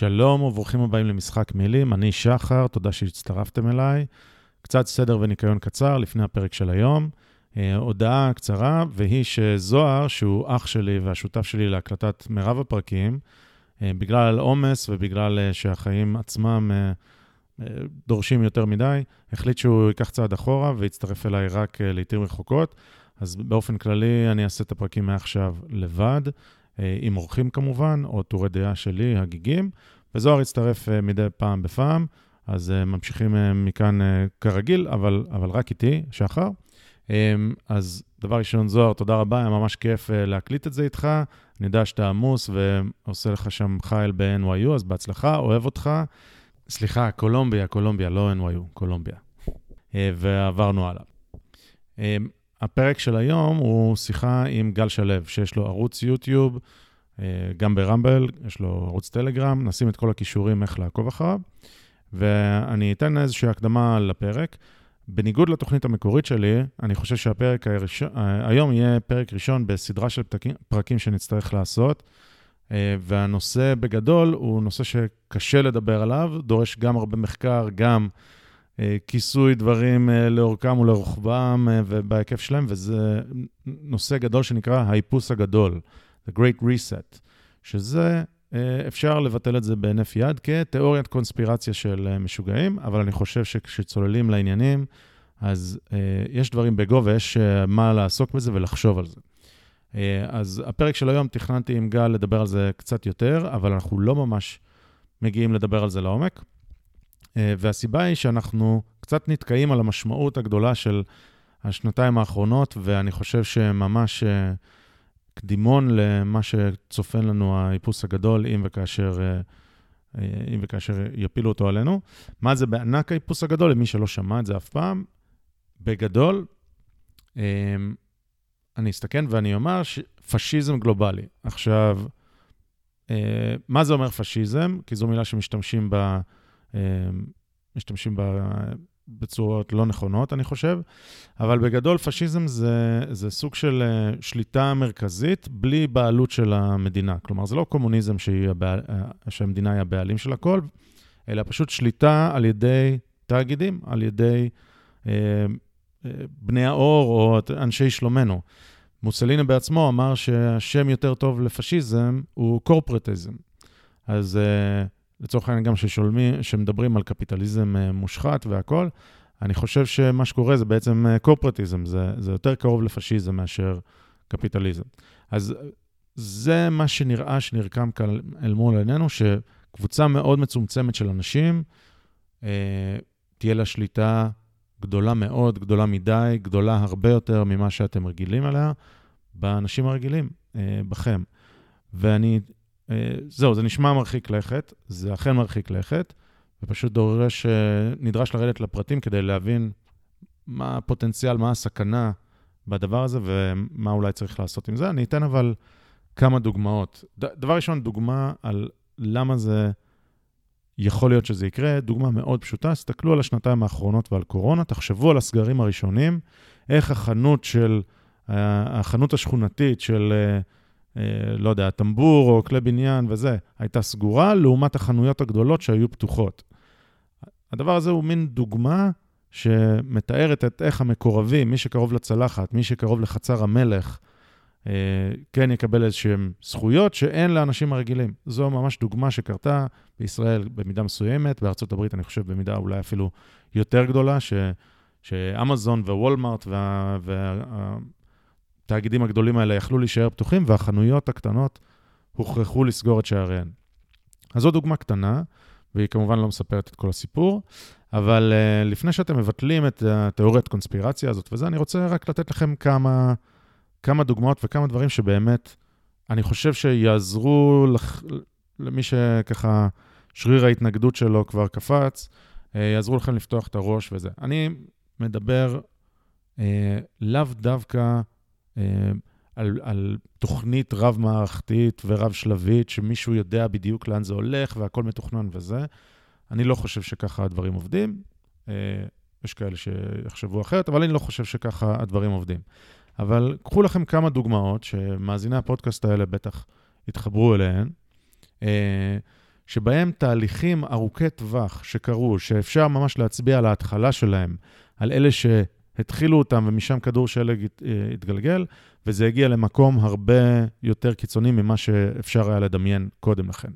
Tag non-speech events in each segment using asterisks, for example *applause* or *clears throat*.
שלום וברוכים הבאים למשחק מילים, אני שחר, תודה שהצטרפתם אליי. קצת סדר וניקיון קצר לפני הפרק של היום. אה, הודעה קצרה, והיא שזוהר, שהוא אח שלי והשותף שלי להקלטת מירב הפרקים, אה, בגלל עומס ובגלל אה, שהחיים עצמם אה, אה, דורשים יותר מדי, החליט שהוא ייקח צעד אחורה ויצטרף אליי רק אה, לעיתים רחוקות. אז באופן כללי אני אעשה את הפרקים מעכשיו לבד. אה, עם אורחים כמובן, או טורי דעה שלי, הגיגים, וזוהר יצטרף אה, מדי פעם בפעם, אז אה, ממשיכים מכאן כרגיל, אבל, אבל רק איתי, שחר. אז דבר ראשון, זוהר, תודה רבה, היה ממש כיף להקליט את זה איתך. אני יודע שאתה עמוס ועושה לך שם חייל ב-NYU, אז בהצלחה, אוהב אותך. סליחה, קולומביה, קולומביה, לא NYU, קולומביה. ועברנו הלאה. הפרק של היום הוא שיחה עם גל שלו, שיש לו ערוץ יוטיוב, אה, גם ברמבל, יש לו ערוץ טלגרם, נשים את כל הכישורים איך לעקוב אחריו, ואני אתן איזושהי הקדמה לפרק. בניגוד לתוכנית המקורית שלי, אני חושב שהפרק הראשון, אה, היום יהיה פרק ראשון בסדרה של פרקים, שנצטרך לעשות, אה, והנושא בגדול הוא נושא שקשה לדבר עליו, דורש גם הרבה מחקר, גם... אה, כיסוי דברים אה, לאורכם ולרוחבם אה, ובהיקף שלהם, וזה נושא גדול שנקרא האיפוס הגדול, The Great Reset, שזה, אפשר לבטל את זה בהינף יד כתיאוריית קונספירציה של משוגעים, אבל אני חושב שכשצוללים לעניינים, אז יש דברים בגו ויש מה לעסוק בזה ולחשוב על זה. אז הפרק של היום תכננתי עם גל לדבר על זה קצת יותר, אבל אנחנו לא ממש מגיעים לדבר על זה לעומק. אה, והסיבה היא שאנחנו קצת נתקעים על המשמעות הגדולה של השנתיים האחרונות, ואני חושב שממש אה, קדימון למה שצופן לנו האיפוס הגדול, אם וכאשר, אה, אם וכאשר יפילו אותו עלינו. מה זה בענק האיפוס הגדול, למי שלא שמע את זה אף פעם? בגדול, אני אסתכן ואני אומר פשיזם גלובלי. עכשיו, מה זה אומר פשיזם? כי זו מילה שמשתמשים בה משתמשים בה בצורות לא נכונות, אני חושב, אבל בגדול פשיזם זה, זה סוג של אה, שליטה מרכזית בלי בעלות של המדינה. כלומר, זה לא קומוניזם הבעל, אה, שהמדינה היא הבעלים של הכל, אלא פשוט שליטה על ידי תאגידים, על ידי אה, אה, בני האור או אנשי שלומנו. מוסלינה בעצמו אמר שהשם יותר טוב לפשיזם הוא קורפרטיזם. אז אה, לצורך העניין גם ששולמים, שמדברים על קפיטליזם אה, מושחת והכול, אני חושב שמה שקורה זה בעצם קורפרטיזם, אה, זה, זה יותר קרוב לפשיזם מאשר קפיטליזם. אז זה מה שנראה שנרקם כאן אל מול עינינו, שקבוצה מאוד מצומצמת של אנשים, אה, תהיה לה שליטה גדולה מאוד, גדולה מדי, גדולה הרבה יותר ממה שאתם רגילים עליה, באנשים הרגילים, אה, בכם. ואני אה, זהו, זה נשמע מרחיק לכת, זה אכן מרחיק לכת, ופשוט דורש, אה, נדרש לרדת לפרטים כדי להבין מה הפוטנציאל, מה הסכנה בדבר הזה ומה אולי צריך לעשות עם זה. אני אתן אבל כמה דוגמאות. דבר ראשון, דוגמה על למה זה יכול להיות שזה יקרה. דוגמה מאוד פשוטה, תסתכלו על השנתיים האחרונות ועל קורונה, תחשבו על הסגרים הראשונים, איך החנות של, אה, החנות השכונתית של... אה, לא יודע, טמבור או כלי בניין וזה, הייתה סגורה, לעומת החנויות הגדולות שהיו פתוחות. הדבר הזה הוא מין דוגמה שמתארת את איך המקורבים, מי שקרוב לצלחת, מי שקרוב לחצר המלך, אה, כן יקבל איזשהן זכויות שאין לאנשים הרגילים. זו ממש דוגמה שקרתה בישראל במידה מסוימת, בארצות הברית אני חושב במידה אולי אפילו יותר גדולה, ש, שאמזון ווולמארט וה, וה, התאגידים הגדולים האלה יכלו להישאר פתוחים, והחנויות הקטנות הוכרחו לסגור את שעריהן. אז זו דוגמה קטנה, והיא כמובן לא מספרת את כל הסיפור, אבל uh, לפני שאתם מבטלים את התיאוריית קונספירציה הזאת וזה, אני רוצה רק לתת לכם כמה, כמה דוגמאות וכמה דברים שבאמת, אני חושב שיעזרו לח... למי שככה שריר ההתנגדות שלו כבר קפץ, uh, יעזרו לכם לפתוח את הראש וזה. אני מדבר uh, לאו דווקא אה, על, על תוכנית רב-מערכתית ורב-שלבית, שמישהו יודע בדיוק לאן זה הולך והכל מתוכנן וזה. אני לא חושב שככה הדברים עובדים. אה, יש כאלה שיחשבו אחרת, אבל אני לא חושב שככה הדברים עובדים. אבל קחו לכם כמה דוגמאות שמאזיני הפודקאסט האלה בטח יתחברו אליהן, אה, שבהם תהליכים ארוכי טווח שקרו, שאפשר ממש להצביע על ההתחלה שלהם, על אלה שהתחילו אותם ומשם כדור שלג התגלגל, וזה הגיע למקום הרבה יותר קיצוני ממה שאפשר היה לדמיין קודם לכן.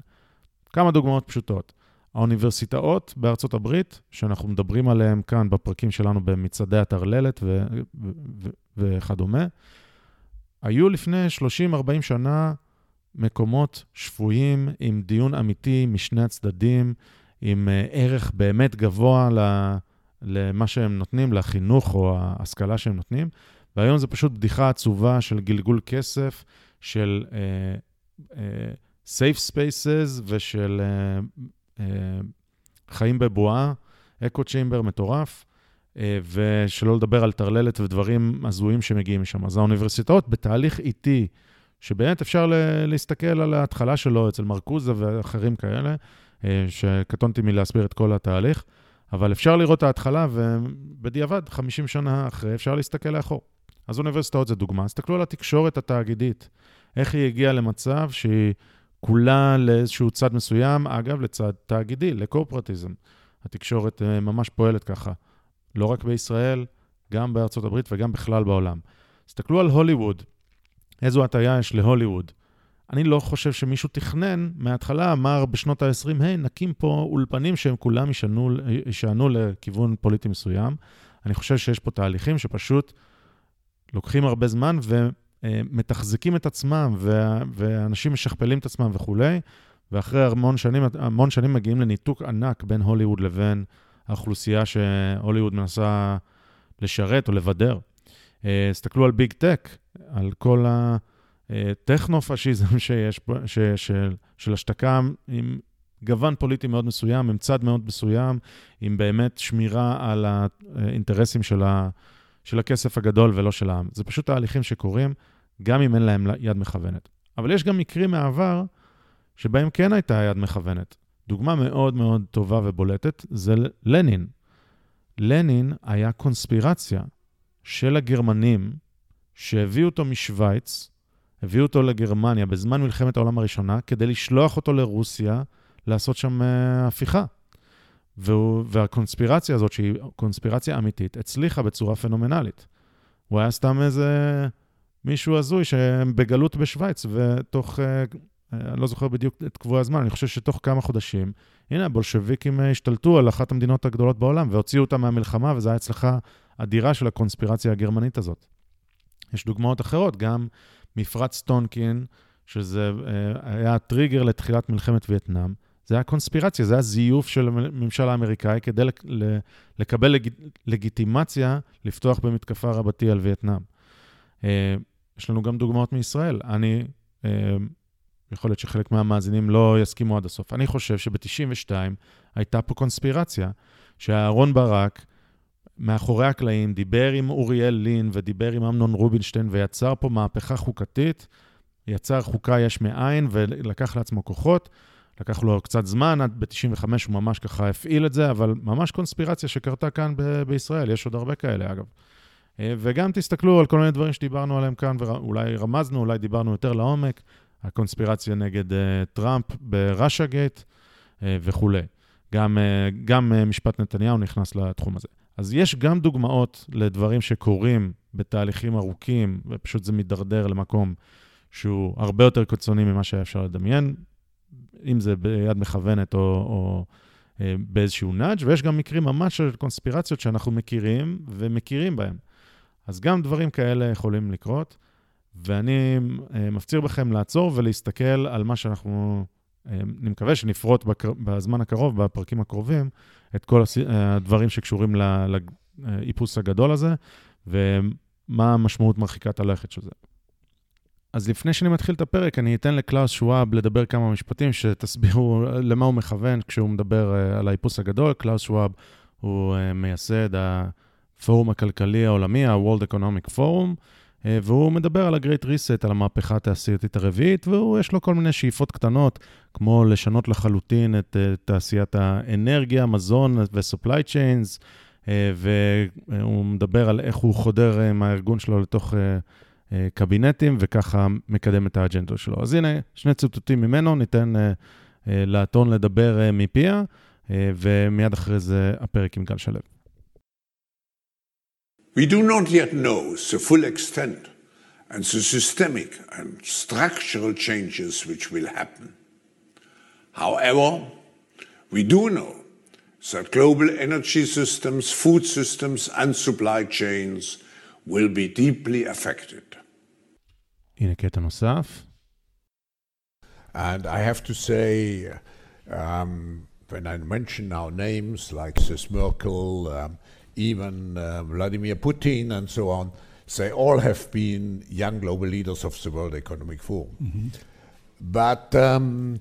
כמה דוגמאות פשוטות. האוניברסיטאות בארצות הברית, שאנחנו מדברים עליהן כאן בפרקים שלנו במצעדי הטרללת ו- ו- ו- וכדומה, היו לפני 30-40 שנה מקומות שפויים עם דיון אמיתי משני הצדדים, עם uh, ערך באמת גבוה למה שהם נותנים, לחינוך או ההשכלה שהם נותנים, והיום זה פשוט בדיחה עצובה של גלגול כסף, של uh, uh, safe spaces ושל uh, uh, חיים בבועה, אקו צ'יימבר מטורף. ושלא לדבר על טרללת ודברים הזויים שמגיעים משם. אז האוניברסיטאות בתהליך איטי, שבאמת אפשר להסתכל על ההתחלה שלו אצל מרקוזה ואחרים כאלה, שקטונתי מלהסביר את כל התהליך, אבל אפשר לראות את ההתחלה, ובדיעבד, 50 שנה אחרי, אפשר להסתכל לאחור. אז אוניברסיטאות זה דוגמה. תסתכלו על התקשורת התאגידית, איך היא הגיעה למצב שהיא כולה לאיזשהו צד מסוים, אגב, לצד תאגידי, לקורפרטיזם. התקשורת אה, ממש פועלת ככה, לא רק בישראל, גם בארצות הברית וגם בכלל בעולם. תסתכלו על הוליווד, איזו הטעיה יש להוליווד. אני לא חושב שמישהו תכנן מההתחלה, אמר בשנות ה-20, היי, נקים פה אולפנים שהם כולם יישענו לכיוון פוליטי מסוים. אני חושב שיש פה תהליכים שפשוט לוקחים הרבה זמן ומתחזקים את עצמם, ואנשים משכפלים את עצמם וכולי, ואחרי המון שנים, המון שנים מגיעים לניתוק ענק בין הוליווד לבין האוכלוסייה שהוליווד מנסה לשרת או לבדר. תסתכלו על ביג טק, על כל הטכנו-פשיזם *laughs* שיש, ש, של, של השתקה עם גוון פוליטי מאוד מסוים, עם צד מאוד מסוים, עם באמת שמירה על האינטרסים של, ה, של הכסף הגדול ולא של העם. זה פשוט תהליכים שקורים, גם אם אין להם יד מכוונת. אבל יש גם מקרים מהעבר שבהם כן הייתה יד מכוונת. דוגמה מאוד מאוד טובה ובולטת זה לנין. לנין היה קונספירציה של הגרמנים שהביאו אותו משוויץ, הביאו אותו לגרמניה בזמן מלחמת העולם הראשונה, כדי לשלוח אותו לרוסיה לעשות שם uh, הפיכה. והוא, והקונספירציה הזאת, שהיא קונספירציה אמיתית, הצליחה בצורה פנומנלית. הוא היה סתם איזה מישהו הזוי שבגלות בשוויץ, ותוך, אני לא זוכר בדיוק את קבוע הזמן, אני חושב שתוך כמה חודשים, הנה, הבולשביקים השתלטו על אחת המדינות הגדולות בעולם והוציאו אותה מהמלחמה, וזו הייתה הצלחה אדירה של הקונספירציה הגרמנית הזאת. יש דוגמאות אחרות, גם מפרץ טונקין, שזה אה, היה הטריגר לתחילת מלחמת וייטנאם. זה היה קונספירציה, זה היה זיוף של הממשל האמריקאי כדי לקבל לג... לגיטימציה לפתוח במתקפה רבתי על וייטנאם. אה, יש לנו גם דוגמאות מישראל. אני, אה, יכול להיות שחלק מהמאזינים לא יסכימו עד הסוף. אני חושב שב-92 הייתה פה קונספירציה, שאהרון ברק, מאחורי הקלעים, דיבר עם אוריאל לין ודיבר עם אמנון רובינשטיין ויצר פה מהפכה חוקתית, יצר חוקה יש מאין ולקח לעצמו כוחות. לקח לו קצת זמן, עד ב-95 הוא ממש ככה הפעיל את זה, אבל ממש קונספירציה שקרתה כאן ב- בישראל, יש עוד הרבה כאלה אגב. אה, וגם תסתכלו על כל מיני דברים שדיברנו עליהם כאן, ואולי רמזנו, אולי דיברנו יותר לעומק, הקונספירציה נגד uh, טראמפ בראשה גייט uh, וכולי. גם, uh, גם uh, משפט נתניהו נכנס לתחום הזה. אז יש גם דוגמאות לדברים שקורים בתהליכים ארוכים, ופשוט זה מידרדר למקום שהוא הרבה יותר קיצוני ממה שהיה אפשר לדמיין, אם זה ביד מכוונת או, או אה, באיזשהו נאג', ויש גם מקרים ממש של קונספירציות שאנחנו מכירים ומכירים בהם. אז גם דברים כאלה יכולים לקרות, ואני אה, מפציר בכם לעצור ולהסתכל על מה שאנחנו, אה, אני מקווה שנפרוט בזמן הקרוב, בפרקים הקרובים, את כל הדברים שקשורים לאיפוס הגדול הזה, ומה המשמעות מרחיקת הלכת של זה. אז לפני שאני מתחיל את הפרק, אני אתן לקלאוס שוואב לדבר כמה משפטים שתסבירו למה הוא מכוון כשהוא מדבר על האיפוס הגדול. קלאוס שוואב הוא מייסד הפורום הכלכלי העולמי, ה-World Economic Forum, והוא מדבר על ה-Great Reset, על המהפכה התעשייתית הרביעית, ויש לו כל מיני שאיפות קטנות, כמו לשנות לחלוטין את אה, תעשיית האנרגיה, מזון ו-supply chains, uh, והוא מדבר על איך הוא חודר עם הארגון שלו לתוך... קבינטים, וככה מקדם את האג'נדות שלו. אז הנה, שני ציטוטים ממנו, ניתן לאתון לדבר מפיה, ומיד אחרי זה הפרק עם גל שלו. We do not yet know the full extent and the systemic and structural changes which will happen. However, we do know that global energy systems, food systems, and supply chains will be deeply affected. הנה קטע נוסף. And I have to say, um, when I mention now names like Sis Merkel, um, even uh, Vladimir Putin, and so on, they all have been young global leaders of the World Economic Forum. Mm-hmm. But um,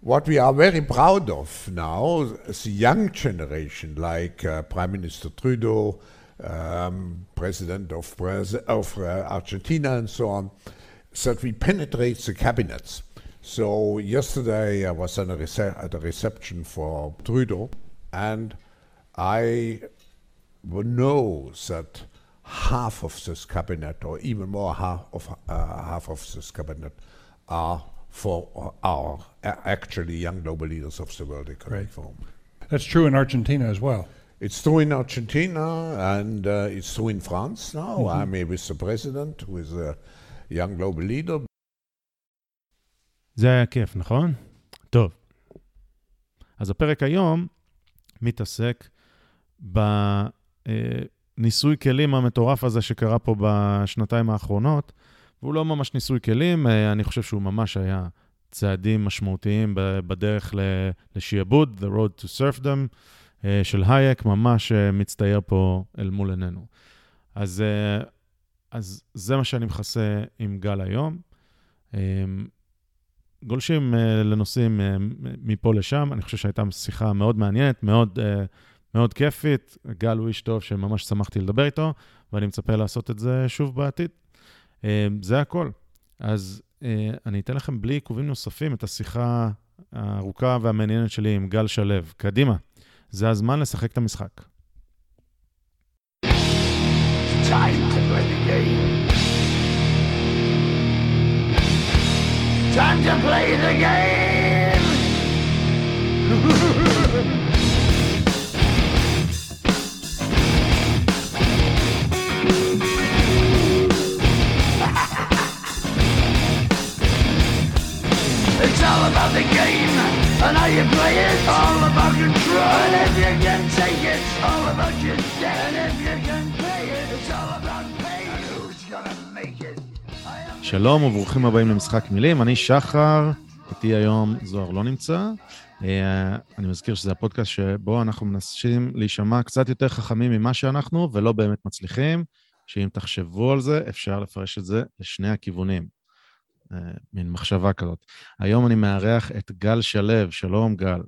what we are very proud of now, is the young generation, like uh, Prime Minister Trudeau, um, President of, of uh, Argentina, and so on, that we penetrate the cabinets. So yesterday I was a, at a reception for Trudeau, and I know that half of this cabinet, or even more half of uh, half of this cabinet, are for our actually young global leaders of the World Economic right. Forum. That's true in Argentina as well. It's true in Argentina and uh, it's true in France now. Mm-hmm. I'm with the president, with a young global leader. זה היה כיף, נכון? טוב. אז הפרק היום מתעסק בניסוי כלים המטורף הזה שקרה פה בשנתיים האחרונות, והוא לא ממש ניסוי כלים, אני חושב שהוא ממש היה צעדים משמעותיים בדרך לשעבוד, The Road to Surfdom של הייק, ממש מצטייר פה אל מול עינינו. אז, אז זה מה שאני מכסה עם גל היום. גולשים לנושאים מפה לשם, אני חושב שהייתה שיחה מאוד מעניינת, מאוד, מאוד כיפית. גל הוא איש טוב שממש שמחתי לדבר איתו, ואני מצפה לעשות את זה שוב בעתיד. זה הכל. אז אני אתן לכם בלי עיכובים נוספים את השיחה הארוכה והמעניינת שלי עם גל שלו. קדימה, זה הזמן לשחק את המשחק. Time to play the game. Time to play the game! *laughs* It's all about the game and how you play it. All about control. And if you can take it, all about your debt. And if you can pay it, it's all about pay. And who's gonna make it? שלום וברוכים הבאים למשחק מילים, אני שחר, איתי היום זוהר לא נמצא. אני מזכיר שזה הפודקאסט שבו אנחנו מנסים להישמע קצת יותר חכמים ממה שאנחנו, ולא באמת מצליחים, שאם תחשבו על זה, אפשר לפרש את זה לשני הכיוונים. אה, מין מחשבה כזאת. היום אני מארח את גל שלו, שלום גל.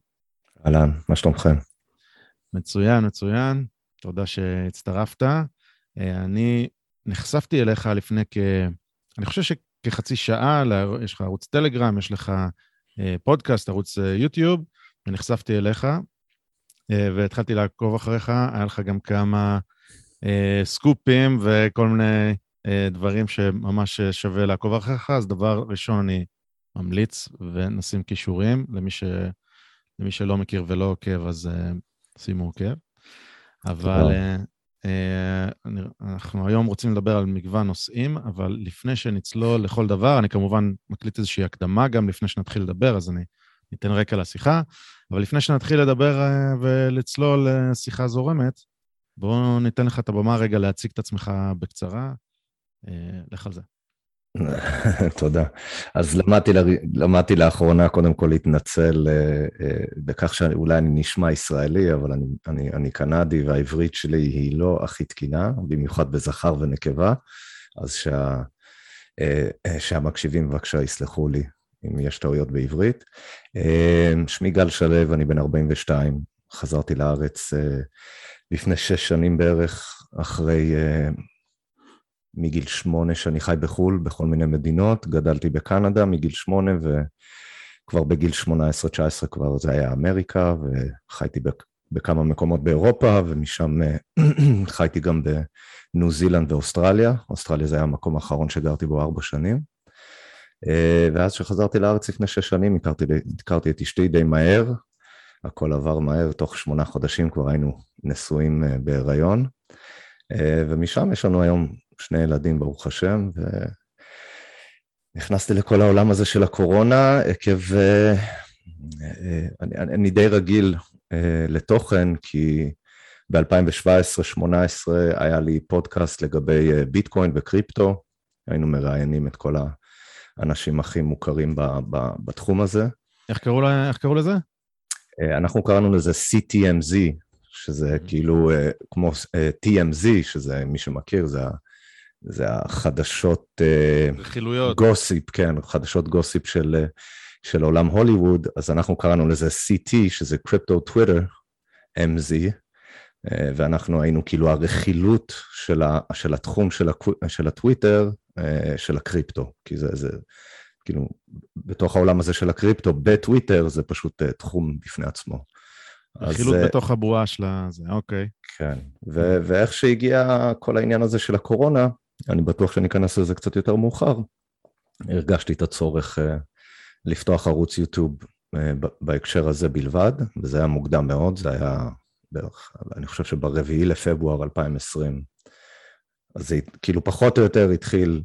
אהלן, מה שלומכם? מצוין, מצוין, תודה שהצטרפת. אה, אני נחשפתי אליך לפני כ... אני חושב שכחצי שעה, יש לך ערוץ טלגרם, יש לך אה, פודקאסט, ערוץ יוטיוב, ונחשפתי אליך, והתחלתי לעקוב אחריך, היה לך גם כמה סקופים וכל מיני דברים שממש שווה לעקוב אחריך, אז דבר ראשון אני ממליץ ונשים כישורים למי, ש... למי שלא מכיר ולא עוקב, אז uh, שימו עוקב. אבל אנחנו היום רוצים לדבר על מגוון נושאים, אבל לפני שנצלול לכל דבר, אני כמובן מקליט איזושהי הקדמה גם לפני שנתחיל לדבר, אז אני ניתן רקע לשיחה. אבל לפני שנתחיל לדבר ולצלול לשיחה זורמת, בואו ניתן לך את הבמה רגע להציג את עצמך בקצרה, אה, לך על זה. *laughs* תודה. אז למדתי, למדתי לאחרונה קודם כל להתנצל אה, אה, בכך שאולי אני נשמע ישראלי, אבל אני, אני, אני קנדי והעברית שלי היא לא הכי תקינה, במיוחד בזכר ונקבה, אז שה, שהמקשיבים בבקשה יסלחו לי אם יש טעויות בעברית. שמי גל שלו, אני בן 42, חזרתי לארץ לפני שש שנים בערך, אחרי מגיל שמונה שאני חי בחו"ל, בכל מיני מדינות, גדלתי בקנדה מגיל שמונה, וכבר בגיל 18-19 כבר זה היה אמריקה, וחייתי בכמה מקומות באירופה, ומשם אה, *clears throat* חייתי גם בניו זילנד ואוסטרליה. אוסטרליה זה היה המקום האחרון שגרתי בו ארבע שנים. ואז כשחזרתי לארץ לפני שש שנים, הכרתי, הכרתי את אשתי די מהר, הכל עבר מהר, תוך שמונה חודשים כבר היינו נשואים בהיריון, ומשם יש לנו היום שני ילדים, ברוך השם, ונכנסתי לכל העולם הזה של הקורונה עקב... אני, אני די רגיל לתוכן, כי ב-2017-2018 היה לי פודקאסט לגבי אה, ביטקוין וקריפטו, היינו מראיינים את כל האנשים הכי מוכרים ב, ב, בתחום הזה. איך קראו, לה, איך קראו לזה? אה, אנחנו קראנו לזה CTMZ, שזה mm-hmm. כאילו אה, כמו TMZ, שזה, מי שמכיר, זה, זה החדשות... רכילויות. גוסיפ, כן, חדשות גוסיפ של, של עולם הוליווד, אז אנחנו קראנו לזה CT, שזה קריפטו טוויטר, MZ, אה, ואנחנו היינו כאילו הרכילות של, ה, של התחום של, הקו, של הטוויטר, אה, של הקריפטו, כי זה, זה כאילו, בתוך העולם הזה של הקריפטו, בטוויטר זה פשוט אה, תחום בפני עצמו. רכילות אז, בתוך הבועה של הזה, אוקיי. כן, ו, ואיך שהגיע כל העניין הזה של הקורונה, אני בטוח שאני אכנס לזה קצת יותר מאוחר, הרגשתי את הצורך לפתוח ערוץ יוטיוב בהקשר הזה בלבד, וזה היה מוקדם מאוד, זה היה בערך, אני חושב שברביעי לפברואר 2020. אז זה כאילו פחות או יותר התחיל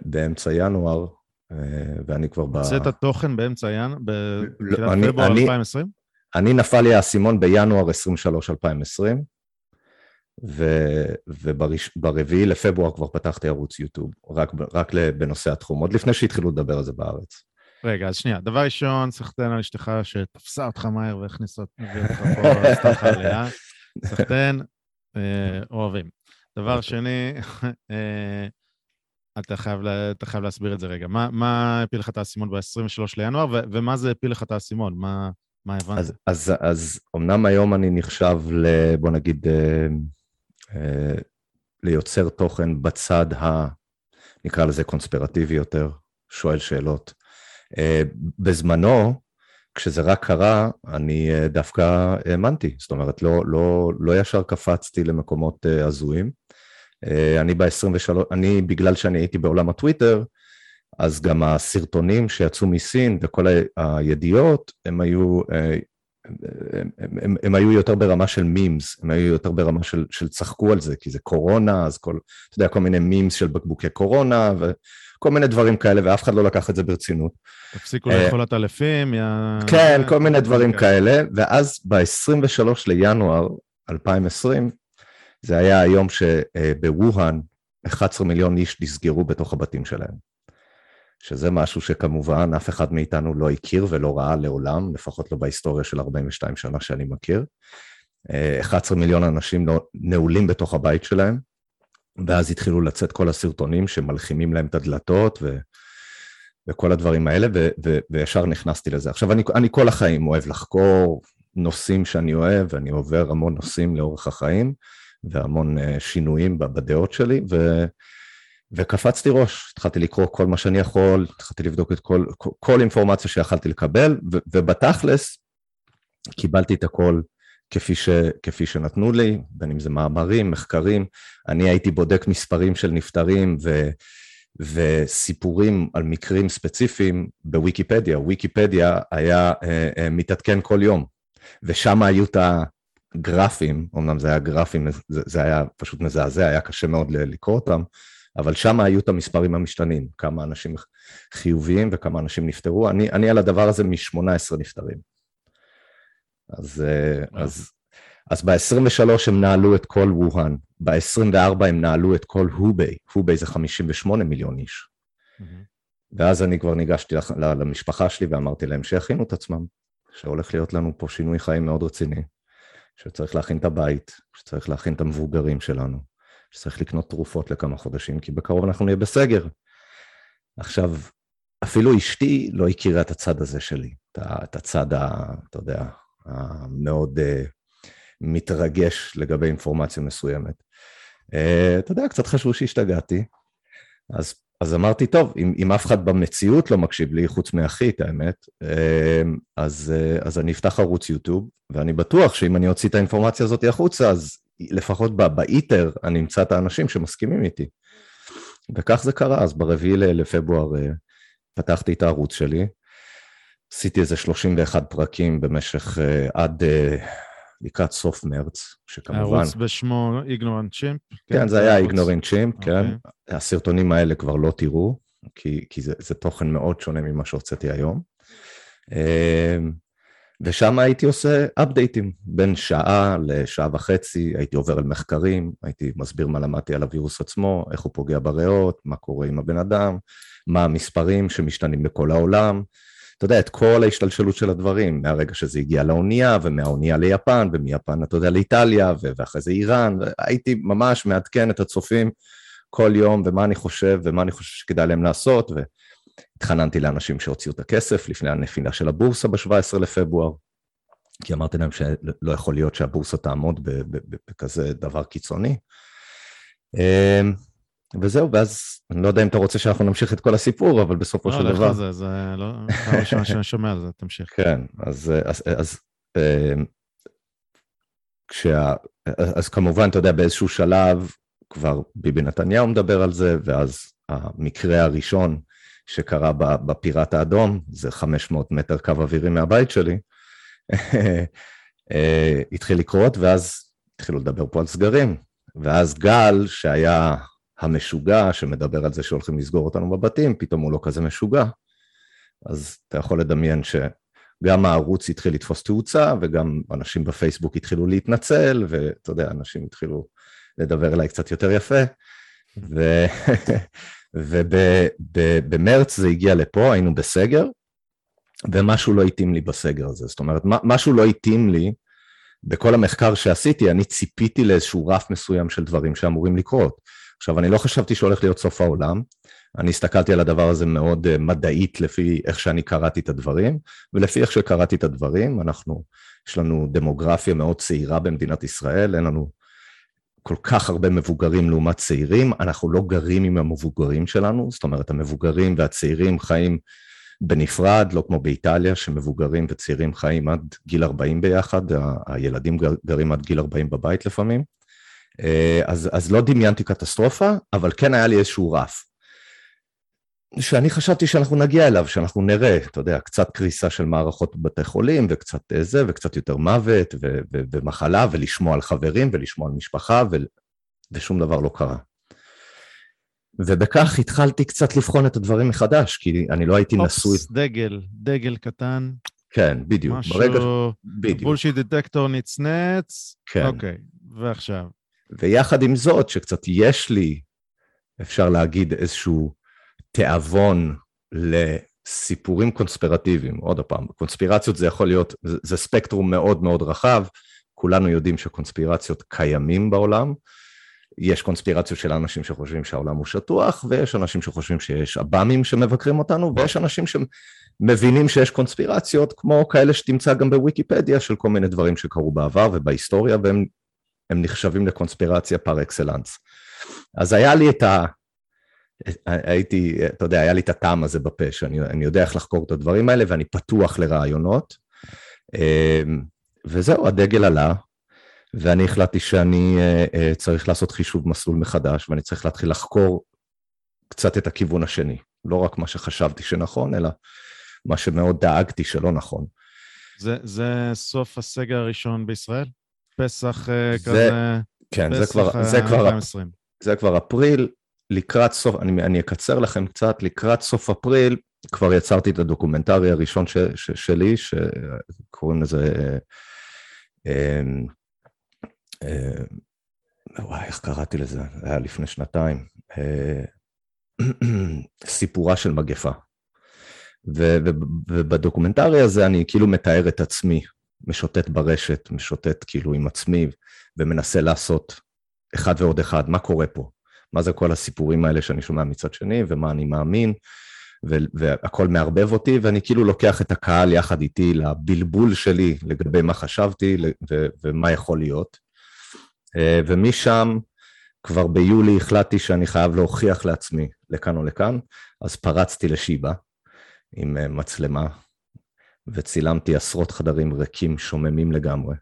באמצע ינואר, אה, ואני כבר ב... הוצאת תוכן באמצע ינואר? בתחילת לא, פברואר 2020? אני נפל לי האסימון בינואר 23 2020, וברביעי לפברואר כבר פתחתי ערוץ יוטיוב, רק, רק בנושא התחום, עוד לפני שהתחילו לדבר על זה בארץ. רגע, אז שנייה. דבר ראשון, סחטיין על אשתך שתפסה אותך מהר והכניסה אותך פה, עשתה לך עלייה. סחטיין, אה, אוהבים. דבר אוקיי. שני, אה, אתה חייב, אתה חייב להסביר את זה רגע. מה, מה הפיל לך את האסימון ב-23 לינואר, ו- ומה זה הפיל לך את האסימון? מה, מה הבנת? אז, אז, אז אמנם היום אני נחשב, ל, בוא נגיד, אה, ליוצר תוכן בצד ה... נקרא לזה קונספירטיבי יותר, שואל שאלות. אה, בזמנו, כשזה רק קרה, אני אה, דווקא האמנתי, זאת אומרת, לא, לא, לא ישר קפצתי למקומות אה, הזויים. אני ב-23, אני, בגלל שאני הייתי בעולם הטוויטר, אז גם הסרטונים שיצאו מסין וכל הידיעות, הם היו, הם, הם, הם היו יותר ברמה של מימס, הם היו יותר ברמה של, של צחקו על זה, כי זה קורונה, אז כל, אתה יודע, כל מיני מימס של בקבוקי קורונה, ו... כל מיני דברים כאלה, ואף אחד לא לקח את זה ברצינות. תפסיקו לאכול את אלפים, יא... כן, כל מיני דברים כאלה, ואז ב-23 לינואר 2020, זה היה היום שבווהאן 11 מיליון איש נסגרו בתוך הבתים שלהם. שזה משהו שכמובן אף אחד מאיתנו לא הכיר ולא ראה לעולם, לפחות לא בהיסטוריה של 42 שנה שאני מכיר. 11 מיליון אנשים לא נעולים בתוך הבית שלהם, ואז התחילו לצאת כל הסרטונים שמלחימים להם את הדלתות ו, וכל הדברים האלה, ו, ו, וישר נכנסתי לזה. עכשיו, אני, אני כל החיים אוהב לחקור נושאים שאני אוהב, ואני עובר המון נושאים לאורך החיים, והמון uh, שינויים בדעות שלי, ו, וקפצתי ראש, התחלתי לקרוא כל מה שאני יכול, התחלתי לבדוק את כל, כל, כל אינפורמציה שיכלתי לקבל, ו, ובתכלס, קיבלתי את הכל כפי, ש, כפי שנתנו לי, בין אם זה מאמרים, מחקרים. אני הייתי בודק מספרים של נפטרים ו, וסיפורים על מקרים ספציפיים בוויקיפדיה. וויקיפדיה היה אה, אה, מתעדכן כל יום, ושם היו את הגרפים, אמנם זה היה גרפים, זה, זה היה פשוט מזעזע, היה קשה מאוד לקרוא אותם, אבל שם היו את המספרים המשתנים, כמה אנשים חיוביים וכמה אנשים נפטרו. אני, אני על הדבר הזה מ-18 נפטרים. אז, אה, אז, אז ב-23 הם נעלו את כל ווהאן, ב-24 הם נעלו את כל הוביי, הוביי זה 58 מיליון איש. Mm-hmm. ואז אני כבר ניגשתי למשפחה שלי ואמרתי להם שיכינו את עצמם, שהולך להיות לנו פה שינוי חיים מאוד רציני, שצריך להכין את הבית, שצריך להכין את המבוגרים שלנו, שצריך לקנות תרופות לכמה חודשים, כי בקרוב אנחנו נהיה בסגר. עכשיו, אפילו אשתי לא הכירה את הצד הזה שלי, את הצד, ה, אתה יודע, המאוד uh, מתרגש לגבי אינפורמציה מסוימת. Uh, אתה יודע, קצת חשבו שהשתגעתי, אז, אז אמרתי, טוב, אם, אם אף אחד במציאות לא מקשיב לי, חוץ מאחי, את האמת, uh, אז, uh, אז אני אפתח ערוץ יוטיוב, ואני בטוח שאם אני אוציא את האינפורמציה הזאת החוצה, אז לפחות באיטר אני אמצא את האנשים שמסכימים איתי. וכך זה קרה, אז ברביעי לפברואר פתחתי את הערוץ שלי, עשיתי איזה 31 פרקים במשך uh, עד uh, לקראת סוף מרץ, שכמובן... הערוץ בשמו איגנורנט צ'ימפ? כן, זה היה איגנורנט צ'ימפ, כן. אוקיי. הסרטונים האלה כבר לא תראו, כי, כי זה, זה תוכן מאוד שונה ממה שהוצאתי היום. ושם הייתי עושה אפדייטים, בין שעה לשעה וחצי, הייתי עובר על מחקרים, הייתי מסביר מה למדתי על הווירוס עצמו, איך הוא פוגע בריאות, מה קורה עם הבן אדם, מה המספרים שמשתנים בכל העולם. אתה יודע, את כל ההשתלשלות של הדברים, מהרגע שזה הגיע לאונייה, ומהאונייה ליפן, ומיפן, אתה יודע, לאיטליה, ואחרי זה איראן, והייתי ממש מעדכן את הצופים כל יום, ומה אני חושב, ומה אני חושב שכדאי להם לעשות, ו... התחננתי לאנשים שהוציאו את הכסף לפני הנפילה של הבורסה ב-17 לפברואר, כי אמרתי להם שלא יכול להיות שהבורסה תעמוד בכזה דבר קיצוני. אמ, וזהו, ואז אני לא יודע אם אתה רוצה שאנחנו נמשיך את כל הסיפור, אבל בסופו לא, של דבר... לא, לך לזה, זה לא... פעם ראשונה *laughs* שאני שומע על זה, תמשיך. כן, אז, אז, אז, אמ, כשה, אז כמובן, אתה יודע, באיזשהו שלב כבר ביבי נתניהו מדבר על זה, ואז המקרה הראשון שקרה בפיראט האדום, זה 500 מטר קו אווירי מהבית שלי, אה, התחיל לקרות, ואז התחילו לדבר פה על סגרים. ואז גל, שהיה המשוגע, שמדבר על זה שהולכים לסגור אותנו בבתים, פתאום הוא לא כזה משוגע. אז אתה יכול לדמיין שגם הערוץ התחיל לתפוס תאוצה, וגם אנשים בפייסבוק התחילו להתנצל, ואתה יודע, אנשים התחילו לדבר אליי קצת יותר יפה. ו... *laughs* ובמרץ זה הגיע לפה, היינו בסגר, ומשהו לא התאים לי בסגר הזה. זאת אומרת, משהו לא התאים לי בכל המחקר שעשיתי, אני ציפיתי לאיזשהו רף מסוים של דברים שאמורים לקרות. עכשיו, אני לא חשבתי שהולך להיות סוף העולם, אני הסתכלתי על הדבר הזה מאוד uh, מדעית לפי איך שאני קראתי את הדברים, ולפי איך שקראתי את הדברים, אנחנו, יש לנו דמוגרפיה מאוד צעירה במדינת ישראל, אין לנו כל כך הרבה מבוגרים לעומת צעירים, אנחנו לא גרים עם המבוגרים שלנו, זאת אומרת, המבוגרים והצעירים חיים בנפרד, לא כמו באיטליה, שמבוגרים וצעירים חיים עד גיל 40 ביחד, הילדים גרים עד גיל 40 בבית לפעמים. אה, אז, אז לא דמיינתי קטסטרופה, אבל כן היה לי איזשהו רף. שאני חשבתי שאנחנו נגיע אליו, שאנחנו נראה, אתה יודע, קצת קריסה של מערכות בבתי חולים, וקצת זה, וקצת יותר מוות, ו- ו- ומחלה, ולשמוע על חברים, ולשמוע על משפחה, ו- ושום דבר לא קרה. ובכך התחלתי קצת לבחון את הדברים מחדש, כי אני לא הייתי אופס, נשוי... אופס, דגל, דגל קטן. כן, בדיוק. משהו... ברגע... בדיוק. בולשיט דטקטור נצנץ. כן. אוקיי, ועכשיו? ויחד עם זאת, שקצת יש לי, אפשר להגיד, איזשהו תיאבון לסיפורים קונספירטיביים. עוד פעם, קונספירציות זה יכול להיות, זה, ספקטרום מאוד מאוד רחב, כולנו יודעים שקונספירציות קיימים בעולם. יש קונספירציות של אנשים שחושבים שהעולם הוא שטוח, ויש אנשים שחושבים שיש עב"מים שמבקרים אותנו, ויש אנשים שמבינים שיש קונספירציות, כמו כאלה שתמצא גם בוויקיפדיה, של כל מיני דברים שקרו בעבר ובהיסטוריה, והם נחשבים לקונספירציה פר אקסלנס. אז היה לי את ה... הייתי, אתה יודע, היה לי את הטעם הזה בפה, שאני יודע איך לחקור את הדברים האלה, ואני פתוח לרעיונות. אמ, וזהו, הדגל עלה, ואני החלטתי שאני אה, אה, צריך לעשות חישוב מסלול מחדש, ואני צריך להתחיל לחקור קצת את הכיוון השני. לא רק מה שחשבתי שנכון, אלא מה שמאוד דאגתי שלא נכון. זה, זה סוף הסגר הראשון בישראל? פסח אה, זה, כזה... כן, פסח זה כבר, זה, כבר, זה כבר אפריל, לקראת סוף, אני, אני אקצר לכם קצת, לקראת סוף אפריל כבר יצרתי את הדוקומנטרי הראשון ש, ש, שלי, שקוראים לזה, אה, אה, וואי, איך קראתי לזה? זה היה לפני שנתיים. אה, *clears throat* סיפורה של מגפה. ו, ו, ובדוקומנטרי הזה אני כאילו מתאר את עצמי, משוטט ברשת, משוטט כאילו עם עצמי, ומנסה לעשות אחד ועוד אחד, מה קורה פה? מה זה כל הסיפורים האלה שאני שומע מצד שני, ומה אני מאמין, והכל מערבב אותי, ואני כאילו לוקח את הקהל יחד איתי לבלבול שלי לגבי מה חשבתי ומה יכול להיות. אה, ומשם, כבר ביולי החלטתי שאני חייב להוכיח לעצמי לכאן או לכאן, אז פרצתי לשיבא עם אה, מצלמה, וצילמתי עשרות חדרים ריקים, שוממים לגמרי.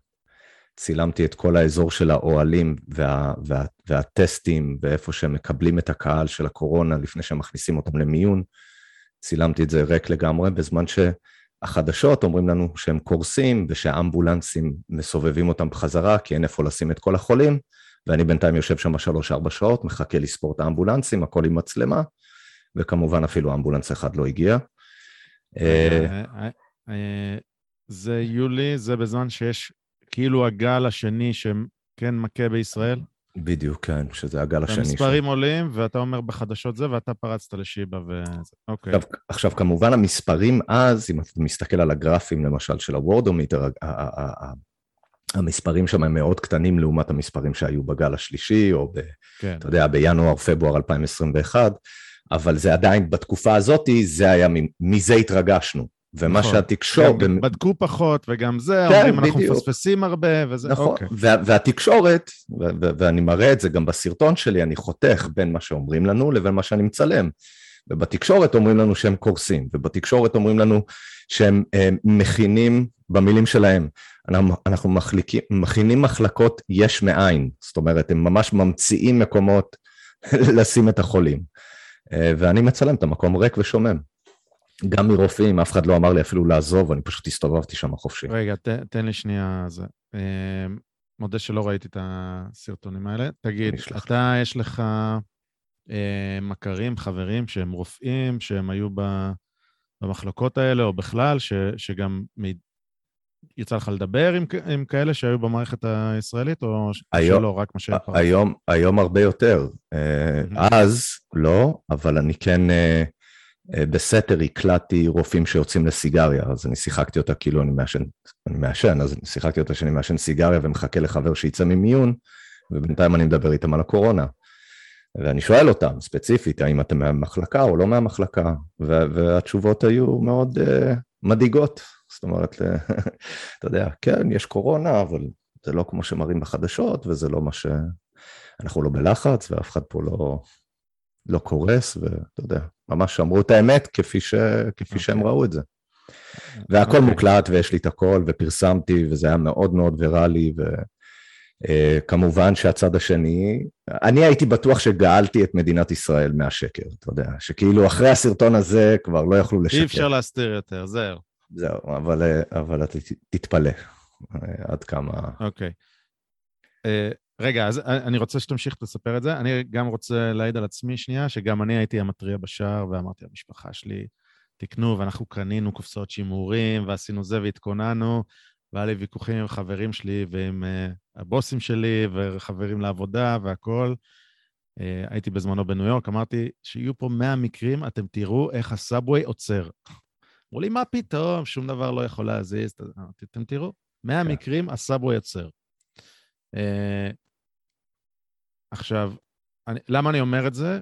צילמתי את כל האזור של האוהלים וה, וה, והטסטים ואיפה שהם מקבלים את הקהל של הקורונה לפני שהם מכניסים אותם למיון. צילמתי את זה ריק לגמרי, בזמן שהחדשות אומרים לנו שהם קורסים ושהאמבולנסים מסובבים אותם בחזרה, כי אין איפה לשים את כל החולים, ואני בינתיים יושב שם שלוש-ארבע שעות, מחכה לספור את האמבולנסים, הכל עם מצלמה, וכמובן אפילו אמבולנס אחד לא הגיע. אה, אה, זה יולי, זה בזמן שיש כאילו הגל השני שכן מכה בישראל? בדיוק, כן, שזה הגל השני. המספרים ש... עולים, ואתה אומר בחדשות זה, ואתה פרצת לשיבא ו... אוקיי. עכשיו, עכשיו, כמובן המספרים אז, אם אתה מסתכל על הגרפים למשל של הוורדומיטר, המספרים שם הם מאוד קטנים לעומת המספרים שהיו בגל השלישי, או ב... כן. אתה יודע, בינואר-פברואר 2021, אבל זה עדיין, בתקופה הזאת, זה היה, מזה התרגשנו. ומה נכון. שהתקשורת... גם בדקו פחות, וגם זה, כן, אומרים בדיוק. אנחנו מפספסים הרבה, וזה... נכון, אוקיי. וה, והתקשורת, ו- ו- ואני מראה את זה גם בסרטון שלי, אני חותך בין מה שאומרים לנו לבין מה שאני מצלם. ובתקשורת אומרים לנו שהם קורסים, ובתקשורת אומרים לנו שהם אה, מכינים, במילים שלהם, אנחנו, אנחנו מחליקים, מכינים מחלקות יש מאין, זאת אומרת, הם ממש ממציאים מקומות *laughs* לשים את החולים. אה, ואני מצלם את המקום ריק ושומם. גם מרופאים, אף אחד לא אמר לי אפילו לעזוב, אני פשוט הסתובבתי שם חופשי. רגע, ת, תן לי שנייה זה. אה, מודה שלא ראיתי את הסרטונים האלה. תגיד, אתה, יש לך אה, מכרים, חברים שהם רופאים, שהם היו ב, במחלקות האלה, או בכלל, ש, שגם מ... יצא לך לדבר עם, עם כאלה שהיו במערכת הישראלית, או היום, שלא, רק מה שהיה? היום, היום הרבה יותר. Mm-hmm. אז לא, אבל אני כן... אה, אה, בסתר הקלטתי רופאים שיוצאים לסיגריה, אז אני שיחקתי אותה כאילו אני מעשן, אני מעשן, אז שיחקתי אותה שאני מעשן סיגריה ומחכה לחבר שיצא ממיון, ובינתיים אני מדבר איתם על הקורונה. ואני שואל אותם ספציפית, האם אתם מהמחלקה או לא מהמחלקה, והתשובות היו מאוד uh, מדאיגות. זאת אומרת, *laughs* אתה יודע, כן, יש קורונה, אבל זה לא כמו שמראים בחדשות, וזה לא מה ש... אנחנו לא בלחץ, ואף אחד פה לא, לא קורס, ואתה יודע, ממש אמרו את האמת כפי, ש... כפי okay. שהם אוקיי. ראו את זה. והכל okay. אוקיי. מוקלט ויש לי את הכל, ופרסמתי, וזה היה מאוד מאוד ויראלי, וכמובן uh, שהצד השני, אני הייתי בטוח שגאלתי את מדינת ישראל מהשקר, אתה יודע, שכאילו אחרי הסרטון הזה כבר לא יכלו לשקר. אי אפשר להסתיר יותר, זהו. זהו, אבל, אה, אבל אתה תתפלא אה, עד כמה... אוקיי. Okay. רגע, אז אני רוצה שתמשיך לספר את זה. אני גם רוצה להעיד על עצמי שנייה, שגם אני הייתי המתריע בשער, ואמרתי למשפחה שלי, תקנו, ואנחנו קנינו קופסאות שימורים, ועשינו זה והתכוננו, והיה לי ויכוחים עם חברים שלי ועם uh, הבוסים שלי, וחברים לעבודה והכול. Uh, הייתי בזמנו בניו יורק, אמרתי, שיהיו פה 100 מקרים, אתם תראו איך הסאבווי עוצר. אמרו לי, מה פתאום, שום דבר לא יכול להזיז. אמרתי, אתם תראו, 100 כן. מקרים הסאבווי עוצר. Uh, עכשיו, אני, למה אני אומר את זה?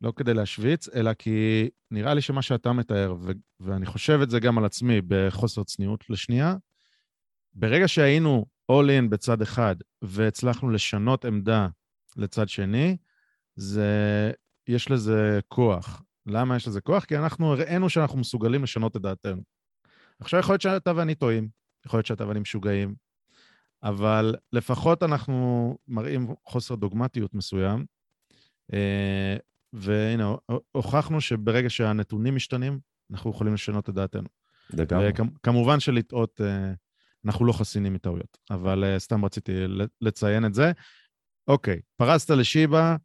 לא כדי להשוויץ, אלא כי נראה לי שמה שאתה מתאר, ו- ואני חושב את זה גם על עצמי בחוסר צניעות לשנייה, ברגע שהיינו all in בצד אחד והצלחנו לשנות עמדה לצד שני, זה, יש לזה כוח. למה יש לזה כוח? כי אנחנו הראינו שאנחנו מסוגלים לשנות את דעתנו. עכשיו יכול להיות שאתה ואני טועים, יכול להיות שאתה ואני משוגעים, אבל לפחות אנחנו מראים חוסר דוגמטיות מסוים, אה, והנה, הוכחנו שברגע שהנתונים משתנים, אנחנו יכולים לשנות את דעתנו. לגמרי. וכמובן שלטעות, אה, אנחנו לא חסינים מטעויות, אבל אה, סתם רציתי לציין את זה. אוקיי, פרסת לשיבא,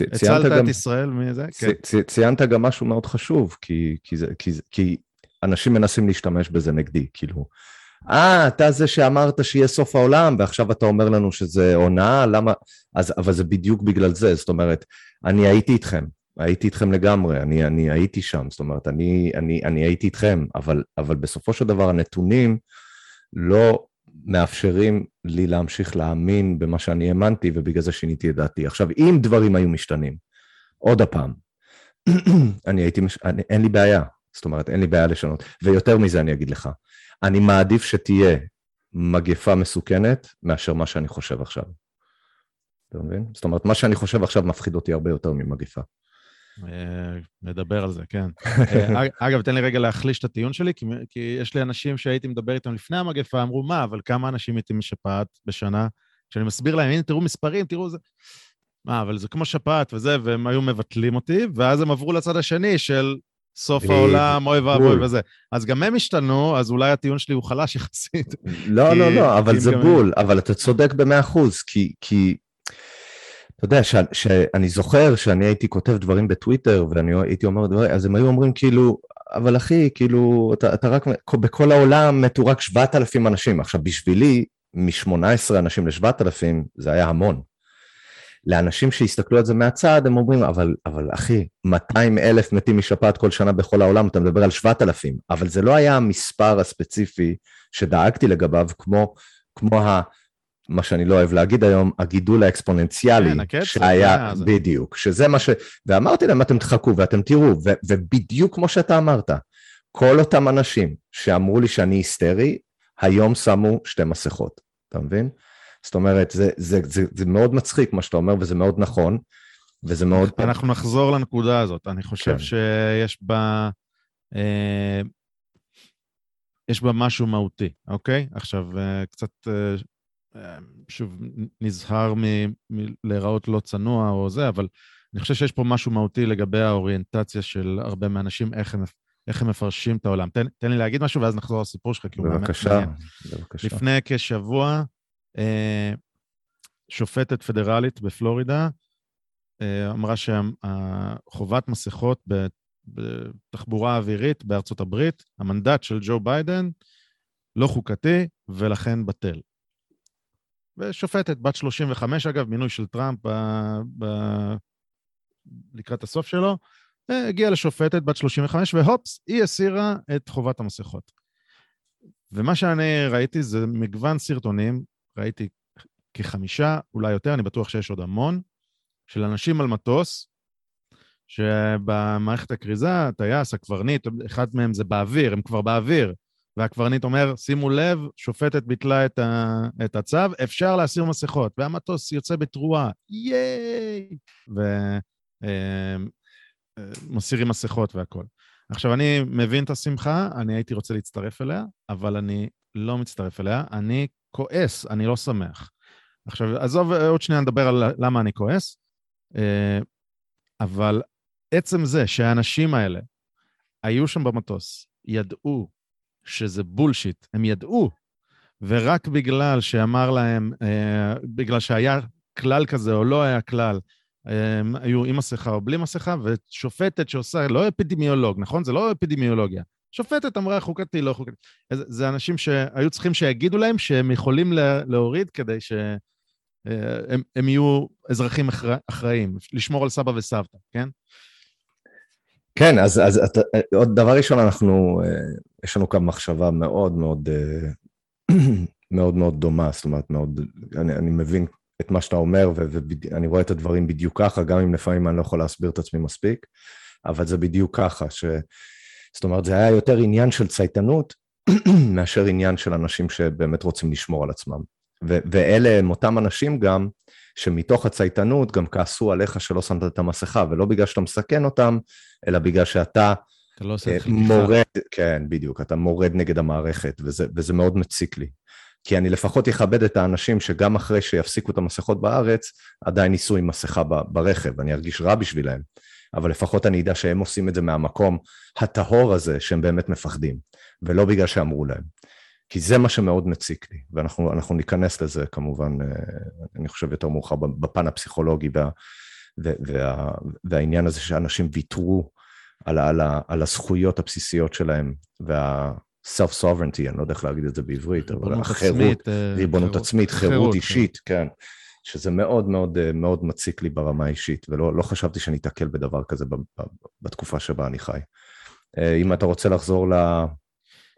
הצלת גם, את ישראל מזה? צ, כן. צ, ציינת גם משהו מאוד חשוב, כי, כי, זה, כי, כי אנשים מנסים להשתמש בזה נגדי, כאילו, אה, אתה זה שאמרת שיהיה סוף העולם, ועכשיו אתה אומר לנו שזה הונאה, למה? אז, אבל זה בדיוק בגלל זה, זאת אומרת, אני הייתי איתכם, הייתי איתכם לגמרי, אני, אני הייתי שם, זאת אומרת, אני, אני, אני הייתי איתכם, אבל, אבל בסופו של דבר הנתונים לא מאפשרים לי להמשיך להאמין במה שאני האמנתי, ובגלל זה שיניתי את דעתי. עכשיו, אם דברים היו משתנים, עוד הפעם, *clears throat* אני הייתי, מש... אני, אין לי בעיה, זאת אומרת, אין לי בעיה לשנות. ויותר מזה אני אגיד לך, אני מעדיף שתהיה מגפה מסוכנת מאשר מה שאני חושב עכשיו. אתה מבין? זאת אומרת, מה שאני חושב עכשיו מפחיד אותי הרבה יותר ממגפה. אה, נדבר על זה, כן. אה, *laughs* אגב, תן לי רגע להחליש את הטיעון שלי, כי, כי יש לי אנשים שהייתי מדבר איתם לפני המגפה, אמרו, מה, אבל כמה אנשים מתים משפעת בשנה? כשאני מסביר להם, הנה, תראו מספרים, תראו זה... מה, אבל זה כמו שפעת וזה, והם היו מבטלים אותי, ואז הם עברו לצד השני של סוף. העולם, אוי ואבוי בול. וזה. אז גם הם השתנו, אז אולי הטיעון שלי הוא חלש יחסית. לא, לא, לא, אבל זה בול, אבל אתה צודק במאה אחוז, כי, כי, אתה יודע, ש- שאני זוכר שאני הייתי כותב דברים בטוויטר, ואני הייתי אומר דברים, אז הם היו אומרים כאילו, אבל אחי, כאילו, אתה, אתה רק, בכל העולם מתו רק 7,000 אנשים. עכשיו, בשבילי, מ-18 אנשים ל-7,000, זה היה המון. לאנשים שהסתכלו על זה מהצד, הם אומרים, אבל, אבל אחי, 200 אלף מתים משפעת כל שנה בכל העולם, אתה מדבר על 7,000, אבל זה לא היה המספר הספציפי שדאגתי לגביו, כמו, כמו ה... מה שאני לא אוהב להגיד היום, הגידול האקספוננציאלי, כן, הקצב, שהיה, זה- בדיוק, שזה מה ש... ואמרתי להם, אתם תחכו ואתם תראו, ו... ובדיוק כמו שאתה אמרת, כל אותם אנשים שאמרו לי שאני היסטרי, היום שמו שתי מסכות, אתה מבין? זאת אומרת, זה, זה, זה, זה מאוד מצחיק מה שאתה אומר, וזה מאוד נכון, וזה מאוד... אנחנו נחזור לנקודה הזאת. אני חושב כן. שיש בה... אה, יש בה משהו מהותי, אוקיי? עכשיו, אה, קצת, אה, אה, שוב, נזהר מלהיראות לא צנוע או זה, אבל אני חושב שיש פה משהו מהותי לגבי האוריינטציה של הרבה מהאנשים, איך הם, איך הם מפרשים את העולם. תן, תן לי להגיד משהו ואז נחזור לסיפור שלך, כי הוא באמת בבקשה, מעניין. בבקשה. לפני כשבוע, שופטת פדרלית בפלורידה אה, אמרה שחובת מסכות בתחבורה אווירית בארצות הברית, המנדט של ג'ו ביידן, לא חוקתי ולכן בטל. ושופטת, בת 35 אגב, מינוי של טראמפ ב... ב... לקראת הסוף שלו, אה, הגיעה לשופטת בת 35, והופס, היא הסירה את חובת המסכות. ומה שאני ראיתי זה מגוון סרטונים, ראיתי כחמישה, אולי יותר, אני בטוח שיש עוד המון, של אנשים על מטוס, שבמערכת הכריזה, הטייס, הקברניט, אחד מהם זה באוויר, הם כבר באוויר, והקברניט אומר, שימו לב, שופטת ביטלה את, ה, את הצו, אפשר להסיר מסכות, והמטוס יוצא בתרועה, ייי! ומסירים מסכות והכול. עכשיו, אני מבין את השמחה, אני הייתי רוצה להצטרף אליה, אבל אני לא מצטרף אליה, אני כועס, אני לא שמח. עכשיו, עזוב, עוד שנייה נדבר על למה אני כועס, אה, אבל עצם זה שהאנשים האלה היו שם במטוס, ידעו שזה בולשיט, הם ידעו, ורק בגלל שאמר להם, אה, בגלל שהיה כלל כזה או לא היה כלל, היו עם מסכה או בלי מסכה, ושופטת שעושה, לא אפידמיולוג, נכון? זה לא אפידמיולוגיה. שופטת אמרה חוקתי, לא חוקתי. זה, זה אנשים שהיו צריכים שיגידו להם שהם יכולים לה, להוריד כדי שהם הם יהיו אזרחים אחרא, אחראים, לשמור על סבא וסבתא, כן? כן, אז, אז אתה, עוד דבר ראשון, אנחנו, יש לנו כאן מחשבה מאוד מאוד, *clears throat* מאוד מאוד דומה, זאת אומרת, מאוד, אני, אני מבין את מה שאתה אומר, ואני רואה את הדברים בדיוק ככה, גם אם לפעמים אני לא יכול להסביר את עצמי מספיק, אבל זה בדיוק ככה, ש... זאת אומרת, זה היה יותר עניין של צייתנות, *clears throat* מאשר עניין של אנשים שבאמת רוצים לשמור על עצמם. ו- ואלה הם אותם אנשים גם, שמתוך הצייתנות גם כעסו עליך שלא שמת את המסכה, ולא בגלל שאתה מסכן אותם, אלא בגלל שאתה אתה לא עושה חתיכה. מורד, כן, בדיוק, אתה מורד נגד המערכת, וזה, וזה מאוד מציק לי. כי אני לפחות אכבד את האנשים שגם אחרי שיפסיקו את המסכות בארץ, עדיין ייסעו עם מסכה ברכב, אני ארגיש רע בשבילם. אבל לפחות אני אדע שהם עושים את זה מהמקום הטהור הזה שהם באמת מפחדים, ולא בגלל שאמרו להם. כי זה מה שמאוד מציק לי, ואנחנו ניכנס לזה כמובן, אני חושב יותר מאוחר בפן הפסיכולוגי וה, וה, והעניין הזה שאנשים ויתרו על, על, על הזכויות הבסיסיות שלהם, וה-self-sovereignty, אני לא יודע איך להגיד את זה בעברית, אבל החירות, ריבונות חירות, עצמית, חירות, חירות אישית, חירות. כן. שזה מאוד מאוד מאוד מציק לי ברמה האישית, ולא לא חשבתי שאני אתקל בדבר כזה בתקופה שבה אני חי. אם אתה רוצה לחזור ל...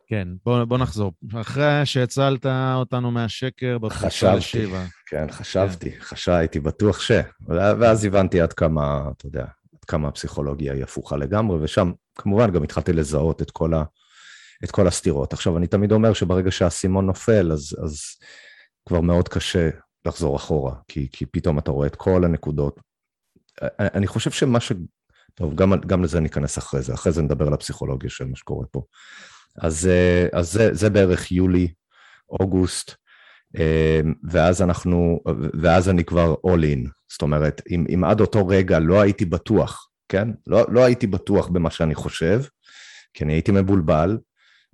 כן, בוא, בוא נחזור. אחרי שהצלת אותנו מהשקר בתקופה לשיבה. כן, חשבתי, כן. חשב, הייתי בטוח ש... ואז הבנתי עד כמה, אתה יודע, עד כמה הפסיכולוגיה היא הפוכה לגמרי, ושם כמובן גם התחלתי לזהות את כל, ה, את כל הסתירות. עכשיו, אני תמיד אומר שברגע שהאסימון נופל, אז, אז כבר מאוד קשה לחזור אחורה, כי, כי פתאום אתה רואה את כל הנקודות. אני חושב שמה ש... טוב, גם, גם לזה ניכנס אחרי זה, אחרי זה נדבר על הפסיכולוגיה של מה שקורה פה. אז, אז זה, זה בערך יולי, אוגוסט. אמ, ואז אנחנו, ואז אני כבר all in. זאת אומרת, אם, אם עד אותו רגע לא הייתי בטוח, כן? לא, לא הייתי בטוח במה שאני חושב, כי אני הייתי מבולבל,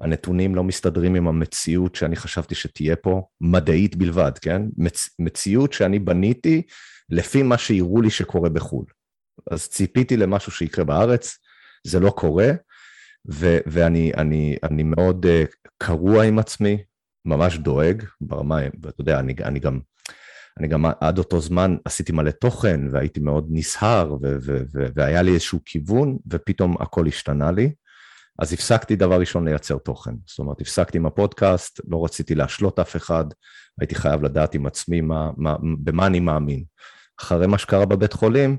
הנתונים לא מסתדרים עם המציאות שאני חשבתי שתהיה פה, מדעית בלבד, כן? מצ, מציאות שאני בניתי לפי מה שהראו לי שקורה בחו"ל. אז ציפיתי למשהו שיקרה בארץ, זה לא קורה, ו- ואני אני, אני מאוד uh, קרוע עם עצמי, ממש דואג ברמה, ואתה יודע, אני, אני גם, אני גם עד אותו זמן עשיתי מלא תוכן, והייתי מאוד נסהר, ו- ו- ו- והיה לי איזשהו כיוון, ופתאום הכל השתנה לי. אז הפסקתי דבר ראשון לייצר תוכן. זאת אומרת, הפסקתי עם הפודקאסט, לא רציתי להשלות אף אחד, הייתי חייב לדעת עם עצמי מה, מה, במה אני מאמין. אחרי מה שקרה בבית חולים,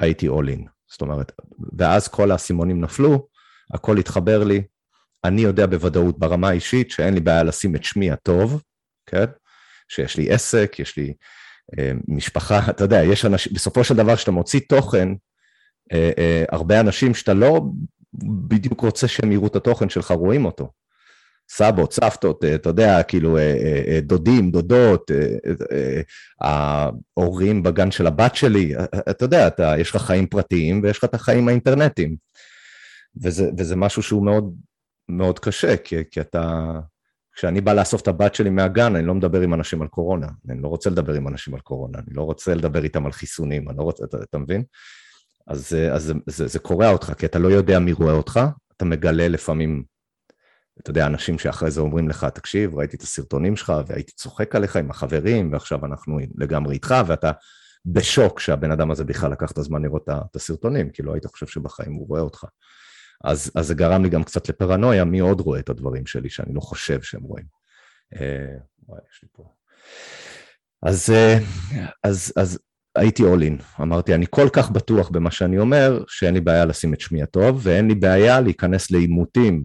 הייתי all in. זאת אומרת, ואז כל האסימונים נפלו, הכל התחבר לי, אני יודע בוודאות ברמה האישית שאין לי בעיה לשים את שמי הטוב, כן? שיש לי עסק, יש לי אה, משפחה, *laughs* אתה יודע, יש אנשים, בסופו של דבר כשאתה מוציא תוכן, אה, אה, הרבה אנשים שאתה לא בדיוק רוצה שהם יראו את התוכן שלך, רואים אותו. סבות, סבתות, אה, אתה יודע, כאילו אה, אה, דודים, דודות, ההורים בגן של הבת שלי, אתה יודע, אתה, יש לך חיים פרטיים ויש לך את החיים האינטרנטיים. וזה, וזה משהו שהוא מאוד, מאוד קשה, כי, כי אתה... כשאני בא לאסוף את הבת שלי מהגן, אני לא מדבר עם אנשים על קורונה. אני לא רוצה לדבר עם אנשים על קורונה, אני לא רוצה לדבר איתם על חיסונים, אני לא רוצה, אתה, אתה מבין? אז, אז זה, זה, זה קורע אותך, כי אתה לא יודע מי רואה אותך, אתה מגלה לפעמים, אתה יודע, אנשים שאחרי זה אומרים לך, תקשיב, ראיתי את הסרטונים שלך והייתי צוחק עליך עם החברים, ועכשיו אנחנו לגמרי איתך, ואתה בשוק שהבן אדם הזה בכלל לקח את הזמן לראות את הסרטונים, כי לא היית חושב שבחיים הוא רואה אותך. אז, אז זה גרם לי גם קצת לפרנויה, מי עוד רואה את הדברים שלי שאני לא חושב שהם רואים. אה, וואי, יש לי פה... אז, אה, אז, אז הייתי all in, אמרתי, אני כל כך בטוח במה שאני אומר, שאין לי בעיה לשים את שמי הטוב, ואין לי בעיה להיכנס לעימותים,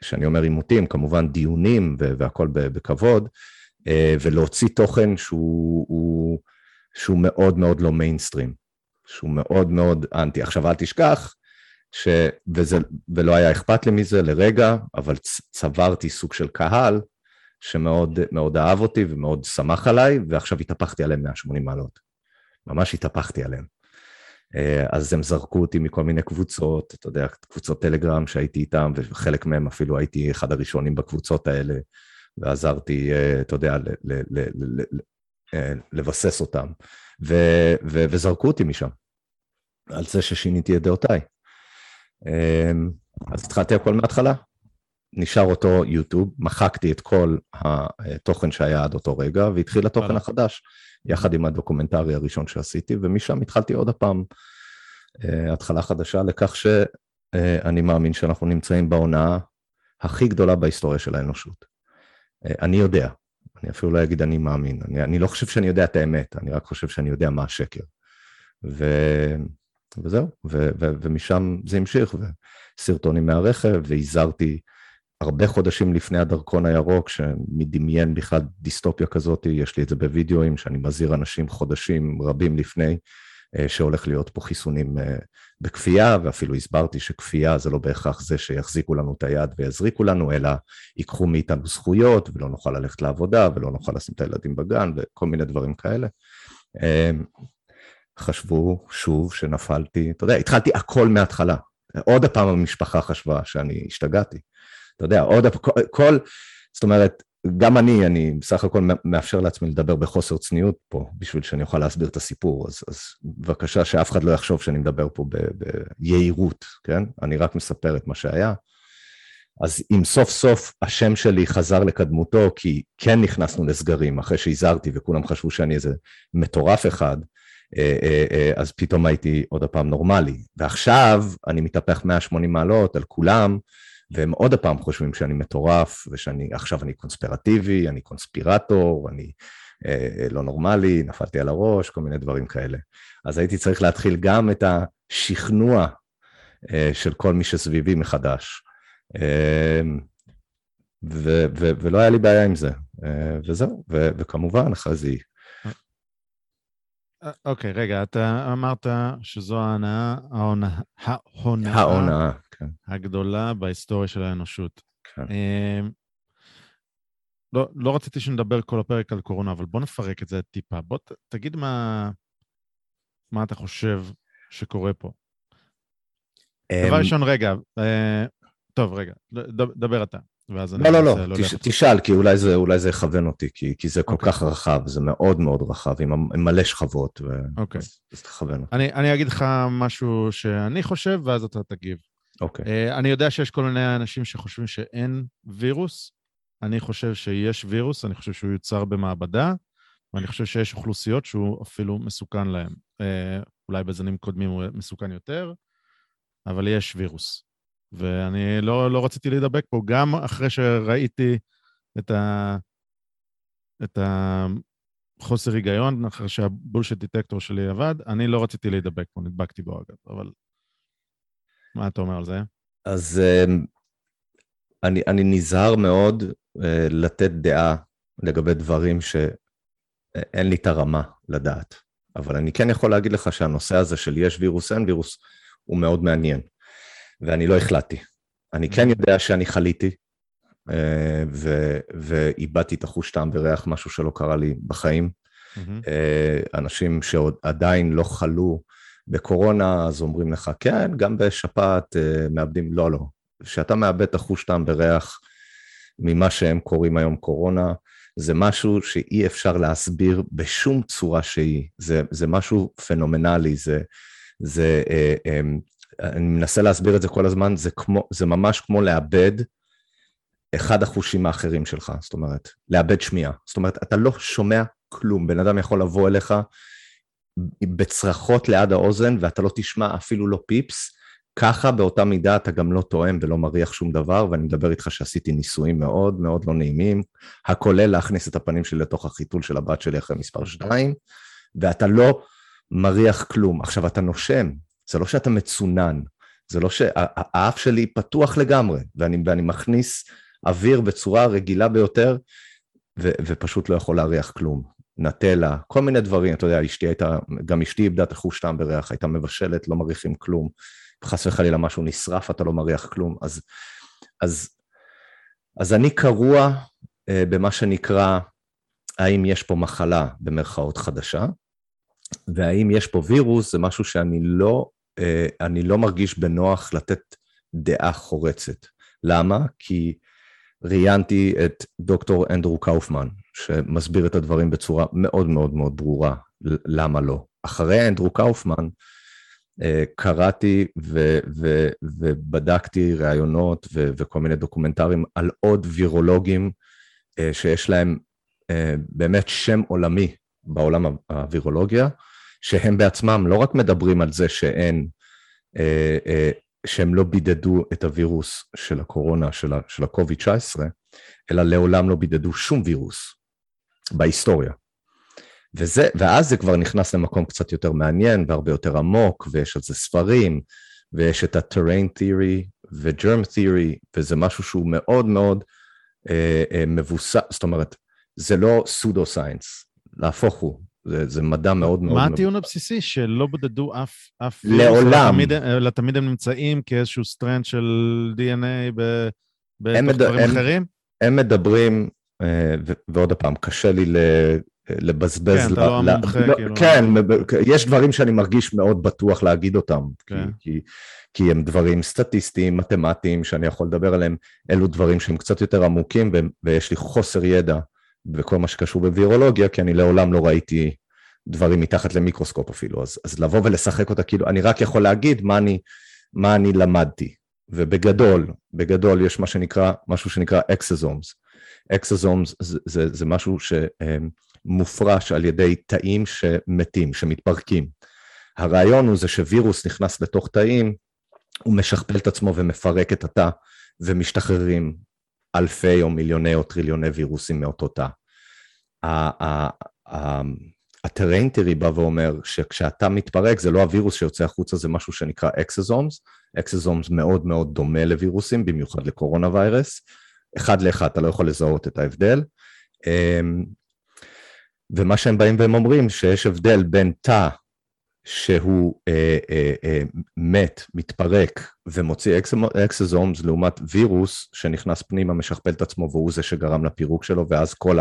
כשאני אומר עימותים, כמובן דיונים והכל בכבוד, אה, ולהוציא תוכן שהוא, הוא, שהוא מאוד מאוד לא מיינסטרים, שהוא מאוד מאוד אנטי. עכשיו, אל תשכח, ש... וזה, ולא היה אכפת לי מזה לרגע, אבל צברתי סוג של קהל שמאוד מאוד אהב אותי ומאוד שמח עליי, ועכשיו התהפכתי עליהם 180 מעלות. ממש התהפכתי עליהם. אה, אז הם זרקו אותי מכל מיני קבוצות, אתה יודע, קבוצות טלגרם שהייתי איתם, וחלק מהם אפילו הייתי אחד הראשונים בקבוצות האלה, ועזרתי, אה, אתה יודע, אה, לבסס אותם, ו, ו, וזרקו אותי משם, על זה ששיניתי את דעותיי. אז התחלתי הכל מההתחלה, נשאר אותו יוטיוב, מחקתי את כל התוכן שהיה עד אותו רגע, והתחיל התוכן החדש. יחד עם הדוקומנטרי הראשון שעשיתי, ומשם התחלתי עוד הפעם uh, התחלה חדשה לכך שאני uh, מאמין שאנחנו נמצאים בהונאה הכי גדולה בהיסטוריה של האנושות. Uh, אני יודע, אני אפילו לא אגיד אני מאמין, אני, אני לא חושב שאני יודע את האמת, אני רק חושב שאני יודע מה השקר. ו... וזהו, ו- ו- ומשם זה המשיך, וסרטונים מהרכב, והזהרתי הרבה חודשים לפני הדרכון הירוק, שמדמיין בכלל דיסטופיה כזאת, יש לי את זה בווידאוים, שאני מזהיר אנשים חודשים רבים לפני, אה, שהולך להיות פה חיסונים אה, בכפייה, ואפילו הסברתי שכפייה זה לא בהכרח זה שיחזיקו לנו את היד ויזריקו לנו, אלא ייקחו מאיתנו זכויות, ולא נוכל ללכת לעבודה, ולא נוכל לשים את הילדים בגן, וכל מיני דברים כאלה. אה, חשבו שוב שנפלתי, אתה יודע, התחלתי הכל מההתחלה. עוד הפעם המשפחה חשבה שאני השתגעתי. אתה יודע, עוד, כל, זאת אומרת, גם אני, אני בסך הכל מאפשר לעצמי לדבר בחוסר צניעות פה, בשביל שאני אוכל להסביר את הסיפור, אז, אז בבקשה שאף אחד לא יחשוב שאני מדבר פה ביהירות, כן? אני רק מספר את מה שהיה. אז אם סוף סוף השם שלי חזר לקדמותו, כי כן נכנסנו לסגרים אחרי שהזהרתי וכולם חשבו שאני איזה מטורף אחד, אה, אה, אה, אז פתאום הייתי עוד הפעם נורמלי. ועכשיו אני מתהפך 180 מעלות על כולם, והם עוד הפעם חושבים שאני מטורף, ושאני, אני קונספירטיבי, אני קונספירטור, אני אה, לא נורמלי, נפלתי על הראש, כל מיני דברים כאלה. אז הייתי צריך להתחיל גם את השכנוע אה, של כל מי שסביבי מחדש. אה, ו- ו- ולא היה לי בעיה עם זה, אה, וזהו, ו- וכמובן, אחרי זה... אה, אוקיי, רגע, אתה אמרת שזו ההונאה, ההונאה, ההונאה, כן. הגדולה בהיסטוריה של האנושות. כן. אמ, לא, לא רציתי שנדבר כל הפרק על קורונה, אבל בוא נפרק את זה טיפה. בוא ת, תגיד מה, מה אתה חושב שקורה פה. דבר אמ, ראשון, רגע, אה, טוב, רגע, דבר אתה, ואז אני לא, לא, לא, להולך תש. תשאל, כי אולי זה, אולי זה יכוון אותי, כי, כי זה כל אוקיי. כך רחב, זה מאוד מאוד רחב, עם, עם מלא שכבות, ו... אוקיי. אז, אז תכוון אותי. אני, אני אגיד לך משהו שאני חושב, ואז אתה תגיב. אוקיי. אה, אני יודע שיש כל מיני אנשים שחושבים שאין וירוס. אני חושב שיש וירוס, אני חושב שהוא יוצר במעבדה, ואני חושב שיש אוכלוסיות שהוא אפילו מסוכן להם. אה, אולי בזנים קודמים הוא מסוכן יותר, אבל יש וירוס. ואני לא, לא רציתי להידבק פה, גם אחרי שראיתי את, ה, את החוסר היגיון, אחרי שהבולשיט דיטקטור שלי עבד, אני לא רציתי להידבק פה, נדבקתי בו אגב, אבל... מה אתה אומר על זה? אז אמ, אני, אני נזהר מאוד אה, לתת דעה לגבי דברים שאין לי את הרמה לדעת. אבל אני כן יכול להגיד לך שהנושא הזה של יש וירוס, אין וירוס, הוא מאוד מעניין. ואני לא החלטתי. אני כן יודע שאני חליתי, אה, ו- ואיבדתי את החוש טעם וריח, משהו שלא קרה לי בחיים. מהמם. אה, אנשים שעוד עדיין לא חלו בקורונה, אז אומרים לך, כן, גם בשפעת אה, מאבדים, לא, לא. כשאתה מאבד את החוש טעם וריח ממה שהם קוראים היום קורונה, זה משהו שאי אפשר להסביר בשום צורה שהיא. זה, זה משהו פנומנלי, זה, זה, אה, אה, אני מנסה להסביר את זה כל הזמן, זה, כמו, זה ממש כמו לאבד אחד החושים האחרים שלך, זאת אומרת, לאבד שמיעה. זאת אומרת, אתה לא שומע כלום, בן אדם יכול לבוא אליך בצרחות ליד האוזן ואתה לא תשמע אפילו לא פיפס, ככה באותה מידה אתה גם לא תואם ולא מריח שום דבר, ואני מדבר איתך שעשיתי ניסויים מאוד מאוד לא נעימים, הכולל להכניס את הפנים שלי לתוך החיתול של הבת שלי אחרי מספר שתיים, ואתה לא מריח כלום. עכשיו, אתה נושם, זה לא שאתה מצונן, זה לא שהאף שלי פתוח לגמרי, ואני, ואני מכניס אוויר בצורה רגילה ביותר, ו, ופשוט לא יכול להריח כלום. נטלה, כל מיני דברים, אתה יודע, אשתי הייתה, גם אשתי איבדה את החוש טעם בריח, הייתה מבשלת, לא מריחים כלום. חס וחלילה משהו נשרף, אתה לא מריח כלום. אז, אז, אז אני קרוע אה, במה שנקרא, האם יש פה מחלה במרכאות חדשה, והאם יש פה וירוס, זה משהו שאני לא, אני לא מרגיש בנוח לתת דעה חורצת. למה? כי ראיינתי את דוקטור אנדרו קאופמן, שמסביר את הדברים בצורה מאוד מאוד מאוד ברורה, למה לא. אחרי אנדרו קאופמן, אה, קראתי ו- ו- ובדקתי ראיונות ו- וכל מיני דוקומנטרים על עוד וירולוגים אה, שיש להם אה, באמת שם עולמי בעולם הווירולוגיה, שהם בעצמם לא רק מדברים על זה שאין, שהם לא בידדו את הווירוס של הקורונה, של ה-COVID-19, אלא לעולם לא בידדו שום וירוס בהיסטוריה. וזה, ואז זה כבר נכנס למקום קצת יותר מעניין והרבה יותר עמוק, ויש על זה ספרים, ויש את ה-terrain theory ו-germ theory, וזה משהו שהוא מאוד מאוד אה, אה, מבוסס, זאת אומרת, זה לא pseudo science, להפוך הוא, זה, זה מדע מאוד מאוד... מה הטיעון הבסיסי? שלא בודדו אף... אף לעולם. אלא תמיד, הם נמצאים כאיזשהו strand של DNA ב... בתוך מד- דברים הם- אחרים? הם מדברים, אה, ו- ועוד פעם, קשה לי ל- לבזבז... כן, אתה ל- לא ל- המומחה, לא, כאילו. כן, יש דברים שאני מרגיש מאוד בטוח להגיד אותם, כי- כן. כי- כי הם דברים סטטיסטיים, מתמטיים, שאני יכול לדבר עליהם, אלו דברים שהם קצת יותר עמוקים, ו- ויש לי חוסר ידע בכל מה שקשור בווירולוגיה, כי אני לעולם לא ראיתי דברים מתחת למיקרוסקופ אפילו, אז, אז לבוא ולשחק אותה, כאילו, אני רק יכול להגיד מה אני, מה אני למדתי. ובגדול, בגדול יש מה שנקרא, משהו שנקרא exosomes. exosomes זה, זה, זה משהו שמופרש על ידי תאים שמתים, שמתפרקים. הרעיון הוא זה שווירוס נכנס לתוך תאים, הוא משכפל את עצמו ומפרק את התא, ומשתחררים אלפי או מיליוני או טריליוני וירוסים מאותו תא. ה- ה- ה- הטריין תיארי בא ואומר שכשאתה מתפרק זה לא הווירוס שיוצא החוצה, זה משהו שנקרא exosomes. אקסזומס מאוד מאוד דומה לווירוסים, במיוחד לקורונה ויירס. אחד לאחד, אתה לא יכול לזהות את ההבדל. אמ, ומה שהם באים והם אומרים, שיש הבדל בין תא שהוא אה, אה, אה, מת, מתפרק ומוציא אקסזומס לעומת וירוס שנכנס פנימה, משכפל את עצמו והוא זה שגרם לפירוק שלו, ואז כל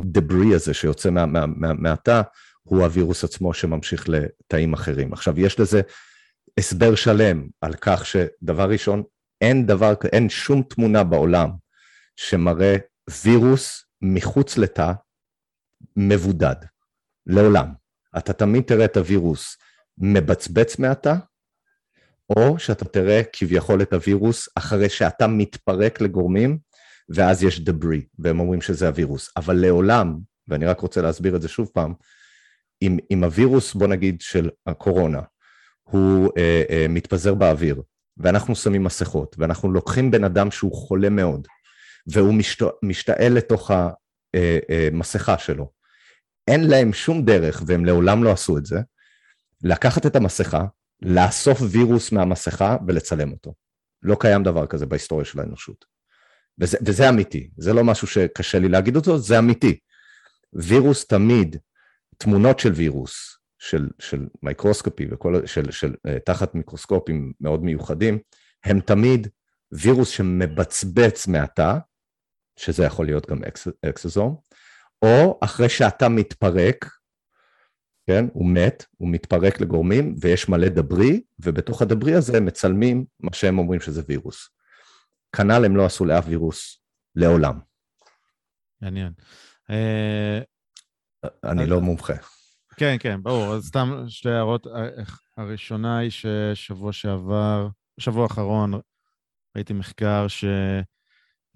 הדברי הזה שיוצא מהתא מה, מה, מה, הוא הווירוס עצמו שממשיך לתאים אחרים. עכשיו, יש לזה הסבר שלם על כך שדבר ראשון, אין דבר, אין שום תמונה בעולם שמראה וירוס מחוץ לתא מבודד, לעולם. אתה תמיד תראה את הווירוס מבצבץ מהתא, או שאתה תראה כביכול את הווירוס אחרי שאתה מתפרק לגורמים, ואז יש דברי, והם אומרים שזה הווירוס. אבל לעולם, ואני רק רוצה להסביר את זה שוב פעם, אם, אם הווירוס, בוא נגיד, של הקורונה, הוא אה, אה, מתפזר באוויר, ואנחנו שמים מסכות, ואנחנו לוקחים בן אדם שהוא חולה מאוד, והוא משת, משתעל לתוך המסכה אה, אה, שלו, אין להם שום דרך, והם לעולם לא עשו את זה, לקחת את המסכה, לאסוף וירוס מהמסכה ולצלם אותו. לא קיים דבר כזה בהיסטוריה של האנושות. וזה, וזה אמיתי, זה לא משהו שקשה לי להגיד אותו, זה אמיתי. וירוס תמיד, תמונות של וירוס, של, של microscopy וכל, של, של, אה, תחת מיקרוסקופים מאוד מיוחדים, הם תמיד וירוס שמבצבץ מהתא, שזה יכול להיות גם אקס, אקסוזום, או אחרי שאתה מתפרק, כן, הוא מת, הוא מתפרק לגורמים ויש מלא debris, ובתוך ה-debris הזה מצלמים מה שהם אומרים שזה וירוס. כנ"ל הם לא עשו לאף וירוס לעולם. מעניין. אה, אני לא מומחה. כן, כן, ברור. אז סתם שתי הערות. הראשונה היא ששבוע שעבר, שבוע האחרון, ראיתי מחקר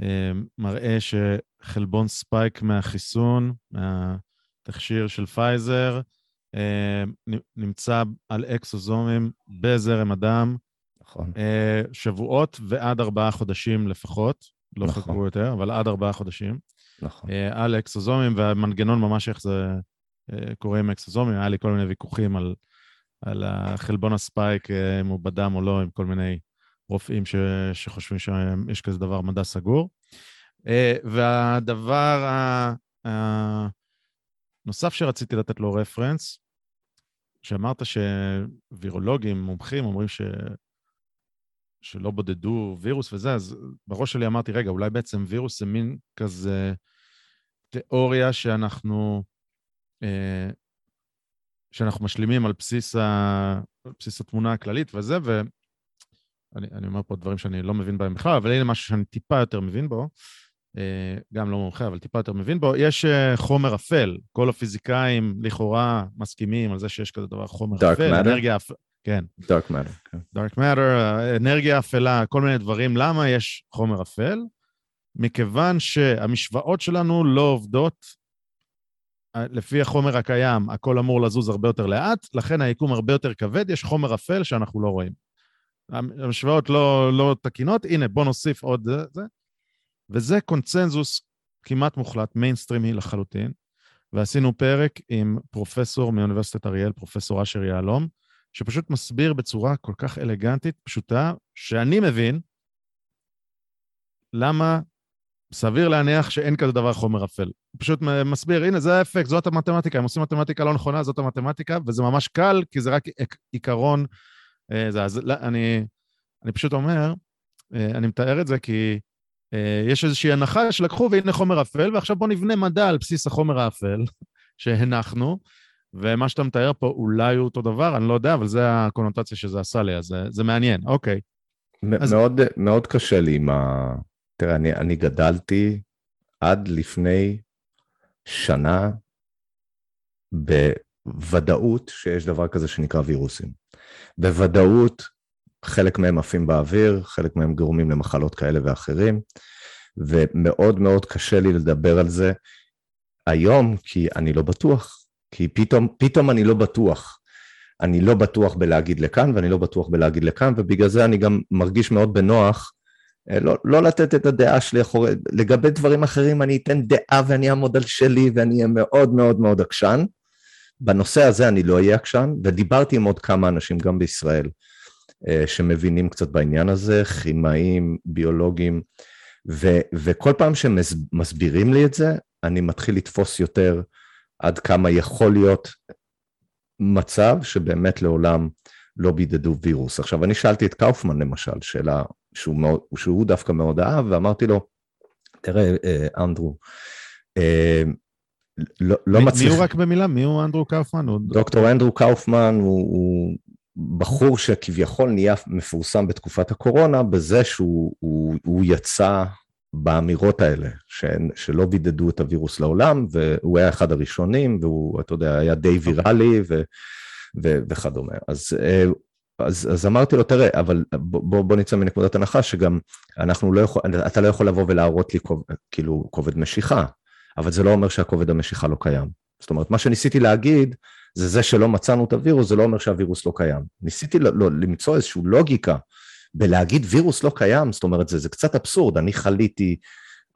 שמראה שחלבון spike מהחיסון, מהתכשיר של פייזר, נמצא על אקסוזומים בזרם הדם. נכון. שבועות ועד ארבעה חודשים לפחות. לא נכון. חקרו יותר, אבל עד ארבעה חודשים. נכון. על אקסוזומים, והמנגנון ממש איך זה אה, קורה עם אקסוזומים, היה לי כל מיני ויכוחים על, על החלבון הספייק, אה, אם הוא בדם או לא, עם כל מיני רופאים ש, שחושבים שיש כזה דבר מדע סגור. אה, והדבר הנוסף שרציתי לתת לו רפרנס, שאמרת שווירולוגים, מומחים, אומרים ש... שלא בודדו וירוס וזה, אז בראש שלי אמרתי, רגע, אולי בעצם וירוס זה מין כזה תיאוריה שאנחנו אה, שאנחנו משלימים על בסיס, ה... על בסיס התמונה הכללית וזה, ואני אומר פה דברים שאני לא מבין בהם בכלל, אבל הנה משהו שאני טיפה יותר מבין בו, אה, גם לא מומחה, אבל טיפה יותר מבין בו. יש אה, חומר אפל, כל הפיזיקאים לכאורה מסכימים על זה שיש כזה דבר חומר Dark אפל. matter? אנרגיה אפל. כן. Dark matter, כן. Dark matter, אנרגיה אפלה, כל מיני דברים. למה יש חומר אפל? מכיוון שהמשוואות שלנו לא עובדות לפי החומר הקיים, הכל אמור לזוז הרבה יותר לאט, לכן היקום הרבה יותר כבד, יש חומר אפל שאנחנו לא רואים. המשוואות לא, לא תקינות, הנה, בוא נוסיף עוד זה. וזה קונצנזוס כמעט מוחלט, מיינסטרימי לחלוטין, ועשינו פרק עם פרופסור מאוניברסיטת אריאל, פרופסור אשר יהלום, שפשוט מסביר בצורה כל כך אלגנטית, פשוטה, שאני מבין למה סביר להניח שאין כזה דבר חומר אפל. הוא פשוט מסביר, הנה, זה האפקט, זאת המתמטיקה, הם עושים מתמטיקה לא נכונה, זאת המתמטיקה, וזה ממש קל, כי זה רק עיקרון. אה, זה, אז אני, אני פשוט אומר, אה, אני מתאר את זה כי אה, יש איזושהי הנחה שלקחו, והנה חומר אפל, ועכשיו בואו נבנה מדע על בסיס החומר האפל *laughs* שהנחנו, ומה שאתה מתאר פה אולי הוא אותו דבר, אני לא יודע, אבל זה הקונוטציה שזה עשה לי, אז זה, זה מעניין, אוקיי. אז... מאוד, מאוד קשה לי עם ה... תראה, אני, אני גדלתי עד לפני שנה בוודאות שיש דבר כזה שנקרא וירוסים. בוודאות חלק מהם עפים באוויר, חלק מהם גורמים למחלות כאלה ואחרים, ומאוד מאוד קשה לי לדבר על זה היום, כי אני לא בטוח. כי פתאום, פתאום אני לא בטוח. אני לא בטוח בלהגיד לכאן ואני לא בטוח בלהגיד לכאן, ובגלל זה אני גם מרגיש מאוד בנוח אה, לא, לא לתת את הדעה שלי אחורי, לגבי דברים אחרים אני אתן דעה ואני אעמוד על שלי ואני אהיה מאוד מאוד מאוד עקשן. בנושא הזה אני לא אהיה עקשן, ודיברתי עם עוד כמה אנשים גם בישראל אה, שמבינים קצת בעניין הזה, כימאים, ביולוגים, ו, וכל פעם שמסבירים לי את זה, אני מתחיל לתפוס יותר עד כמה יכול להיות מצב שבאמת לעולם לא בידדו וירוס. עכשיו, אני שאלתי את קאופמן למשל, שאלה שהוא, מאוד, שהוא דווקא מאוד אהב, ואמרתי לו, תראה, אה, אנדרו, אה, לא, לא מצליח... מי הוא רק במילה? מי הוא אנדרו קאופמן? דוקטור אנדרו קאופמן הוא, הוא בחור שכביכול נהיה מפורסם בתקופת הקורונה בזה שהוא הוא, הוא יצא באמירות האלה, ש, שלא בידדו את הווירוס לעולם, והוא היה אחד הראשונים, והוא, אתה יודע, היה די ויראלי ו, ו, וכדומה. אז, אה, אז, אז אמרתי לו, תראה, אבל בוא, בוא נצא מנקודת הנחה שגם אנחנו לא יכול, אתה לא יכול לבוא ולהראות לי כאילו כובד משיכה, אבל זה לא אומר שהכובד המשיכה לא קיים. זאת אומרת, מה שניסיתי להגיד, זה זה שלא מצאנו את הווירוס, זה לא אומר שהווירוס לא קיים. ניסיתי לא, לא, למצוא איזושהי לוגיקה בלהגיד וירוס לא קיים, זאת אומרת, זה, זה קצת אבסורד, אני חליתי,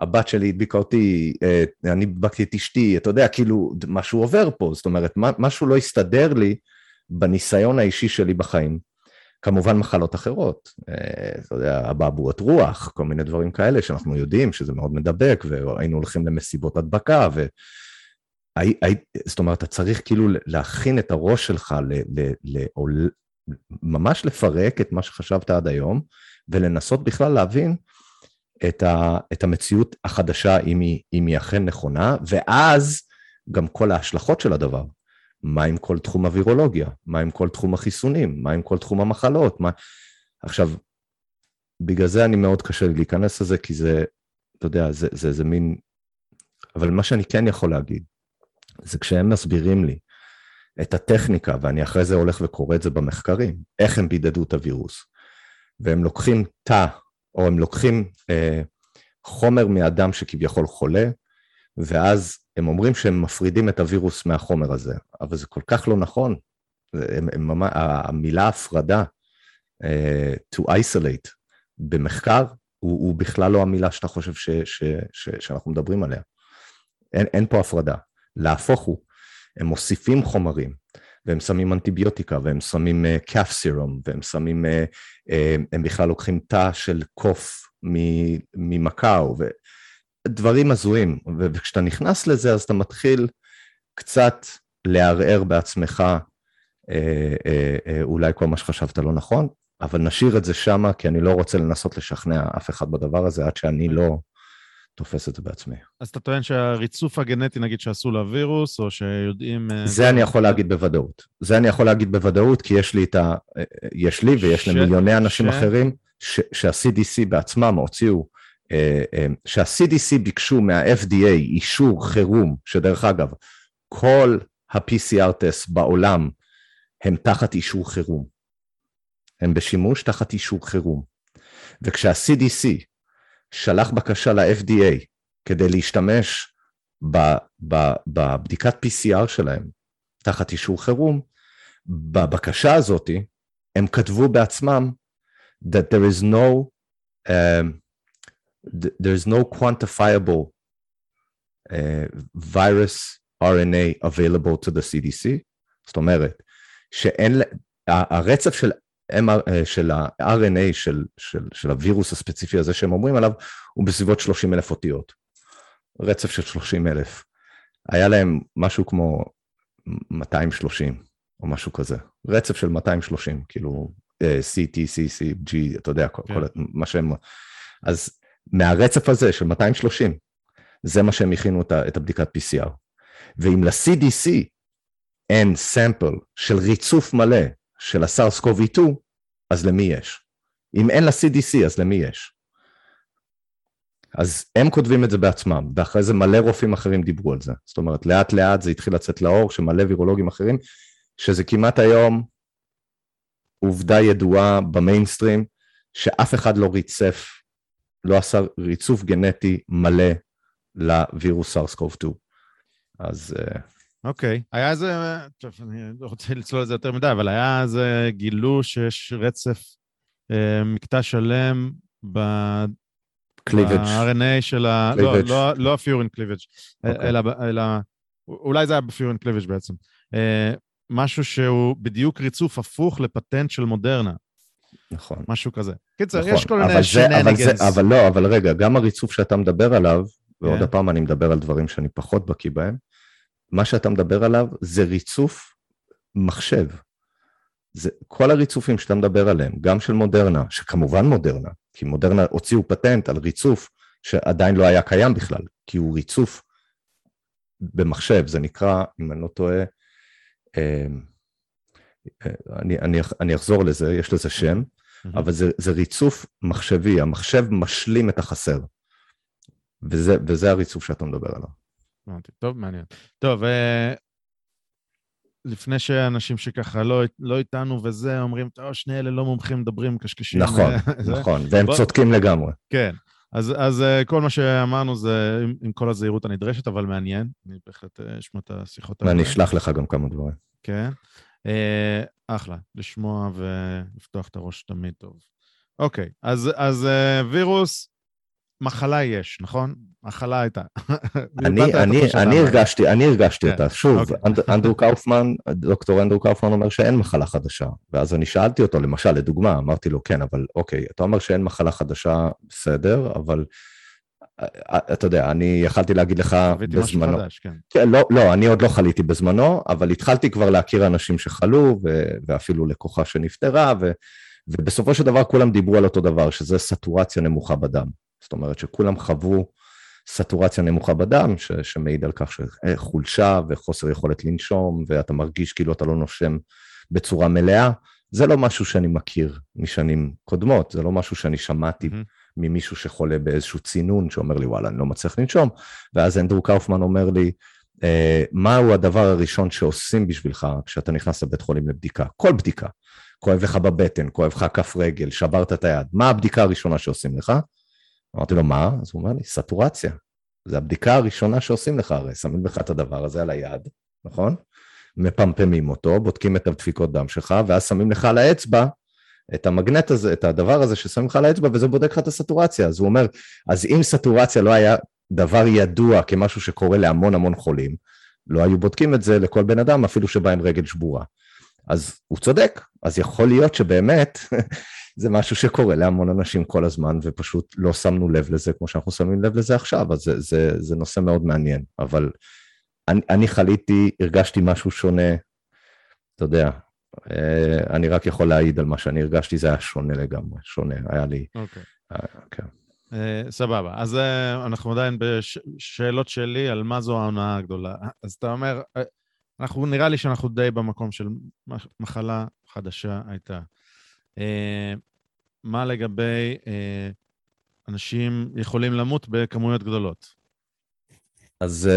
הבת שלי הדביקה אותי, אה, אני הדבקתי את אשתי, אתה יודע, כאילו, משהו עובר פה, זאת אומרת, משהו לא הסתדר לי בניסיון האישי שלי בחיים. כמובן מחלות אחרות, אה, אתה יודע, אבעבועות רוח, כל מיני דברים כאלה שאנחנו יודעים שזה מאוד מדבק, והיינו הולכים למסיבות הדבקה, ו... זאת אומרת, אתה צריך כאילו להכין את הראש שלך, ל, ל, ל, או ממש לפרק את מה שחשבת עד היום, ולנסות בכלל להבין את, ה, את המציאות החדשה, אם היא, אם היא אכן נכונה, ואז גם כל ההשלכות של הדבר. מה עם כל תחום הווירולוגיה? מה עם כל תחום החיסונים? מה עם כל תחום המחלות? מה... עכשיו, בגלל זה אני מאוד קשה לי להיכנס לזה, כי זה, אתה יודע, זה, זה, זה מין... אבל מה שאני כן יכול להגיד, זה כשהם מסבירים לי את הטכניקה, ואני אחרי זה הולך וקורא את זה במחקרים, איך הם בידדו את הווירוס, והם לוקחים תא, או הם לוקחים אה, חומר מאדם שכביכול חולה, ואז הם אומרים שהם מפרידים את הווירוס מהחומר הזה, אבל זה כל כך לא נכון. הם, הם, הם, המילה הפרדה, uh, to isolate, במחקר, הוא, הוא בכלל לא המילה שאתה חושב ש, ש, ש, שאנחנו מדברים עליה. אין, אין פה הפרדה. להפוך הוא, הם מוסיפים חומרים, והם שמים אנטיביוטיקה, והם שמים uh, סירום, והם שמים, uh, uh, הם בכלל לוקחים תא של קוף ממקאו, דברים הזויים, וכשאתה נכנס לזה אז אתה מתחיל קצת לערער בעצמך אה, אה, אה, אולי כל מה שחשבת לא נכון, אבל נשאיר את זה שמה, כי אני לא רוצה לנסות לשכנע אף אחד בדבר הזה עד שאני לא תופס את זה בעצמי. אז אתה טוען שהריצוף הגנטי, נגיד, שעשו לווירוס, או שיודעים... זה אני יכול להגיד בוודאות. זה אני יכול להגיד בוודאות, כי יש לי את ה... יש לי ויש ש... למיליוני אנשים ש... אחרים, שה-CDC בעצמם הוציאו אה, אה, שה-CDC ביקשו מה-FDA אישור חירום, שדרך אגב, כל ה-PCR טסט בעולם הם תחת אישור חירום. הם בשימוש תחת אישור חירום. וכשה-CDC שלח בקשה ל-FDA כדי להשתמש בבדיקת PCR שלהם תחת אישור חירום, בבקשה הזאת הם כתבו בעצמם that there is no um, there's no quantifiable uh, virus RNA available to the CDC, זאת אומרת שאין, הרצף של, MR, של ה-RNA של, של, של הווירוס הספציפי הזה שהם אומרים עליו הוא בסביבות 30 אלף אותיות, רצף של 30 אלף. היה להם משהו כמו 230 או משהו כזה, רצף של 230, כאילו uh, CT, CC, G, אתה יודע, כל, yeah. כל, כן. מה שהם... אז מהרצף הזה של 230, זה מה שהם הכינו את הבדיקת PCR. ואם ל-CDC אין סמפל של ריצוף מלא של הסארס קובי 2 אז למי יש? אם אין ל-CDC, אז למי יש? אז הם כותבים את זה בעצמם, ואחרי זה מלא רופאים אחרים דיברו על זה. זאת אומרת, לאט לאט זה התחיל לצאת לאור, שמלא וירולוגים אחרים, שזה כמעט היום עובדה ידועה במיינסטרים, שאף אחד לא ריצף לא עשה ריצוף גנטי מלא לווירוס סארס קוב 2. אז... אה, אוקיי. Okay. היה איזה, טוב, אני לא רוצה לצלול לזה יותר מדי, אבל היה איזה גילו שיש רצף אה, מקטע שלם ב... cleavage. ב-RNA של ה... לא, לא, לא ה-furin cleavage, אוקיי. אלא, אלא... אולי זה היה ב-furin cleavage בעצם. אה, משהו שהוא בדיוק ריצוף הפוך לפטנט של מודרנה. נכון. משהו כזה. קיצר, נכון, יש כל מיני שנניגנס. אבל, אבל לא, אבל רגע, גם הריצוף שאתה מדבר עליו, ועוד yeah. כן. הפעם אני מדבר על דברים שאני פחות בקיא בהם, מה שאתה מדבר עליו זה ריצוף מחשב. זה כל הריצופים שאתה מדבר עליהם, גם של מודרנה, שכמובן מודרנה, כי מודרנה הוציאו פטנט על ריצוף שעדיין לא היה קיים בכלל, כי הוא ריצוף במחשב, זה נקרא, אם אני לא טועה, אמ, אני, אני, אני אחזור לזה, יש לזה שם, אבל זה, זה ריצוף מחשבי, המחשב משלים את החסר. וזה, וזה הריצוף שאתה מדבר עליו. אמרתי, טוב, מעניין. טוב, אה, לפני שאנשים שככה לא, לא איתנו וזה, אומרים, טוב, שני אלה לא מומחים, מדברים קשקשים. נכון, *laughs* נכון, והם בוא... צודקים לגמרי. כן, אז, אז אה, כל מה שאמרנו זה עם, עם כל הזהירות הנדרשת, אבל מעניין. אני בהחלט אה, אשמע את השיחות האלה. ואני אשלח לך גם כמה דברים. כן. אה, אחלה, לשמוע ולפתוח את הראש תמיד טוב. אוקיי, אז, אז אה, וירוס, מחלה יש, נכון? מחלה הייתה. *laughs* אני, אני, אני הרגשתי, אני הרגשתי כן. אותה. שוב, אוקיי. אנד, *laughs* אנדרו קאופמן, דוקטור אנדרו קאופמן אומר שאין מחלה חדשה. ואז אני שאלתי אותו, למשל, לדוגמה, אמרתי לו, כן, אבל אוקיי, אתה אומר שאין מחלה חדשה, בסדר, אבל אתה יודע, אני יכלתי להגיד לך בזמנו. חדש, כן. כן, לא, לא, אני עוד לא חליתי בזמנו, אבל התחלתי כבר להכיר אנשים שחלו, ו, ואפילו לקוחה שנפטרה, ו, ובסופו של דבר כולם דיברו על אותו דבר, שזה סטורציה נמוכה בדם. זאת אומרת שכולם חוו סטורציה נמוכה בדם, ש, שמעיד על כך שחולשה וחוסר יכולת לנשום, ואתה מרגיש כאילו אתה לא נושם בצורה מלאה. זה לא משהו שאני מכיר משנים קודמות, זה לא משהו שאני שמעתי. Mm-hmm. ממישהו שחולה באיזשהו צינון, שאומר לי, וואלה, אני לא מצליח לנשום, ואז אנדרו קאופמן אומר לי, אה, מהו הדבר הראשון שעושים בשבילך כשאתה נכנס לבית חולים לבדיקה? כל בדיקה. כואב לך בבטן, כואב לך כף רגל, שברת את היד, מה הבדיקה הראשונה שעושים לך? אמרתי לו, מה? אז הוא אומר לי, סטורציה. זה הבדיקה הראשונה שעושים לך, הרי שמים לך את הדבר הזה על היד, נכון? מפמפמים אותו, בודקים את הדפיקות דם שלך, ואז שמים לך על האצבע את המגנט הזה, את הדבר הזה ששמים לך על האצבע, וזה בודק לך את הסטורציה. אז הוא אומר, אז אם סטורציה לא היה דבר ידוע כמשהו שקורה להמון המון חולים, לא היו בודקים את זה לכל בן אדם, אפילו שבא עם רגל שבורה. אז הוא צודק, אז יכול להיות שבאמת *laughs* זה משהו שקורה להמון אנשים כל הזמן, ופשוט לא שמנו לב לזה כמו שאנחנו שמים לב לזה עכשיו, אז זה, זה, זה נושא מאוד מעניין. אבל אני, אני חליתי, הרגשתי משהו שונה, אתה יודע, אני רק יכול להעיד על מה שאני הרגשתי, זה היה שונה לגמרי, שונה, היה לי... אוקיי. אה, כן. Uh, סבבה, אז אנחנו עדיין בשאלות שלי על מה זו ההונאה הגדולה. אז אתה אומר, אנחנו, נראה לי שאנחנו די במקום של מחלה חדשה הייתה. מה לגבי אנשים יכולים למות בכמויות גדולות? אז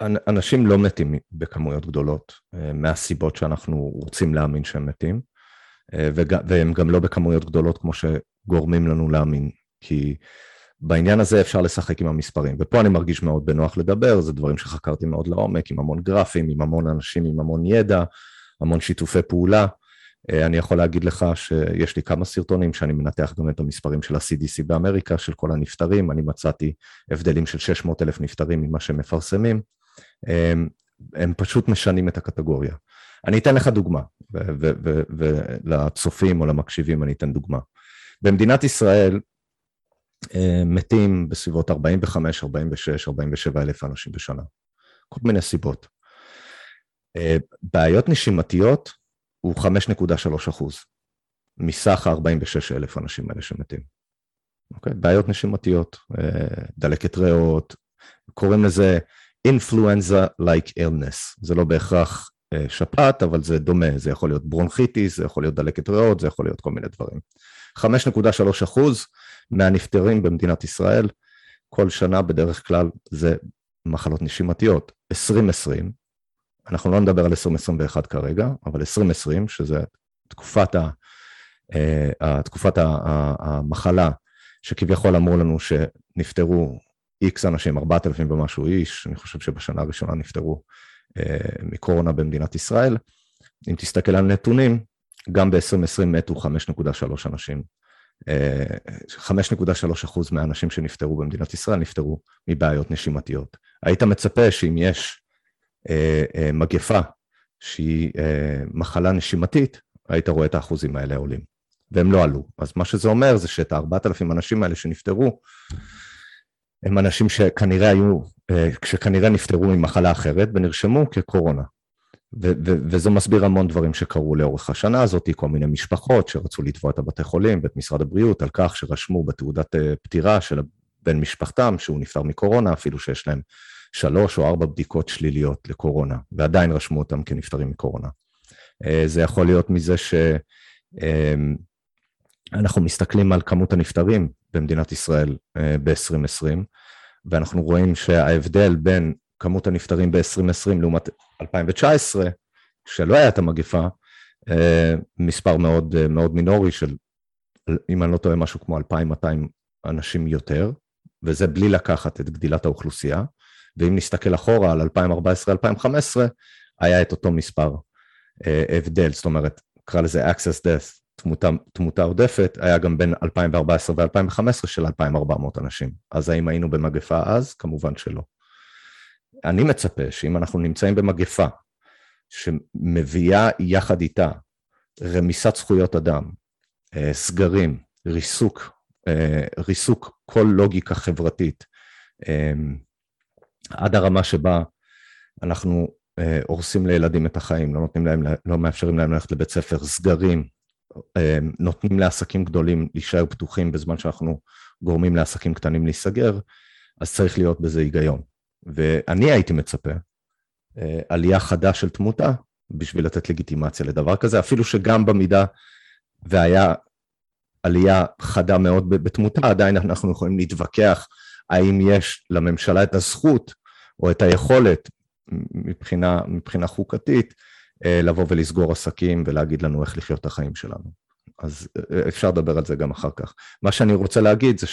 אנשים לא מתים בכמויות גדולות, אה, מהסיבות שאנחנו רוצים להאמין שהם מתים, אה, והם גם לא בכמויות גדולות כמו שגורמים לנו להאמין, כי בעניין הזה אפשר לשחק עם המספרים, ופה אני מרגיש מאוד בנוח לדבר, זה דברים שחקרתי מאוד לעומק, עם המון גרפים, עם המון אנשים, עם המון ידע, המון שיתופי פעולה. אה, אני יכול להגיד לך שיש לי כמה סרטונים שאני מנתח גם את המספרים של ה-CDC באמריקה, של כל הנפטרים, אני מצאתי הבדלים של 600 אלף נפטרים ממה שהם מפרסמים. הם, הם פשוט משנים את הקטגוריה. אני אתן לך דוגמה, ולצופים או למקשיבים אני אתן דוגמה. במדינת ישראל אה, מתים בסביבות 45, 46, 47 אלף אנשים בשנה. כל מיני סיבות. אה, בעיות נשימתיות הוא 5.3 אחוז מסך ה-46 אלף אנשים האלה שמתים. אוקיי? בעיות נשימתיות, אה, דלקת ריאות, קוראים לזה influenza-like illness. זה לא בהכרח uh, שפעת, אבל זה דומה, זה יכול להיות ברונכיטיס, זה יכול להיות דלקת ריאות, זה יכול להיות כל מיני דברים. 5.3 אחוז מהנפטרים במדינת ישראל, כל שנה בדרך כלל זה מחלות נשימתיות. 2020, אנחנו לא נדבר על 2021 כרגע, אבל 2020, שזה תקופת, ה, uh, תקופת המחלה, שכביכול אמרו לנו שנפטרו איקס אנשים, 4,000 ומשהו איש, אני חושב שבשנה הראשונה נפטרו אה, מקורונה במדינת ישראל. אם תסתכל על נתונים, גם ב-2020 מתו 5.3 אנשים. 5.3 אה, אחוז מהאנשים שנפטרו במדינת ישראל נפטרו מבעיות נשימתיות. היית מצפה שאם יש אה, אה, מגפה שהיא אה, מחלה נשימתית, היית רואה את האחוזים האלה עולים. והם לא עלו. אז מה שזה אומר זה שאת ה-4,000 אנשים האלה שנפטרו, הם אנשים שכנראה היו, אה, שכנראה נפטרו ממחלה אחרת ונרשמו כקורונה. ו- ו- וזה מסביר המון דברים שקרו לאורך השנה הזאת, כל מיני משפחות שרצו לתבוע את הבתי חולים ואת משרד הבריאות על כך שרשמו בתעודת אה, פטירה של בן משפחתם שהוא נפטר מקורונה, אפילו שיש להם שלוש או ארבע בדיקות שליליות לקורונה, ועדיין רשמו אותם כנפטרים מקורונה. אה, זה יכול להיות מזה שאנחנו מסתכלים על כמות הנפטרים במדינת ישראל ב-2020, ואנחנו רואים שההבדל בין כמות הנפטרים ב-2020 לעומת 2019, שלא היה את המגפה, אה, מספר מאוד, אה, מאוד מינורי של, אם אני לא טועה, משהו כמו 2,200 אנשים יותר, וזה בלי לקחת את גדילת האוכלוסייה. ואם נסתכל אחורה על 2014-2015, היה את אותו מספר אה, הבדל, זאת אומרת, נקרא לזה access death, תמותה, תמותה עודפת, היה גם בין 2014 ו-2015 של 2,400 אנשים. אז האם היינו במגפה אז? כמובן שלא. אני מצפה שאם אנחנו נמצאים במגפה שמביאה יחד איתה רמיסת זכויות אדם, אה, סגרים, ריסוק, אה, ריסוק כל לוגיקה חברתית, אה, עד הרמה שבה אנחנו הורסים לילדים את החיים, לא, נותנים להם, לא מאפשרים להם ללכת לבית ספר, סגרים, נותנים לעסקים גדולים להישאר פתוחים בזמן שאנחנו גורמים לעסקים קטנים להיסגר, אז צריך להיות בזה היגיון. ואני הייתי מצפה אה, עלייה חדה של תמותה בשביל לתת לגיטימציה לדבר כזה, אפילו שגם במידה והיה עלייה חדה מאוד בתמותה, עדיין אנחנו יכולים להתווכח האם יש לממשלה את הזכות או את היכולת מבחינה, מבחינה חוקתית אה, לבוא ולסגור עסקים ולהגיד לנו איך לחיות את החיים שלנו. אז אה, אפשר לדבר על זה גם אחר כך. מה שאני רוצה להגיד זה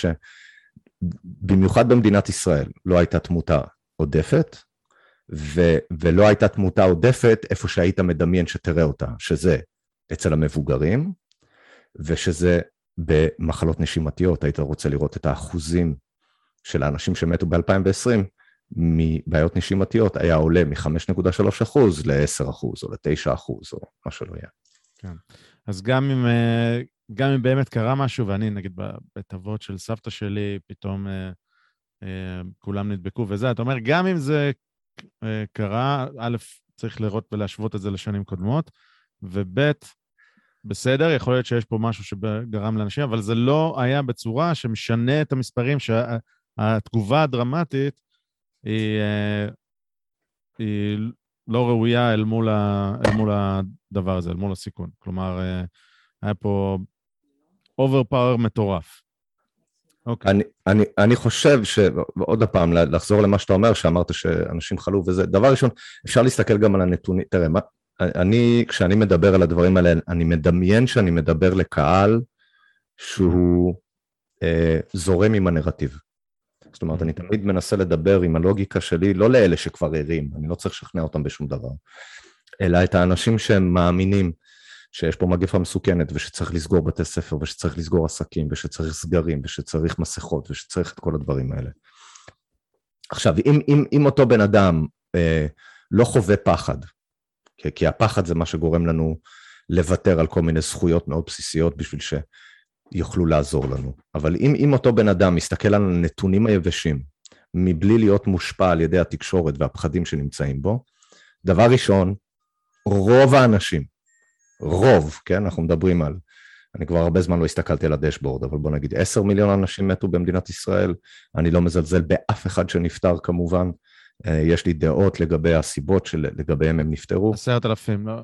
שבמיוחד במדינת ישראל לא הייתה תמותה עודפת, ו- ולא הייתה תמותה עודפת איפה שהיית מדמיין שתראה אותה, שזה אצל המבוגרים, ושזה במחלות נשימתיות, היית רוצה לראות את האחוזים של האנשים שמתו ב-2020 מבעיות נשימתיות, היה עולה מ-5.3% ל-10% או ל-9% או מה שלא יהיה. כן. אז גם אם, אה, גם אם באמת קרה משהו, ואני נגיד בבית אבות של סבתא שלי, פתאום אה, אה, כולם נדבקו וזה. אתה אומר, גם אם זה קרה, א', צריך לראות ולהשוות את זה לשנים קודמות, וב', בסדר, יכול להיות שיש פה משהו שגרם לאנשים, אבל זה לא היה בצורה שמשנה את המספרים, שהתגובה הדרמטית היא, אה, היא לא ראויה אל מול, ה, אל מול הדבר הזה, אל מול הסיכון. כלומר, היה פה overpower מטורף. אוקיי. אני, אני, אני חושב שעוד פעם, לחזור למה שאתה אומר, שאמרת שאנשים חלו וזה, דבר ראשון, אפשר להסתכל גם על הנתונים, תראה, מה, אני, כשאני מדבר על הדברים האלה, אני מדמיין שאני מדבר לקהל שהוא אה, זורם עם הנרטיב. זאת אומרת, אני תמיד מנסה לדבר עם הלוגיקה שלי, לא לאלה שכבר ערים, אני לא צריך לשכנע אותם בשום דבר, אלא את האנשים שהם מאמינים שיש פה מגפה מסוכנת ושצריך לסגור בתי ספר ושצריך לסגור עסקים ושצריך סגרים ושצריך מסכות ושצריך את כל הדברים האלה. עכשיו, אם, אם, אם אותו בן אדם אה, לא חווה פחד, כי, כי הפחד זה מה שגורם לנו לוותר על כל מיני זכויות מאוד בסיסיות בשביל שיוכלו לעזור לנו, אבל אם, אם אותו בן אדם מסתכל על הנתונים היבשים מבלי להיות מושפע על ידי התקשורת והפחדים שנמצאים בו, דבר ראשון, רוב האנשים רוב, כן? אנחנו מדברים על, אני כבר הרבה זמן לא הסתכלתי על הדשבורד, אבל בוא נגיד 10 מיליון אנשים מתו במדינת ישראל, אני לא מזלזל באף אחד שנפטר כמובן, אה, יש לי דעות לגבי הסיבות שלגביהם הם נפטרו. עשרת אלפים, לא...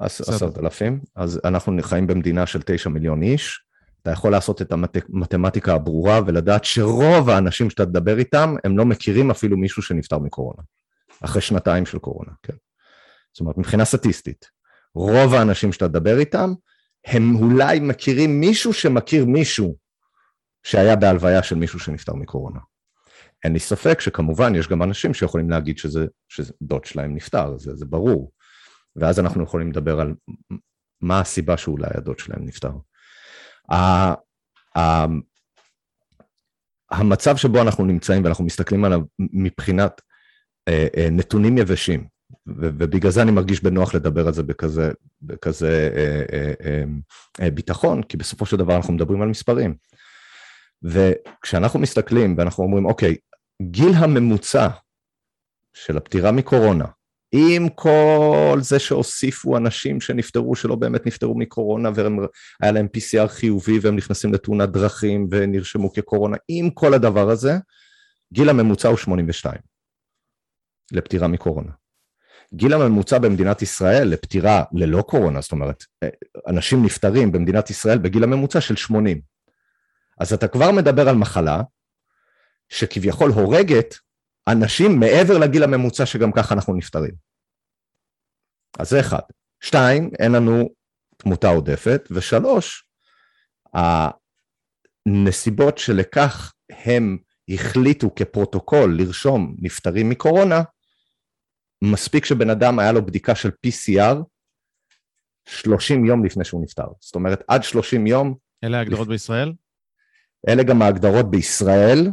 עשרת אלפים, אז אנחנו חיים במדינה של 9 מיליון איש, אתה יכול לעשות את המתמטיקה הברורה ולדעת שרוב האנשים שאתה תדבר איתם, הם לא מכירים אפילו מישהו שנפטר מקורונה, אחרי שנתיים של קורונה, כן. זאת אומרת, מבחינה סטטיסטית. רוב האנשים שאתה תדבר איתם, הם אולי מכירים מישהו שמכיר מישהו שהיה בהלוויה של מישהו שנפטר מקורונה. אין לי ספק שכמובן יש גם אנשים שיכולים להגיד שזה, שדוד שלהם נפטר, זה, זה ברור. ואז אנחנו יכולים לדבר על מה הסיבה שאולי הדוד שלהם נפטר. המצב שבו אנחנו נמצאים ואנחנו מסתכלים עליו מבחינת אה, אה, נתונים יבשים, ובגלל זה אני מרגיש בנוח לדבר על זה בכזה, בכזה אה, ביטחון, כי בסופו של דבר אנחנו מדברים על מספרים. וכשאנחנו מסתכלים ואנחנו אומרים, אוקיי, גיל הממוצע של הפטירה מקורונה עם כל זה שהוסיפו אנשים שנפטרו, שלא באמת נפטרו מקורונה, והיה להם PCR חיובי והם נכנסים לתאונת דרכים ונרשמו כקורונה, עם כל הדבר הזה, גיל הממוצע הוא 82 לפטירה מקורונה. גיל הממוצע במדינת ישראל לפטירה ללא קורונה, זאת אומרת, אנשים נפטרים במדינת ישראל בגיל הממוצע של 80. אז אתה כבר מדבר על מחלה שכביכול הורגת אנשים מעבר לגיל הממוצע שגם ככה אנחנו נפטרים. אז זה אחד. שתיים, אין לנו תמותה עודפת, ושלוש, הנסיבות שלכך הם החליטו כפרוטוקול לרשום נפטרים מקורונה, מספיק שבן אדם היה לו בדיקה של PCR 30 יום לפני שהוא נפטר. זאת אומרת, עד 30 יום... אלה ההגדרות לפ... בישראל? אלה גם ההגדרות בישראל.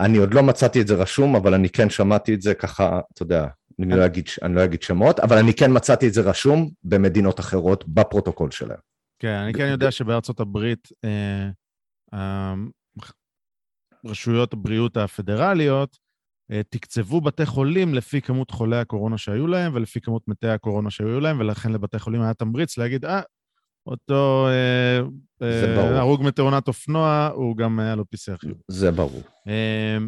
אני עוד לא מצאתי את זה רשום, אבל אני כן שמעתי את זה ככה, אתה יודע, אני לא אגיד, אני לא אגיד שמות, אבל אני כן מצאתי את זה רשום במדינות אחרות בפרוטוקול שלהם. כן, אני כן יודע שבארצות הברית, אה, אה, רשויות הבריאות הפדרליות אה, תקצבו בתי חולים לפי כמות חולי הקורונה שהיו להם ולפי כמות מתי הקורונה שהיו להם, ולכן לבתי חולים היה תמריץ להגיד, אה, אותו אה, אה, הרוג מתאונת אופנוע, הוא גם היה לו PCR חיוב. זה ברור. אה,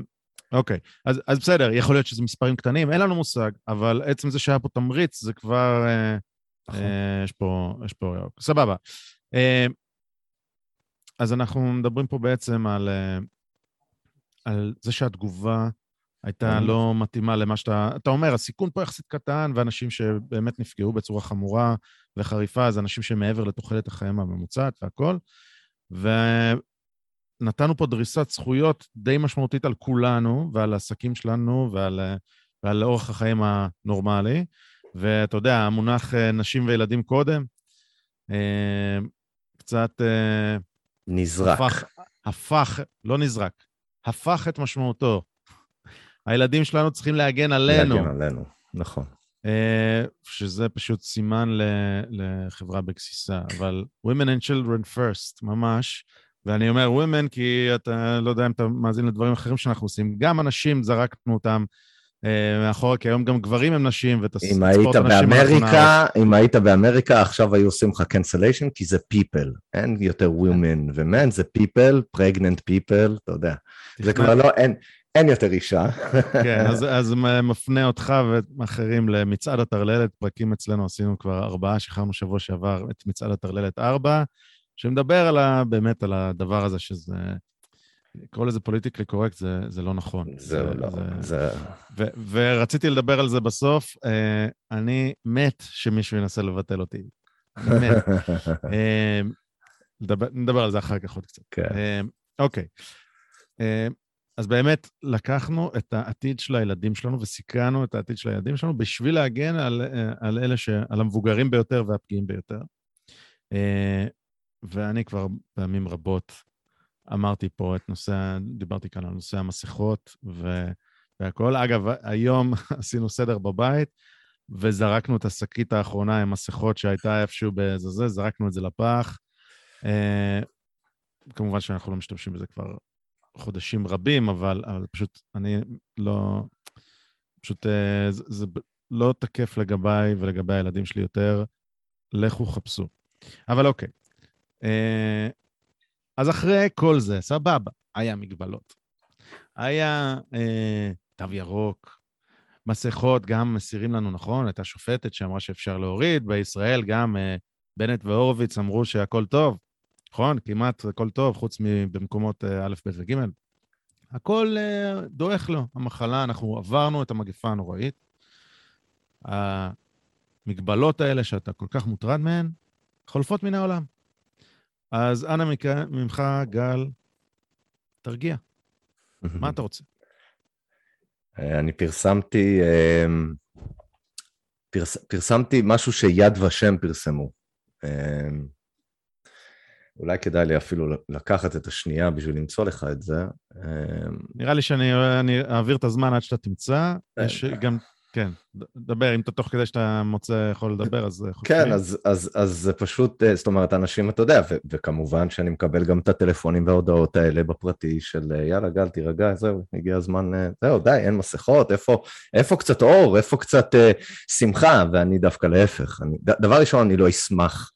אוקיי, אז, אז בסדר, יכול להיות שזה מספרים קטנים, אין לנו מושג, אבל עצם זה שהיה פה תמריץ, זה כבר... אה, נכון. אה, יש פה... יש פה... סבבה. אה, אז אנחנו מדברים פה בעצם על, על זה שהתגובה הייתה לא מתאימה למה שאתה... אתה אומר, הסיכון פה יחסית קטן, ואנשים שבאמת נפגעו בצורה חמורה וחריפה, זה אנשים שמעבר לתוחלת החיים הממוצעת והכול. ונתנו פה דריסת זכויות די משמעותית על כולנו ועל העסקים שלנו ועל, ועל אורח החיים הנורמלי. ואתה יודע, המונח אה, נשים וילדים קודם, אה, קצת... אה, נזרק. הפך, הפך, לא נזרק, הפך את משמעותו. הילדים שלנו צריכים להגן עלינו. להגן עלינו, נכון. אה, שזה פשוט סימן לחברה בגסיסה, אבל women and children first, ממש. ואני אומר women כי אתה לא יודע אם אתה מאזין לדברים אחרים שאנחנו עושים. גם אנשים, זרקנו אותם אה, מאחורה, כי היום גם גברים הם נשים, ואת הספורט הנשים... אם היית באמריקה, אם היית באמריקה, עכשיו היו עושים לך cancellation, כי זה people. אין יותר women ו-men, זה people, pregnant people, אתה יודע. זה כבר לא, אין... אין יותר אישה. כן, אז, אז מפנה אותך ואחרים למצעד הטרללת, פרקים אצלנו עשינו כבר ארבעה, שחררנו שבוע שעבר את מצעד הטרללת ארבע, שמדבר על ה, באמת על הדבר הזה שזה... לקרוא לזה פוליטיקלי קורקט זה, זה לא נכון. זה לא, זה... זה... ו, ורציתי לדבר על זה בסוף. אה, אני מת שמישהו ינסה לבטל אותי. מת. *laughs* אה, נדבר, נדבר על זה אחר כך עוד קצת. כן. אה, אוקיי. אז באמת לקחנו את העתיד של הילדים שלנו וסקרנו את העתיד של הילדים שלנו בשביל להגן על, אה, על אלה ש... על המבוגרים ביותר והפגיעים ביותר. אה, ואני כבר פעמים רבות אמרתי פה את נושא, דיברתי כאן על נושא המסכות ו... והכול. אגב, היום *laughs* עשינו סדר בבית וזרקנו את השקית האחרונה עם מסכות שהייתה איפשהו באיזה זה, זרקנו את זה לפח. אה, כמובן שאנחנו לא משתמשים בזה כבר חודשים רבים, אבל, אבל פשוט אני לא... פשוט אה, זה, זה לא תקף לגביי ולגבי הילדים שלי יותר. לכו חפשו. אבל אוקיי. אה, אז אחרי כל זה, סבבה, היה מגבלות. היה אה, תו ירוק, מסכות גם מסירים לנו, נכון? הייתה שופטת שאמרה שאפשר להוריד. בישראל גם אה, בנט והורוביץ אמרו שהכל טוב. נכון? כמעט הכל טוב, חוץ מבמקומות אה, א', ב' וג'. הכל אה, דועך לו, המחלה, אנחנו עברנו את המגפה הנוראית. המגבלות האלה שאתה כל כך מוטרד מהן, חולפות מן העולם. אז אנא ממך, גל, תרגיע. *laughs* מה אתה רוצה? אה, אני פרסמתי, פרס, פרסמתי משהו שיד ושם פרסמו. אולי כדאי לי אפילו לקחת את השנייה בשביל למצוא לך את זה. נראה לי שאני אעביר את הזמן עד שאתה תמצא. יש גם כן, דבר, אם אתה תוך כדי שאתה מוצא יכול לדבר, אז... אה, כן. אז, אז, אז זה פשוט, אה, זאת אומרת, אנשים, אתה יודע, ו- וכמובן שאני מקבל גם את הטלפונים וההודעות האלה בפרטי של אה, יאללה, גל, תירגע, זהו, הגיע הזמן, זהו, די, אין מסכות, איפה, איפה קצת אור, איפה קצת אה, שמחה, ואני דווקא להפך. אני, דבר ראשון, אני לא אשמח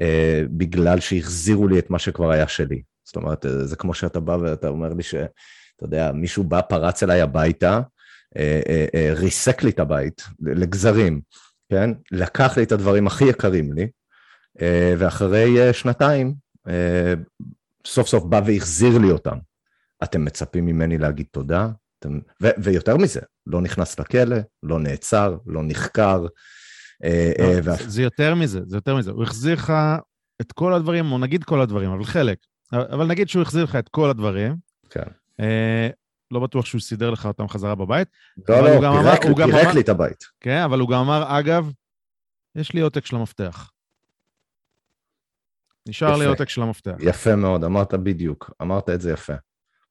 אה, בגלל שהחזירו לי את מה שכבר היה שלי. זאת אומרת, אה, זה כמו שאתה בא ואתה אומר לי ש... אתה יודע, מישהו בא, פרץ אליי הביתה, אה, אה, אה, ריסק לי את הבית לגזרים, כן? לקח לי את הדברים הכי יקרים לי, אה, ואחרי אה, שנתיים, אה, סוף סוף בא והחזיר לי אותם. אתם מצפים ממני להגיד תודה? אתם... ו- ויותר מזה, לא נכנס לכלא, לא נעצר, לא נחקר. אה, לא, אה, זה- יותר מזה, זה יותר מזה. הוא החזיר לך את כל הדברים, או נגיד כל הדברים, אבל חלק. אבל נגיד שהוא החזיר לך את כל הדברים, כן. אה, לא בטוח שהוא סידר לך אותם חזרה בבית, לא, לא, גם אמר- פירק, פירק אמר- לי את הבית. כן, אבל הוא גם אמר, אגב, יש לי עותק של המפתח. נשאר לי יפה. עותק של המפתח. יפה מאוד, אמרת בדיוק, אמרת את זה יפה,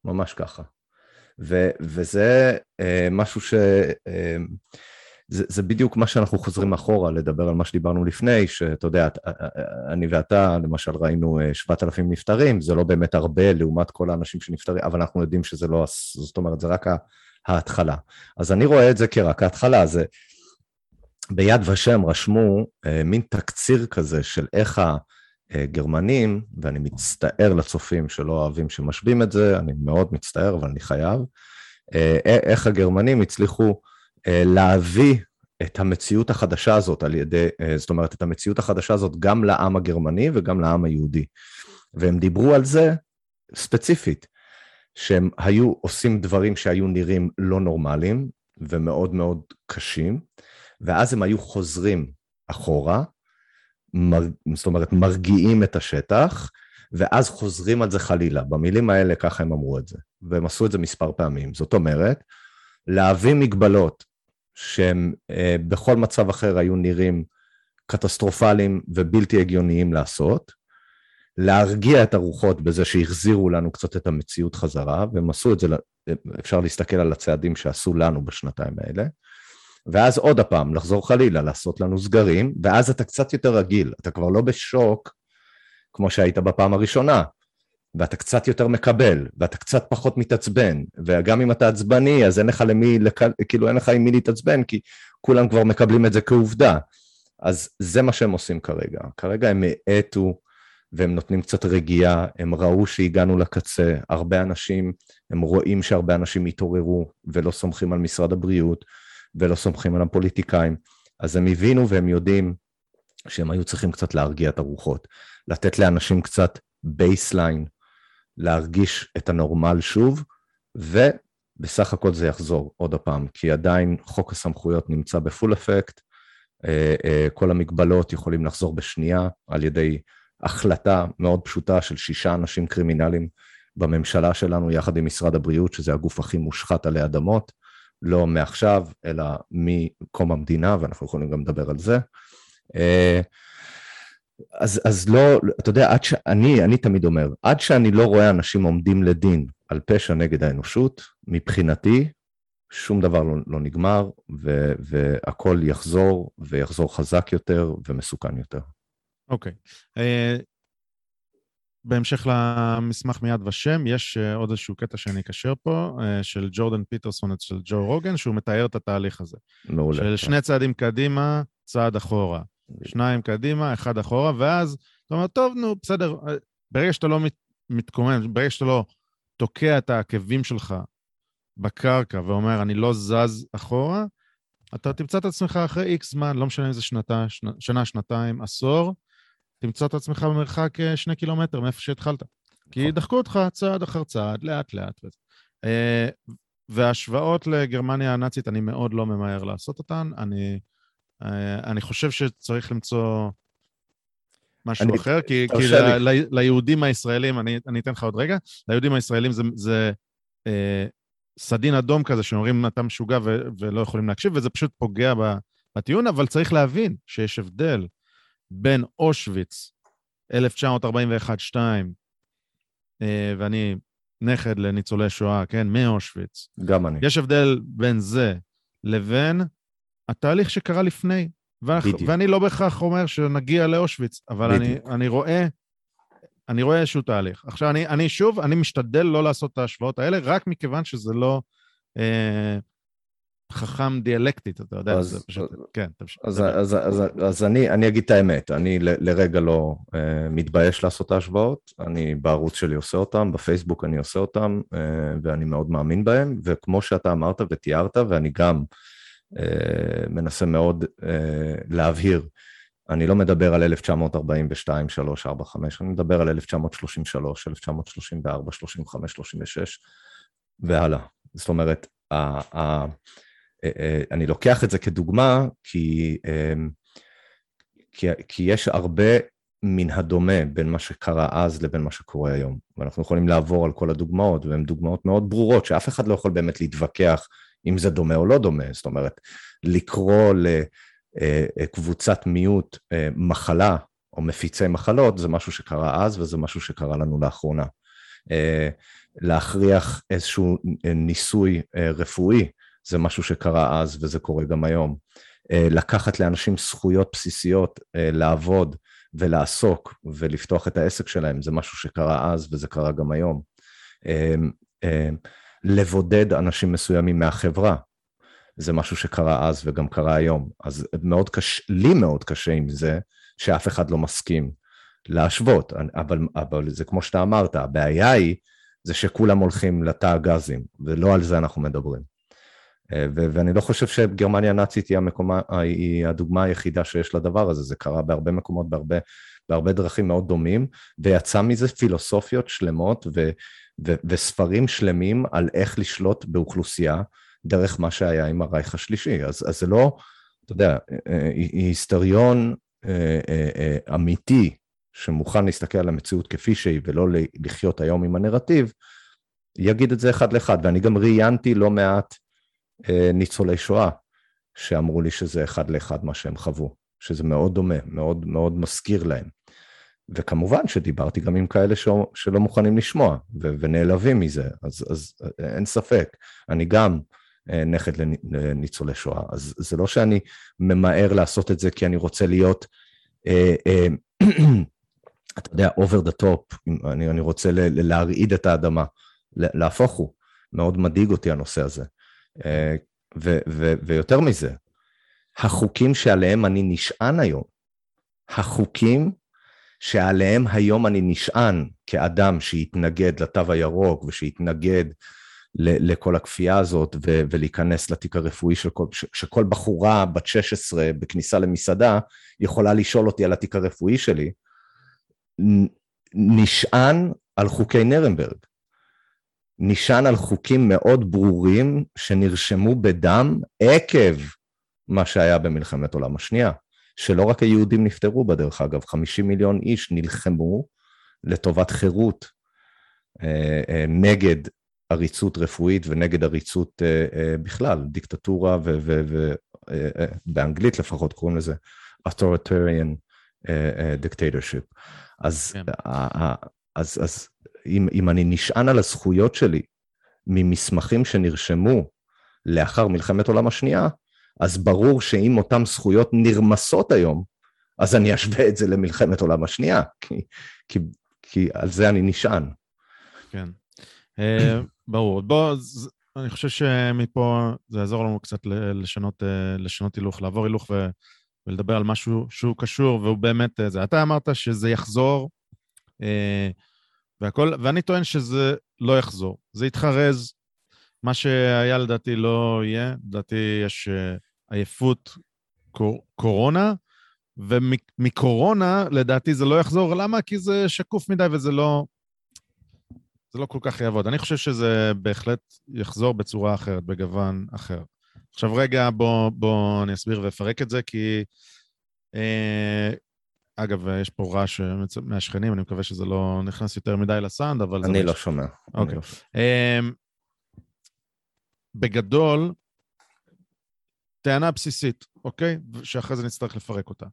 ממש ככה. ו, וזה אה, משהו ש... אה, זה, זה בדיוק מה שאנחנו חוזרים אחורה, לדבר על מה שדיברנו לפני, שאתה יודע, את- אה, אה, אני ואתה, למשל, ראינו אה, 7,000 נפטרים, זה לא באמת הרבה לעומת כל האנשים שנפטרים, אבל אנחנו יודעים שזה לא, זאת אומרת, זה רק ההתחלה. אז אני רואה את זה כרק ההתחלה, זה... ביד ושם רשמו אה, מין תקציר כזה של איך ה... גרמנים, ואני מצטער לצופים שלא אוהבים שמשווים את זה, אני מאוד מצטער, אבל אני חייב, אה, איך הגרמנים הצליחו אה, להביא את המציאות החדשה הזאת על ידי, אה, זאת אומרת, את המציאות החדשה הזאת גם לעם הגרמני וגם לעם היהודי. והם דיברו על זה ספציפית, שהם היו עושים דברים שהיו נראים לא נורמליים ומאוד מאוד קשים, ואז הם היו חוזרים אחורה, מר, זאת אומרת, מרגיעים את השטח, ואז חוזרים על זה חלילה. במילים האלה ככה הם אמרו את זה, והם עשו את זה מספר פעמים. זאת אומרת, להביא מגבלות שהם אה, בכל מצב אחר היו נראים קטסטרופליים ובלתי הגיוניים לעשות, להרגיע את הרוחות בזה שהחזירו לנו קצת את המציאות חזרה, והם עשו את זה, אפשר להסתכל על הצעדים שעשו לנו בשנתיים האלה, ואז עוד הפעם, לחזור חלילה, לעשות לנו סגרים, ואז אתה קצת יותר רגיל, אתה כבר לא בשוק כמו שהיית בפעם הראשונה, ואתה קצת יותר מקבל, ואתה קצת פחות מתעצבן, וגם אם אתה עצבני, אז אין לך למי, כאילו אין לך עם מי להתעצבן, כי כולם כבר מקבלים את זה כעובדה. אז זה מה שהם עושים כרגע. כרגע הם האטו, והם נותנים קצת רגיעה, הם ראו שהגענו לקצה, הרבה אנשים, הם רואים שהרבה אנשים התעוררו, ולא סומכים על משרד הבריאות, ולא סומכים על הפוליטיקאים. אז הם הבינו והם יודעים שהם היו צריכים קצת להרגיע את הרוחות, לתת לאנשים קצת baseline, להרגיש את הנורמל שוב, ובסך הכל זה יחזור עוד הפעם, כי עדיין חוק הסמכויות נמצא ב full effect, כל המגבלות יכולים לחזור בשנייה על ידי החלטה מאוד פשוטה של שישה אנשים קרימינליים בממשלה שלנו, יחד עם משרד הבריאות, שזה הגוף הכי מושחת עלי אדמות, לא מעכשיו, אלא מקום המדינה, ואנחנו יכולים גם לדבר על זה. אז, אז לא, אתה יודע, עד שאני, אני תמיד אומר, עד שאני לא רואה אנשים עומדים לדין על פשע נגד האנושות, מבחינתי, שום דבר לא, לא נגמר, ו, והכל יחזור, ויחזור חזק יותר ומסוכן יותר. אוקיי. Okay. Uh, בהמשך למסמך מיד ושם, יש uh, עוד איזשהו קטע שאני אקשר פה, uh, של ג'ורדן פיטרסון אצל ג'ו רוגן, שהוא מתאר את התהליך הזה. מעולה. של שני צעדים קדימה, צעד אחורה. שניים קדימה, אחד אחורה, ואז אתה אומר, טוב, נו, בסדר, ברגע שאתה לא מת, מתקומם, ברגע שאתה לא תוקע את העקבים שלך בקרקע ואומר, אני לא זז אחורה, אתה תמצא את עצמך אחרי איקס זמן, לא משנה אם זה שנתה, שנה, שנה, שנתיים, עשור, תמצא את עצמך במרחק שני קילומטר מאיפה שהתחלת. כי דחקו אותך צעד אחר צעד, לאט-לאט. וההשוואות לגרמניה הנאצית, אני מאוד לא ממהר לעשות אותן. אני... Uh, אני חושב שצריך למצוא משהו אני, אחר, כי, כי ל, ל, ליהודים הישראלים, אני, אני אתן לך עוד רגע, ליהודים הישראלים זה, זה uh, סדין אדום כזה, שאומרים אתה משוגע ו, ולא יכולים להקשיב, וזה פשוט פוגע בטיעון, אבל צריך להבין שיש הבדל בין אושוויץ, 1941-2, uh, ואני נכד לניצולי שואה, כן, מאושוויץ. גם אני. יש הבדל בין זה לבין התהליך שקרה לפני. ואח. ואני לא בהכרח אומר שנגיע לאושוויץ, אבל אני. אני רואה, אני רואה איזשהו תהליך. עכשיו, אני, אני שוב, אני משתדל לא לעשות את ההשוואות האלה, רק מכיוון שזה לא אה, חכם דיאלקטית, אתה יודע, אז- זה פשוט, כן, תמשיך. אז, דבר. אז, אז, אז אני, אני אגיד את האמת, אני ל- לרגע לא אה, מתבייש לעשות את ההשוואות, אני בערוץ שלי עושה אותם, בפייסבוק אני עושה אותם, אה, ואני מאוד מאמין בהם, וכמו שאתה אמרת ותיארת, ואני גם אה, מנסה מאוד אה, להבהיר, אני לא מדבר על 1942, 3, 4, 5, אני מדבר על 1933, 1934, 35, 36 והלאה. זאת אומרת, ה, ה, אה, אה, אני לוקח את זה כדוגמה, כי, אה, כי, כי יש הרבה מן הדומה בין מה שקרה אז לבין מה שקורה היום. ואנחנו יכולים לעבור על כל הדוגמאות, והן דוגמאות מאוד ברורות, שאף אחד לא יכול באמת להתווכח אם זה דומה או לא דומה. זאת אומרת, לקרוא לקבוצת מיעוט אה, מחלה או מפיצי מחלות, זה משהו שקרה אז וזה משהו שקרה לנו לאחרונה. אה, להכריח איזשהו ניסוי אה, רפואי, זה משהו שקרה אז וזה קורה גם היום. לקחת לאנשים זכויות בסיסיות לעבוד ולעסוק ולפתוח את העסק שלהם, זה משהו שקרה אז וזה קרה גם היום. לבודד אנשים מסוימים מהחברה, זה משהו שקרה אז וגם קרה היום. אז מאוד קשה, לי מאוד קשה עם זה, שאף אחד לא מסכים להשוות, אבל, אבל זה כמו שאתה אמרת, הבעיה היא זה שכולם הולכים לתא הגזים, ולא על זה אנחנו מדברים. אה, ו- ואני לא חושב שגרמניה הנאצית היא, המקומה, היא הדוגמה היחידה שיש לדבר הזה, זה קרה בהרבה מקומות, בהרבה, בהרבה דרכים מאוד דומים, ויצא מזה פילוסופיות שלמות ו- ו- וספרים שלמים על איך לשלוט באוכלוסייה דרך מה שהיה עם הרייך השלישי. אז, אז זה לא, אתה יודע, אה, היסטוריון אה, אה, אה, אמיתי, שמוכן להסתכל על המציאות כפי שהיא ולא לחיות היום עם הנרטיב, יגיד את זה אחד לאחד. ואני גם ראיינתי לא מעט ניצולי שואה, שאמרו לי שזה אחד לאחד מה שהם חוו, שזה מאוד דומה, מאוד מאוד מזכיר להם. וכמובן שדיברתי גם עם כאלה ש... שלא מוכנים לשמוע ו... ונעלבים מזה, אז, אז אין ספק, אני גם אה, נכד לניצולי שואה, אז זה לא שאני ממהר לעשות את זה כי אני רוצה להיות, אה, אה, *clears throat* אתה יודע, over the top, אני, אני רוצה ל... להרעיד את האדמה, להפוך הוא, מאוד מדאיג אותי הנושא הזה. ו... ו... ויותר מזה, החוקים שעליהם אני נשען היום, החוקים שעליהם היום אני נשען כאדם שהתנגד לתו הירוק ושהתנגד לכל הכפייה הזאת ו- ולהיכנס לתיק הרפואי של כל, ש- שכל בחורה בת 16 בכניסה למסעדה יכולה לשאול אותי על התיק הרפואי שלי, נשען על חוקי נרנברג. נשען על חוקים מאוד ברורים שנרשמו בדם עקב מה שהיה במלחמת העולם השנייה. שלא רק היהודים נפטרו בה, דרך אגב, 50 מיליון איש נלחמו לטובת חירות אה, אה, נגד עריצות רפואית ונגד עריצות אה, בכלל, דיקטטורה, ובאנגלית לפחות קוראים לזה authoritarian dictatorship. אז, כן. אז, אז אם, אם אני נשען על הזכויות שלי ממסמכים שנרשמו לאחר מלחמת העולם השנייה, אז ברור שאם אותן זכויות נרמסות היום, אז אני אשווה את זה למלחמת העולם השנייה, כי, כי, כי על זה אני נשען. כן. אה, ברור. בוא, ז- אני חושב שמפה זה יעזור לנו קצת לשנות, אה, לשנות הילוך, לעבור הילוך ו- ולדבר על משהו שהוא קשור, והוא באמת אה, זה. אתה אמרת שזה יחזור, אה, והכל, ואני טוען שזה לא יחזור. זה יתחרז. מה שהיה לדעתי לא יהיה. לדעתי יש אה, עייפות קור- קורונה, ומקורונה, לדעתי זה לא יחזור. למה? כי זה שקוף מדי וזה לא... זה לא כל כך יעבוד. אני חושב שזה בהחלט יחזור בצורה אחרת, בגוון אחר. עכשיו רגע, בוא, בוא אני אסביר ואפרק את זה, כי... אה, אגב, יש פה רעש מהשכנים, אני מקווה שזה לא נכנס יותר מדי לסאונד, אבל. אני לא ש- שומע. אוקיי. אני לא- אמ, בגדול, טענה בסיסית, אוקיי? שאחרי זה נצטרך לפרק אותה.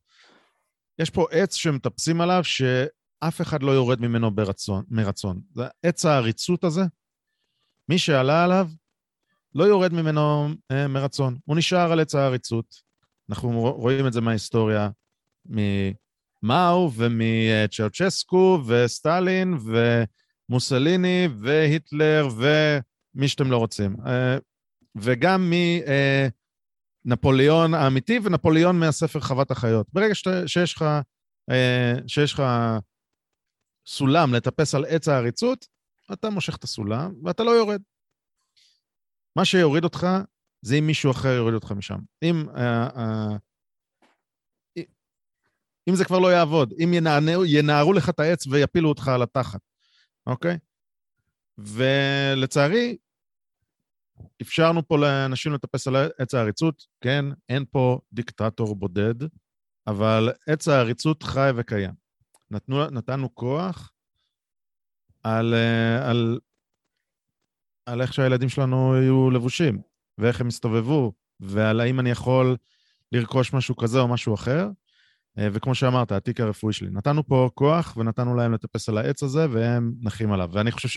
יש פה עץ שמטפסים עליו, שאף אחד לא יורד ממנו ברצון, מרצון. זה עץ העריצות הזה. מי שעלה עליו, לא יורד ממנו אה, מרצון, הוא נשאר על עץ העריצות. אנחנו רואים את זה מההיסטוריה, ממאו ומצ'אוצ'סקו וסטלין ומוסליני והיטלר ומי שאתם לא רוצים. אה, וגם מנפוליאון האמיתי ונפוליאון מהספר חוות החיות. ברגע שיש לך, אה, שיש לך סולם לטפס על עץ העריצות, אתה מושך את הסולם ואתה לא יורד. מה שיוריד אותך זה אם מישהו אחר יוריד אותך משם. אם, uh, uh, אם זה כבר לא יעבוד, אם ינענו, ינערו לך את העץ ויפילו אותך על התחת, אוקיי? ולצערי, אפשרנו פה לאנשים לטפס על עץ העריצות, כן, אין פה דיקטטור בודד, אבל עץ העריצות חי וקיים. נתנו, נתנו כוח על, אה, על, על איך שהילדים שלנו יהיו לבושים, ואיך הם יסתובבו, ועל האם אני יכול לרכוש משהו כזה או משהו אחר. אה, וכמו שאמרת, התיק הרפואי שלי. נתנו פה כוח ונתנו להם לטפס על העץ הזה, והם נחים עליו. ואני חושב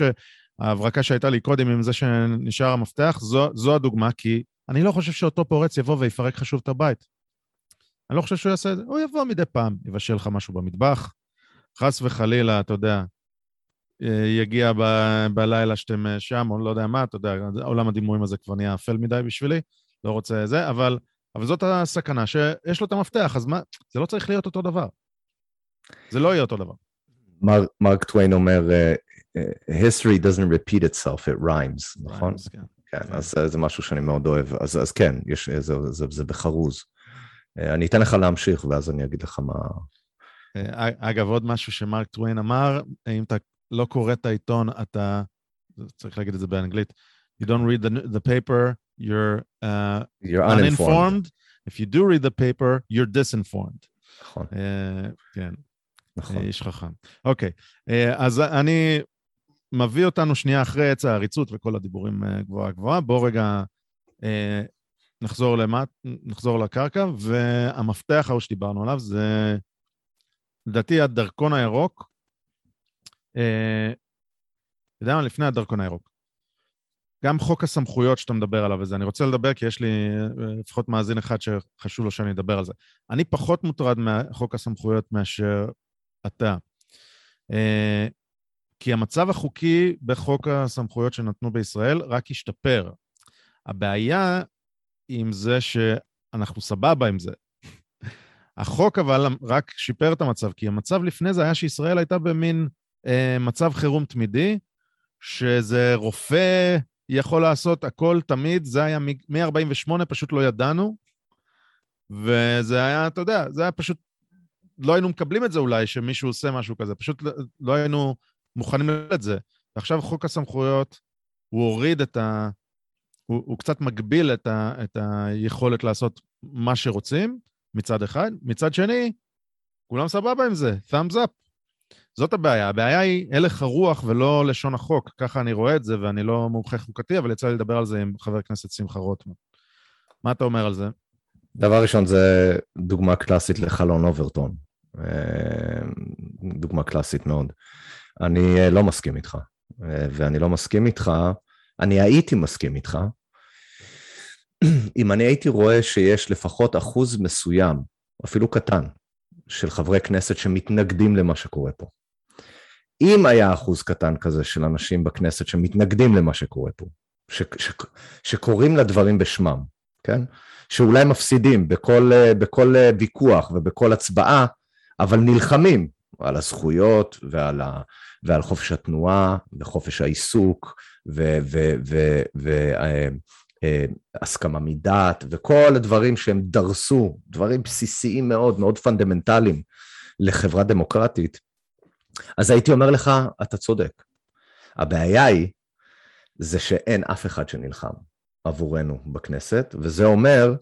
שההברקה שהייתה לי קודם עם זה שנשאר המפתח, זו, זו הדוגמה, כי אני לא חושב שאותו פורץ יבוא ויפרק לך שוב את הבית. אני לא חושב שהוא יעשה את זה. הוא יבוא מדי פעם, יבשל לך משהו במטבח, חס וחלילה, אתה יודע, אה, יגיע ב, בלילה שאתם אה, שם, או לא יודע מה, אתה יודע, עולם הדימויים הזה כבר נהיה אפל מדי בשבילי, לא רוצה זה, אבל, אבל זאת הסכנה, שיש לו את המפתח, אז מה, זה לא צריך להיות אותו דבר. זה לא יהיה אותו דבר. מר, מרק טוויין אומר, uh, history doesn't repeat itself, it rhymes, נכון? כן. כן, כן, אז זה משהו שאני מאוד אוהב. אז, אז כן, יש, זה, זה, זה בחרוז. אני אתן לך להמשיך, ואז אני אגיד לך מה... אגב, עוד משהו שמרק טוויין אמר, אם אתה לא קורא את העיתון, אתה, צריך להגיד את זה באנגלית, you don't read the, the paper, you're, uh, you're uninformed. If you do read the paper, you're disinformed. נכון. Uh, כן. נכון. איש חכם. אוקיי, uh, אז אני מביא אותנו שנייה אחרי עץ העריצות וכל הדיבורים uh, גבוהה גבוהה. בואו רגע uh, נחזור למט, נחזור לקרקע, והמפתח ההוא שדיברנו עליו זה, לדעתי, הדרכון הירוק, אה, אתה יודע מה? לפני הדרכון הירוק. גם חוק הסמכויות שאתה מדבר עליו וזה, אני רוצה לדבר כי יש לי אה, לפחות מאזין אחד שחשוב לו שאני אדבר על זה. אני פחות מוטרד מחוק הסמכויות מאשר אתה. אה, כי המצב החוקי בחוק הסמכויות שנתנו בישראל רק השתפר. הבעיה עם זה שאנחנו סבבה עם זה. החוק אבל רק שיפר את המצב, כי המצב לפני זה היה שישראל הייתה במין אה, מצב חירום תמידי, שזה רופא יכול לעשות הכל תמיד, זה היה מ-48, פשוט לא ידענו, וזה היה, אתה יודע, זה היה פשוט, לא היינו מקבלים את זה אולי, שמישהו עושה משהו כזה, פשוט לא, לא היינו מוכנים את זה. ועכשיו חוק הסמכויות, הוא הוריד את ה... הוא, הוא קצת מגביל את, ה, את היכולת לעשות מה שרוצים, מצד אחד. מצד שני, כולם סבבה עם זה, thumbs up. זאת הבעיה. הבעיה היא הלך הרוח ולא לשון החוק. ככה אני רואה את זה, ואני לא מומחה חוקתי, אבל יצא לי לדבר על זה עם חבר הכנסת שמחה רוטמן. מה אתה אומר על זה? דבר ראשון, זה דוגמה קלאסית לחלון אוברטון. אה, דוגמה קלאסית מאוד. אני אה, לא מסכים איתך, אה, ואני לא מסכים איתך, אני הייתי מסכים איתך, אם אני הייתי רואה שיש לפחות אחוז מסוים, אפילו קטן, של חברי כנסת שמתנגדים למה שקורה פה. אם היה אחוז קטן כזה של אנשים בכנסת שמתנגדים למה שקורה פה, ש, ש, שקוראים לדברים בשמם, כן? שאולי מפסידים בכל, בכל ויכוח ובכל הצבעה, אבל נלחמים על הזכויות ועל, ה, ועל חופש התנועה וחופש העיסוק והסכמה מדעת וכל הדברים שהם דרסו, דברים בסיסיים מאוד, מאוד fundamental יים לחברה דמוקרטית, אז הייתי אומר לך, אתה צודק. הבעיה היא, זה שאין אף אחד שנלחם עבורנו בכנסת, וזה אומר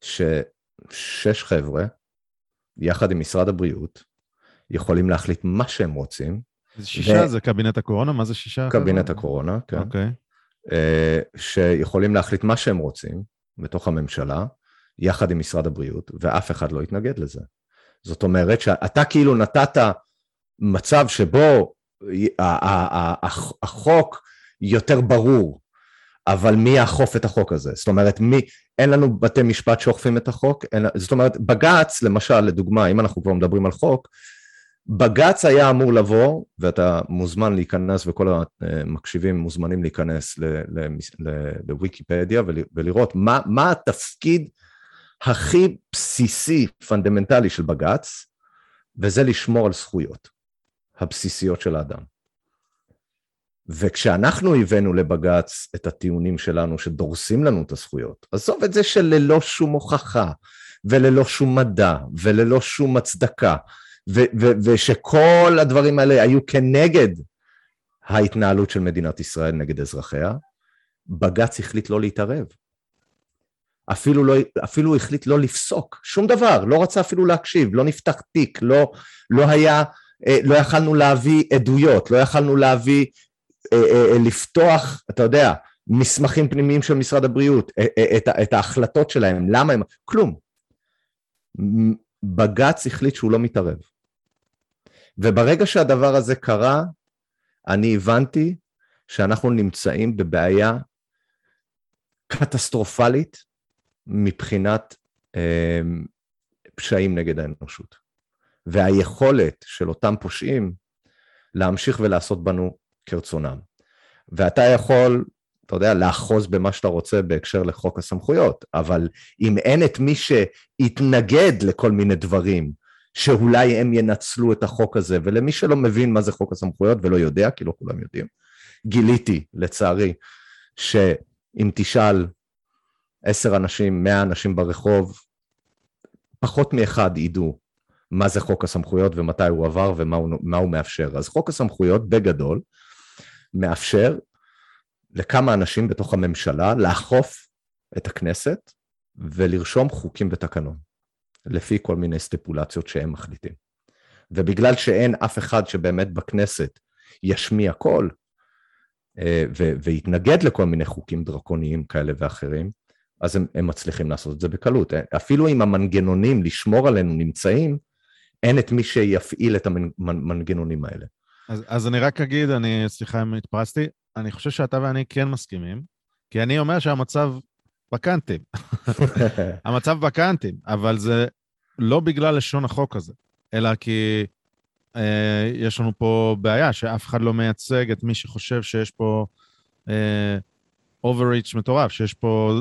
ששש חבר'ה, יחד עם משרד הבריאות, יכולים להחליט מה שהם רוצים. זה שישה? ו... זה קבינט הקורונה? מה זה שישה? קבינט הקורונה, כן. אוקיי. אה, שיכולים להחליט מה שהם רוצים בתוך הממשלה, יחד עם משרד הבריאות, ואף אחד לא יתנגד לזה. זאת אומרת שאתה כאילו נתת מצב שבו החוק יותר ברור, אבל מי יאכוף את החוק הזה? זאת אומרת, מי, אין לנו בתי משפט שאוכפים את החוק, אין, זאת אומרת, בג"ץ, למשל, לדוגמה, אם אנחנו כבר מדברים על חוק, בג"ץ היה אמור לבוא, ואתה מוזמן להיכנס, וכל המקשיבים מוזמנים להיכנס לוויקיפדיה ולראות מה, מה התפקיד הכי בסיסי, פונדמנטלי של בג"ץ, וזה לשמור על זכויות הבסיסיות של האדם. וכשאנחנו הבאנו לבג"ץ את הטיעונים שלנו שדורסים לנו את הזכויות, עזוב את זה שללא שום הוכחה, וללא שום מדע, וללא שום הצדקה, ו- ו- ושכל הדברים האלה היו כנגד ההתנהלות של מדינת ישראל נגד אזרחיה, בג"ץ החליט לא להתערב. אפילו, לא, אפילו החליט לא לפסוק, שום דבר, לא רצה אפילו להקשיב, לא נפתח תיק, לא, לא היה, אה, לא יכלנו להביא עדויות, לא יכלנו להביא, אה, אה, לפתוח, אתה יודע, מסמכים פנימיים של משרד הבריאות, את, את ההחלטות שלהם, למה הם, כלום. בג"ץ החליט שהוא לא מתערב. וברגע שהדבר הזה קרה, אני הבנתי שאנחנו נמצאים בבעיה קטסטרופלית מבחינת אה, פשעים נגד האנושות. והיכולת של אותם פושעים להמשיך ולעשות בנו כרצונם. ואתה יכול, אתה יודע, לאחוז במה שאתה רוצה בהקשר לחוק הסמכויות, אבל אם אין את מי שיתנגד לכל מיני דברים, שאולי הם ינצלו את החוק הזה, ולמי שלא מבין מה זה חוק הסמכויות ולא יודע, כי לא כולם יודעים, גיליתי, לצערי, שאם תשאל עשר אנשים, מאה אנשים ברחוב, פחות מאחד ידעו מה זה חוק הסמכויות ומתי הוא עבר ומה הוא, הוא מאפשר. אז חוק הסמכויות, בגדול, מאפשר לכמה אנשים בתוך הממשלה לאכוף את הכנסת ולרשום חוקים ותקנון. לפי כל מיני סטיפולציות שהם מחליטים. ובגלל שאין אף אחד שבאמת בכנסת ישמיע קול, אה, ויתנגד לכל מיני חוקים דרקוניים כאלה ואחרים, אז הם, הם מצליחים לעשות את זה בקלות. אפילו אם המנגנונים לשמור עלינו נמצאים, אין את מי שיפעיל את המנגנונים האלה. אז, אז אני רק אגיד, אני, סליחה אם התפרצתי, אני חושב שאתה ואני כן מסכימים, כי אני אומר שהמצב בקאנטים. *laughs* המצב בקאנטים, אבל זה לא בגלל לשון החוק הזה, אלא כי אה, יש לנו פה בעיה שאף אחד לא מייצג את מי שחושב שיש פה אה, overreach מטורף, שיש פה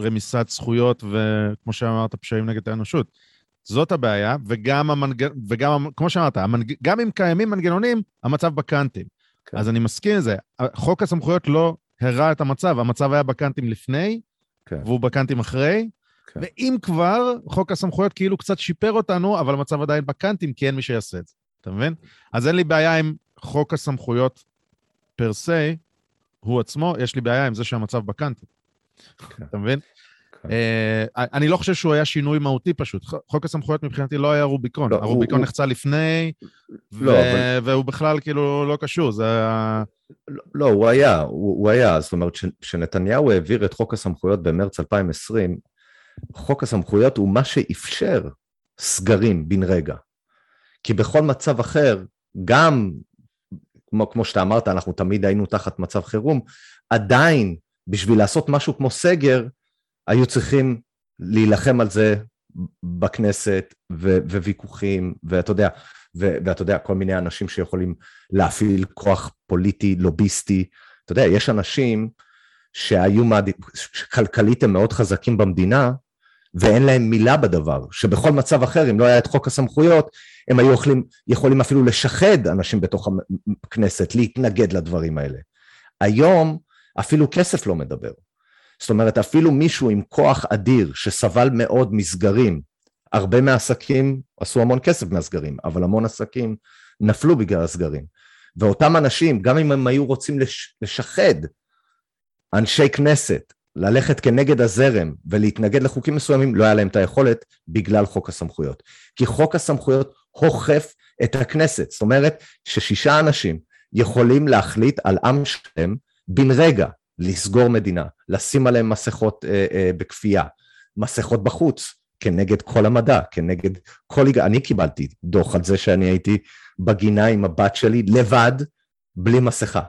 רמיסת זכויות וכמו שאמרת, פשעים נגד האנושות. זאת הבעיה, וגם, המנג... וגם כמו שאמרת, המנג... גם אם קיימים מנגנונים, המצב בקאנטים. כן. אז אני מסכים לזה. חוק הסמכויות לא הרע את המצב, המצב היה בקאנטים לפני, כן. והוא בקאנטים אחרי, כן. ואם כבר, חוק הסמכויות כאילו קצת שיפר אותנו, אבל המצב עדיין בקאנטים, כי אין מי שיעשה את זה, אתה מבין? אז אין לי בעיה עם חוק הסמכויות פר סי, הוא עצמו, יש לי בעיה עם זה שהמצב בקאנטים. כן. אתה מבין? כן. Uh, אני לא חושב שהוא היה שינוי מהותי פשוט. חוק הסמכויות מבחינתי לא היה רוביקון. לא, הרוביקון הוא, נחצה לפני, לא, ו... אבל... והוא בכלל כאילו לא קשור, זה. לא, הוא היה, הוא, הוא היה. זאת אומרת, כשנתניהו העביר את חוק הסמכויות במרץ 2020, חוק הסמכויות הוא מה שאפשר סגרים בן רגע. כי בכל מצב אחר, גם, כמו, כמו שאתה אמרת, אנחנו תמיד היינו תחת מצב חירום, עדיין, בשביל לעשות משהו כמו סגר, היו צריכים להילחם על זה בכנסת, ו- וויכוחים, ואתה יודע, ו- ואתה יודע, כל מיני אנשים שיכולים להפעיל כוח פוליטי, לוביסטי. אתה יודע, יש אנשים שהיו, מעד... כלכלית הם מאוד חזקים במדינה, ואין להם מילה בדבר, שבכל מצב אחר, אם לא היה את חוק הסמכויות, הם היו יכולים, יכולים אפילו לשחד אנשים בתוך הכנסת, להתנגד לדברים האלה. היום אפילו כסף לא מדבר. זאת אומרת, אפילו מישהו עם כוח אדיר שסבל מאוד מסגרים, הרבה מהעסקים עשו המון כסף מהסגרים, אבל המון עסקים נפלו בגלל הסגרים. ואותם אנשים, גם אם הם היו רוצים לש, לשחד אנשי כנסת, ללכת כנגד הזרם ולהתנגד לחוקים מסוימים, לא היה להם את היכולת בגלל חוק הסמכויות. כי חוק הסמכויות הוכף את הכנסת. זאת אומרת ששישה אנשים יכולים להחליט על עם שלם בן רגע לסגור מדינה, לשים עליהם מסכות אה, אה, בכפייה, מסכות בחוץ, כנגד כל המדע, כנגד כל... אני קיבלתי דוח על זה שאני הייתי בגינה עם הבת שלי לבד, בלי מסכה.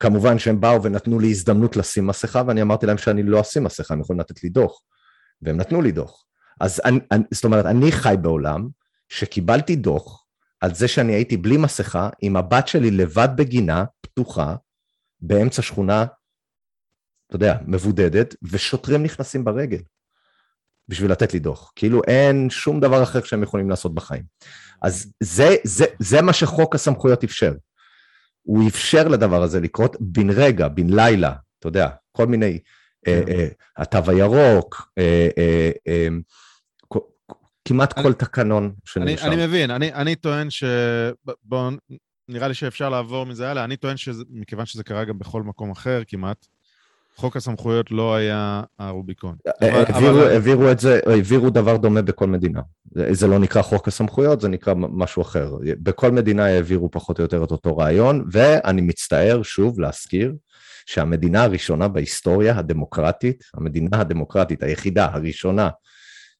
כמובן שהם באו ונתנו לי הזדמנות לשים מסכה, ואני אמרתי להם שאני לא אשים מסכה, הם יכולים לתת לי דוח. והם נתנו לי דוח. אז אני, אני, זאת אומרת, אני חי בעולם שקיבלתי דוח על זה שאני הייתי בלי מסכה, עם הבת שלי לבד בגינה, פתוחה, באמצע שכונה, אתה יודע, מבודדת, ושוטרים נכנסים ברגל בשביל לתת לי דוח. כאילו אין שום דבר אחר שהם יכולים לעשות בחיים. אז זה, זה, זה מה שחוק הסמכויות אפשר. הוא אפשר לדבר הזה לקרות בן רגע, בן לילה, אתה יודע, כל מיני, אה, כן. אה, התו הירוק, אה, כמעט כל תקנון שנרשם. אני מבין, אני טוען ש... בואו, נראה לי שאפשר לעבור מזה הלאה. אני טוען שמכיוון שזה קרה גם בכל מקום אחר כמעט, חוק הסמכויות לא היה הרוביקון. העבירו את זה, העבירו דבר דומה בכל מדינה. זה לא נקרא חוק הסמכויות, זה נקרא משהו אחר. בכל מדינה העבירו פחות או יותר את אותו רעיון, ואני מצטער שוב להזכיר שהמדינה הראשונה בהיסטוריה הדמוקרטית, המדינה הדמוקרטית היחידה, הראשונה,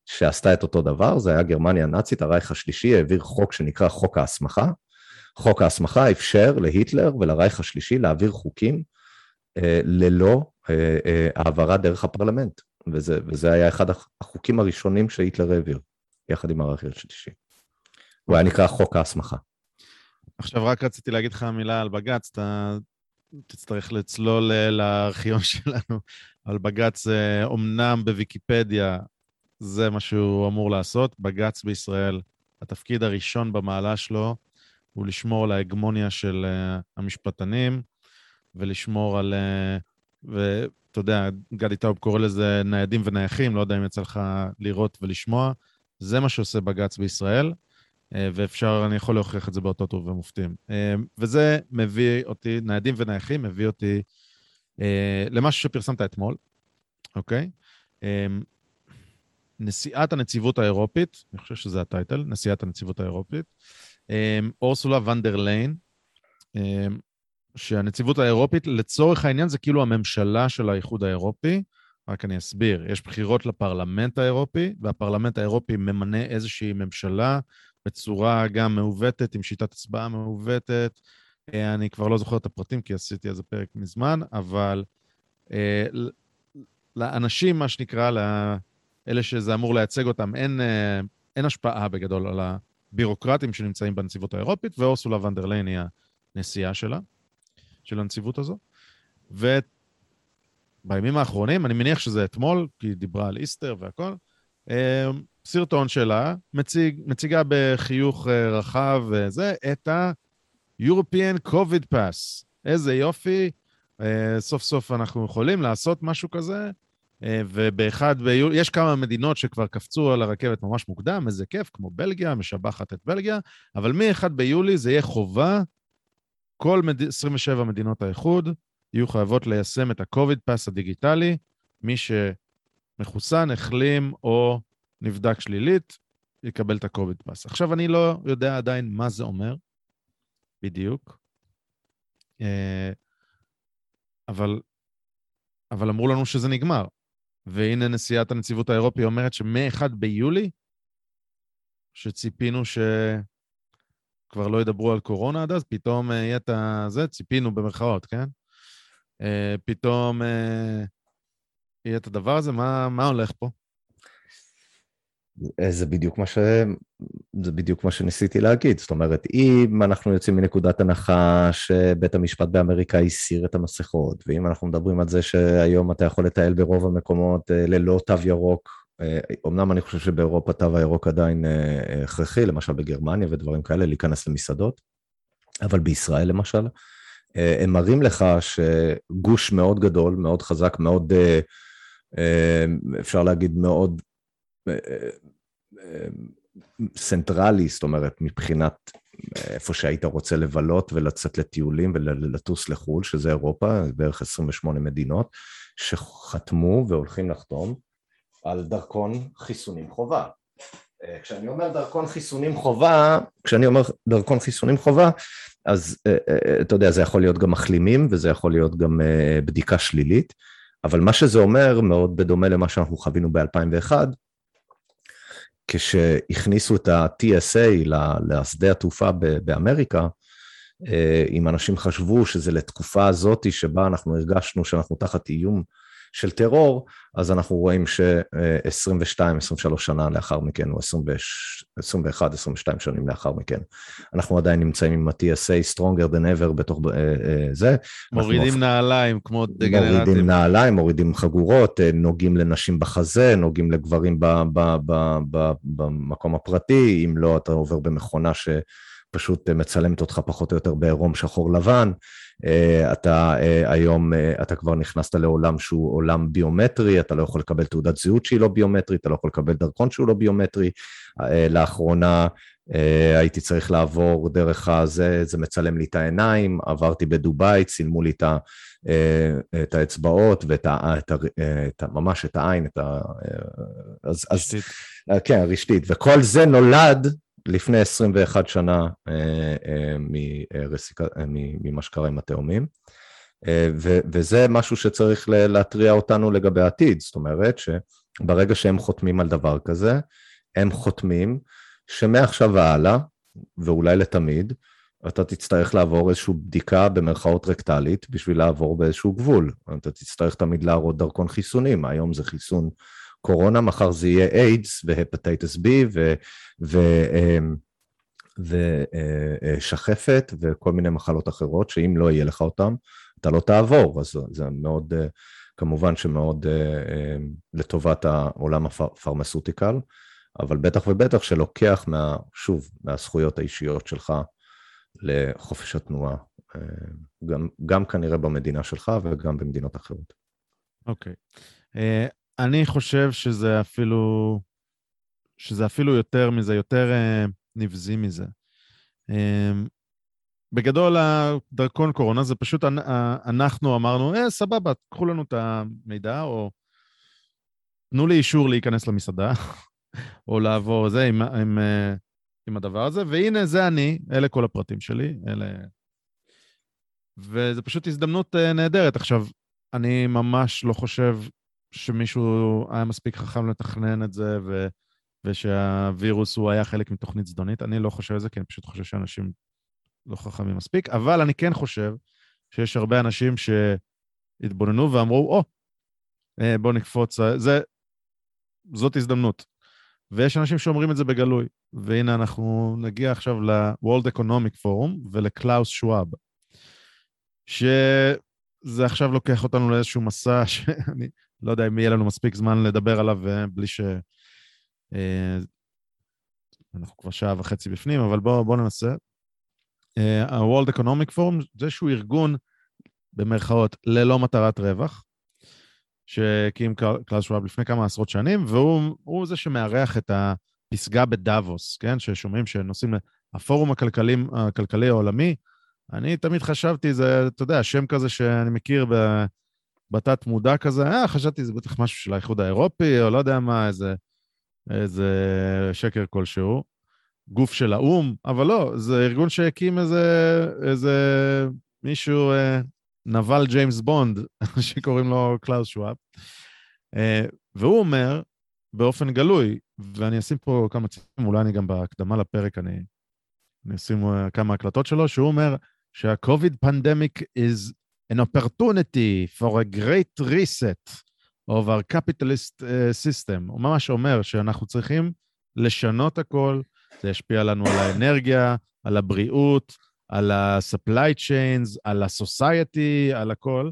שעשתה את אותו דבר, זה היה גרמניה הנאצית, הרייך השלישי העביר חוק שנקרא חוק ההסמכה. חוק ההסמכה אפשר להיטלר ולרייך השלישי להעביר חוקים אה, ללא אה, אה, העברה דרך הפרלמנט, וזה, וזה היה אחד החוקים הראשונים שהיטלר העביר, יחד עם הרייך השלישי. הוא היה נקרא חוק ההסמכה. עכשיו רק רציתי להגיד לך מילה על בג"ץ, אתה תצטרך לצלול לארכיון *laughs* שלנו על בג"ץ, אומנם בוויקיפדיה זה מה שהוא אמור לעשות. בג"ץ בישראל, התפקיד הראשון במעלה שלו הוא לשמור על ההגמוניה של המשפטנים ולשמור על... ואתה יודע, גדי טאוב קורא לזה ניידים ונייחים, לא יודע אם יצא לך לראות ולשמוע. זה מה שעושה בג"ץ בישראל, uh, ואפשר, אני יכול להוכיח את זה באותות ובמופתים. Uh, וזה מביא אותי, ניידים ונייחים, מביא אותי uh, למשהו שפרסמת אתמול, אוקיי? נשיאת הנציבות האירופית, אני חושב שזה הטייטל, נשיאת הנציבות האירופית, אורסולה ונדר ליין, שהנציבות האירופית, לצורך העניין זה כאילו הממשלה של האיחוד האירופי, רק אני אסביר, יש בחירות לפרלמנט האירופי, והפרלמנט האירופי ממנה איזושהי ממשלה בצורה גם מעוותת, עם שיטת הצבעה מעוותת. אה, אני כבר לא זוכר את הפרטים כי עשיתי איזה פרק מזמן, אבל אה, לאנשים, מה שנקרא, אלה שזה אמור לייצג אותם, אין, אה, אין השפעה בגדול על הבירוקרטים שנמצאים בנציבות האירופית, ואורסולה ונדרליין היא הנשיאה שלה, של הנציבות הזו. ובימים האחרונים, אני מניח שזה אתמול, כי היא דיברה על איסטר והכל, אה, סרטון שלה מציג, מציגה בחיוך אה, רחב וזה, את ה-European COVID Pass. איזה יופי, סוף סוף אנחנו יכולים לעשות משהו כזה. אה, ובאחד ביולי, יש כמה מדינות שכבר קפצו על הרכבת ממש מוקדם, איזה כיף, כמו בלגיה, משבחת את בלגיה, אבל מ-1 ביולי זה יהיה חובה, כל מד... 27 מדינות האיחוד יהיו חייבות ליישם את ה-COVID פס הדיגיטלי, מי שמחוסן, החלים או נבדק שלילית, יקבל את ה-COVID פס. עכשיו, אני לא יודע עדיין מה זה אומר בדיוק, אה, אבל, אבל אמרו לנו שזה נגמר. והנה נשיאת הנציבות האירופי אומרת שמ-1 ביולי, שציפינו שכבר לא ידברו על קורונה עד אז, פתאום אה, יהיה את זה, ציפינו במרכאות, כן? אה, פתאום אה, יהיה את הדבר הזה, מה, מה הולך פה? זה בדיוק מה ש... זה בדיוק מה שניסיתי להגיד. זאת אומרת, אם אנחנו יוצאים מנקודת הנחה שבית המשפט באמריקה הסיר את המסכות, ואם אנחנו מדברים על זה שהיום אתה יכול לטייל ברוב המקומות ללא תו ירוק, אומנם אני חושב שבאירופה תו הירוק עדיין אה, הכרחי, למשל בגרמניה ודברים כאלה, להיכנס למסעדות, אבל בישראל למשל, אה, הם מראים לך שגוש מאוד גדול, מאוד חזק, מאוד, אפשר להגיד, מאוד central י, זאת אומרת, מבחינת איפה שהיית רוצה לבלות ולצאת לטיולים ולטוס לחו"ל, שזה אירופה, בערך 28 מדינות, שחתמו והולכים לחתום על דרכון חיסונים חובה. כשאני אומר דרכון חיסונים חובה, כשאני אומר דרכון חיסונים חובה, אז אתה יודע, זה יכול להיות גם מחלימים וזה יכול להיות גם בדיקה שלילית, אבל מה שזה אומר, מאוד בדומה למה שאנחנו חווינו ב-2001, כשהכניסו את ה-TSA לשדה התעופה באמריקה, אם אנשים חשבו שזה לתקופה הזאת שבה אנחנו הרגשנו שאנחנו תחת איום של טרור, אז אנחנו רואים ש-22-23 שנה לאחר מכן, או 21-22 שנים לאחר מכן, אנחנו עדיין נמצאים עם ה-TSA Stronger than ever בתוך uh, uh, זה. מורידים אנחנו... נעליים כמו דגנרטים. מורידים נעליים, מורידים חגורות, uh, נוגעים לנשים בחזה, נוגעים לגברים ב, ב, ב, ב, במקום הפרטי, אם לא, אתה עובר במכונה ש... פשוט מצלמת אותך פחות או יותר בעירום שחור לבן. אה, אתה אה, היום, אה, אתה כבר נכנסת לעולם שהוא עולם ביומטרי, אתה לא יכול לקבל תעודת זהות שהיא לא ביומטרית, אתה לא יכול לקבל דרכון שהוא לא ביומטרי. לאחרונה הייתי צריך לעבור דרך הזה, זה מצלם לי את העיניים, עברתי בדובאי, צילמו לי את, ה, את האצבעות ואת ה, את ה, את ה, ממש את העין, את ה... אז, אז, כן, רשתית, וכל זה נולד לפני 21 שנה אה, אה, אה, ממה שקרה עם התאומים, וזה משהו שצריך להתריע אותנו לגבי העתיד, זאת אומרת שברגע שהם חותמים על דבר כזה, הם חותמים שמעכשיו והלאה, ואולי לתמיד, אתה תצטרך לעבור איזושהי בדיקה במרכאות רקטלית בשביל לעבור באיזשהו גבול. אתה תצטרך תמיד להראות דרכון חיסונים, היום זה חיסון קורונה, מחר זה יהיה איידס והפטייטס בי ושחפת אמ, וכל מיני מחלות אחרות, שאם לא יהיה לך אותן, אתה לא תעבור, אז זה מאוד, אה, כמובן שמאוד אה, אמ, לטובת העולם הפרמסוטיקל, אבל בטח ובטח שלוקח, מה, שוב, מהזכויות האישיות שלך לחופש התנועה, אה, גם, גם כנראה במדינה שלך וגם במדינות אחרות. אוקיי. Okay. אני חושב שזה אפילו, שזה אפילו יותר מזה, יותר uh, נבזי מזה. Um, בגדול, הדרכון קורונה זה פשוט אנחנו אמרנו, אה, סבבה, קחו לנו את המידע, או תנו לי אישור להיכנס למסעדה, *laughs* או לעבור זה עם, עם, אה, עם הדבר הזה, והנה, זה אני, אלה כל הפרטים שלי, אלה... וזו פשוט הזדמנות נהדרת. עכשיו, אני ממש לא חושב שמישהו היה מספיק חכם לתכנן את זה, ו... ושהווירוס הוא היה חלק מתוכנית זדונית. אני לא חושב על זה, כי אני פשוט חושב שאנשים לא חכמים מספיק, אבל אני כן חושב שיש הרבה אנשים שהתבוננו ואמרו, או, oh, בואו נקפוץ, זה, זאת הזדמנות. ויש אנשים שאומרים את זה בגלוי. והנה, אנחנו נגיע עכשיו ל-World Economic Forum ולקלאוס שוואב, שזה עכשיו לוקח אותנו לאיזשהו מסע *laughs* שאני לא יודע אם יהיה לנו מספיק זמן לדבר עליו אה, בלי ש... אה, אנחנו כבר שעה וחצי בפנים, אבל בואו בוא ננסה. אה, ה-World Economic Forum זה שהוא ארגון, במרכאות, ללא מטרת רווח, שהקים קלאוס שוואב לפני כמה עשרות שנים, והוא זה שמארח את הפסגה בדאבוס, כן? ששומעים שנוסעים לפורום הכלכלי, הכלכלי העולמי. אני תמיד חשבתי, זה, אתה יודע, שם כזה שאני מכיר ב... בתת מודע כזה, אה, חשבתי זה בטח משהו של האיחוד האירופי, או לא יודע מה, איזה, איזה שקר כלשהו. גוף של האו"ם, אבל לא, זה ארגון שהקים איזה, איזה מישהו, אה, נבל ג'יימס בונד, *laughs* שקוראים לו קלאוס שוואב. אה, והוא אומר, באופן גלוי, ואני אשים פה כמה ציטוטים, אולי אני גם בהקדמה לפרק, אני, אני אשים אה, כמה הקלטות שלו, שהוא אומר שה-COVID pandemic is an opportunity for a great reset of our capitalist uh, system. הוא ממש אומר שאנחנו צריכים לשנות הכל, זה ישפיע לנו על האנרגיה, על הבריאות, על ה-supply chains, על ה-society, על הכל.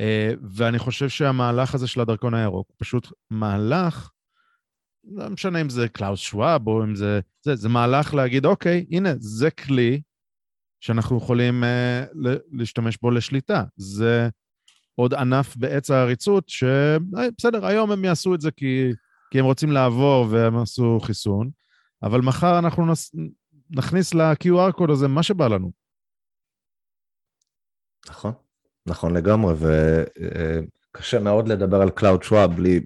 Uh, ואני חושב שהמהלך הזה של הדרכון הירוק הוא פשוט מהלך, לא משנה אם זה קלאוס שוואב או אם זה... זה, זה מהלך להגיד, אוקיי, הנה, זה כלי שאנחנו יכולים uh, להשתמש בו לשליטה. זה עוד ענף בעץ העריצות, שבסדר, אה, היום הם יעשו את זה כי, כי הם רוצים לעבור והם עשו חיסון, אבל מחר אנחנו נס, נכניס ל-QR קוד הזה מה שבא לנו. נכון, נכון לגמרי, וקשה מאוד לדבר על Cloud Schwab בלי,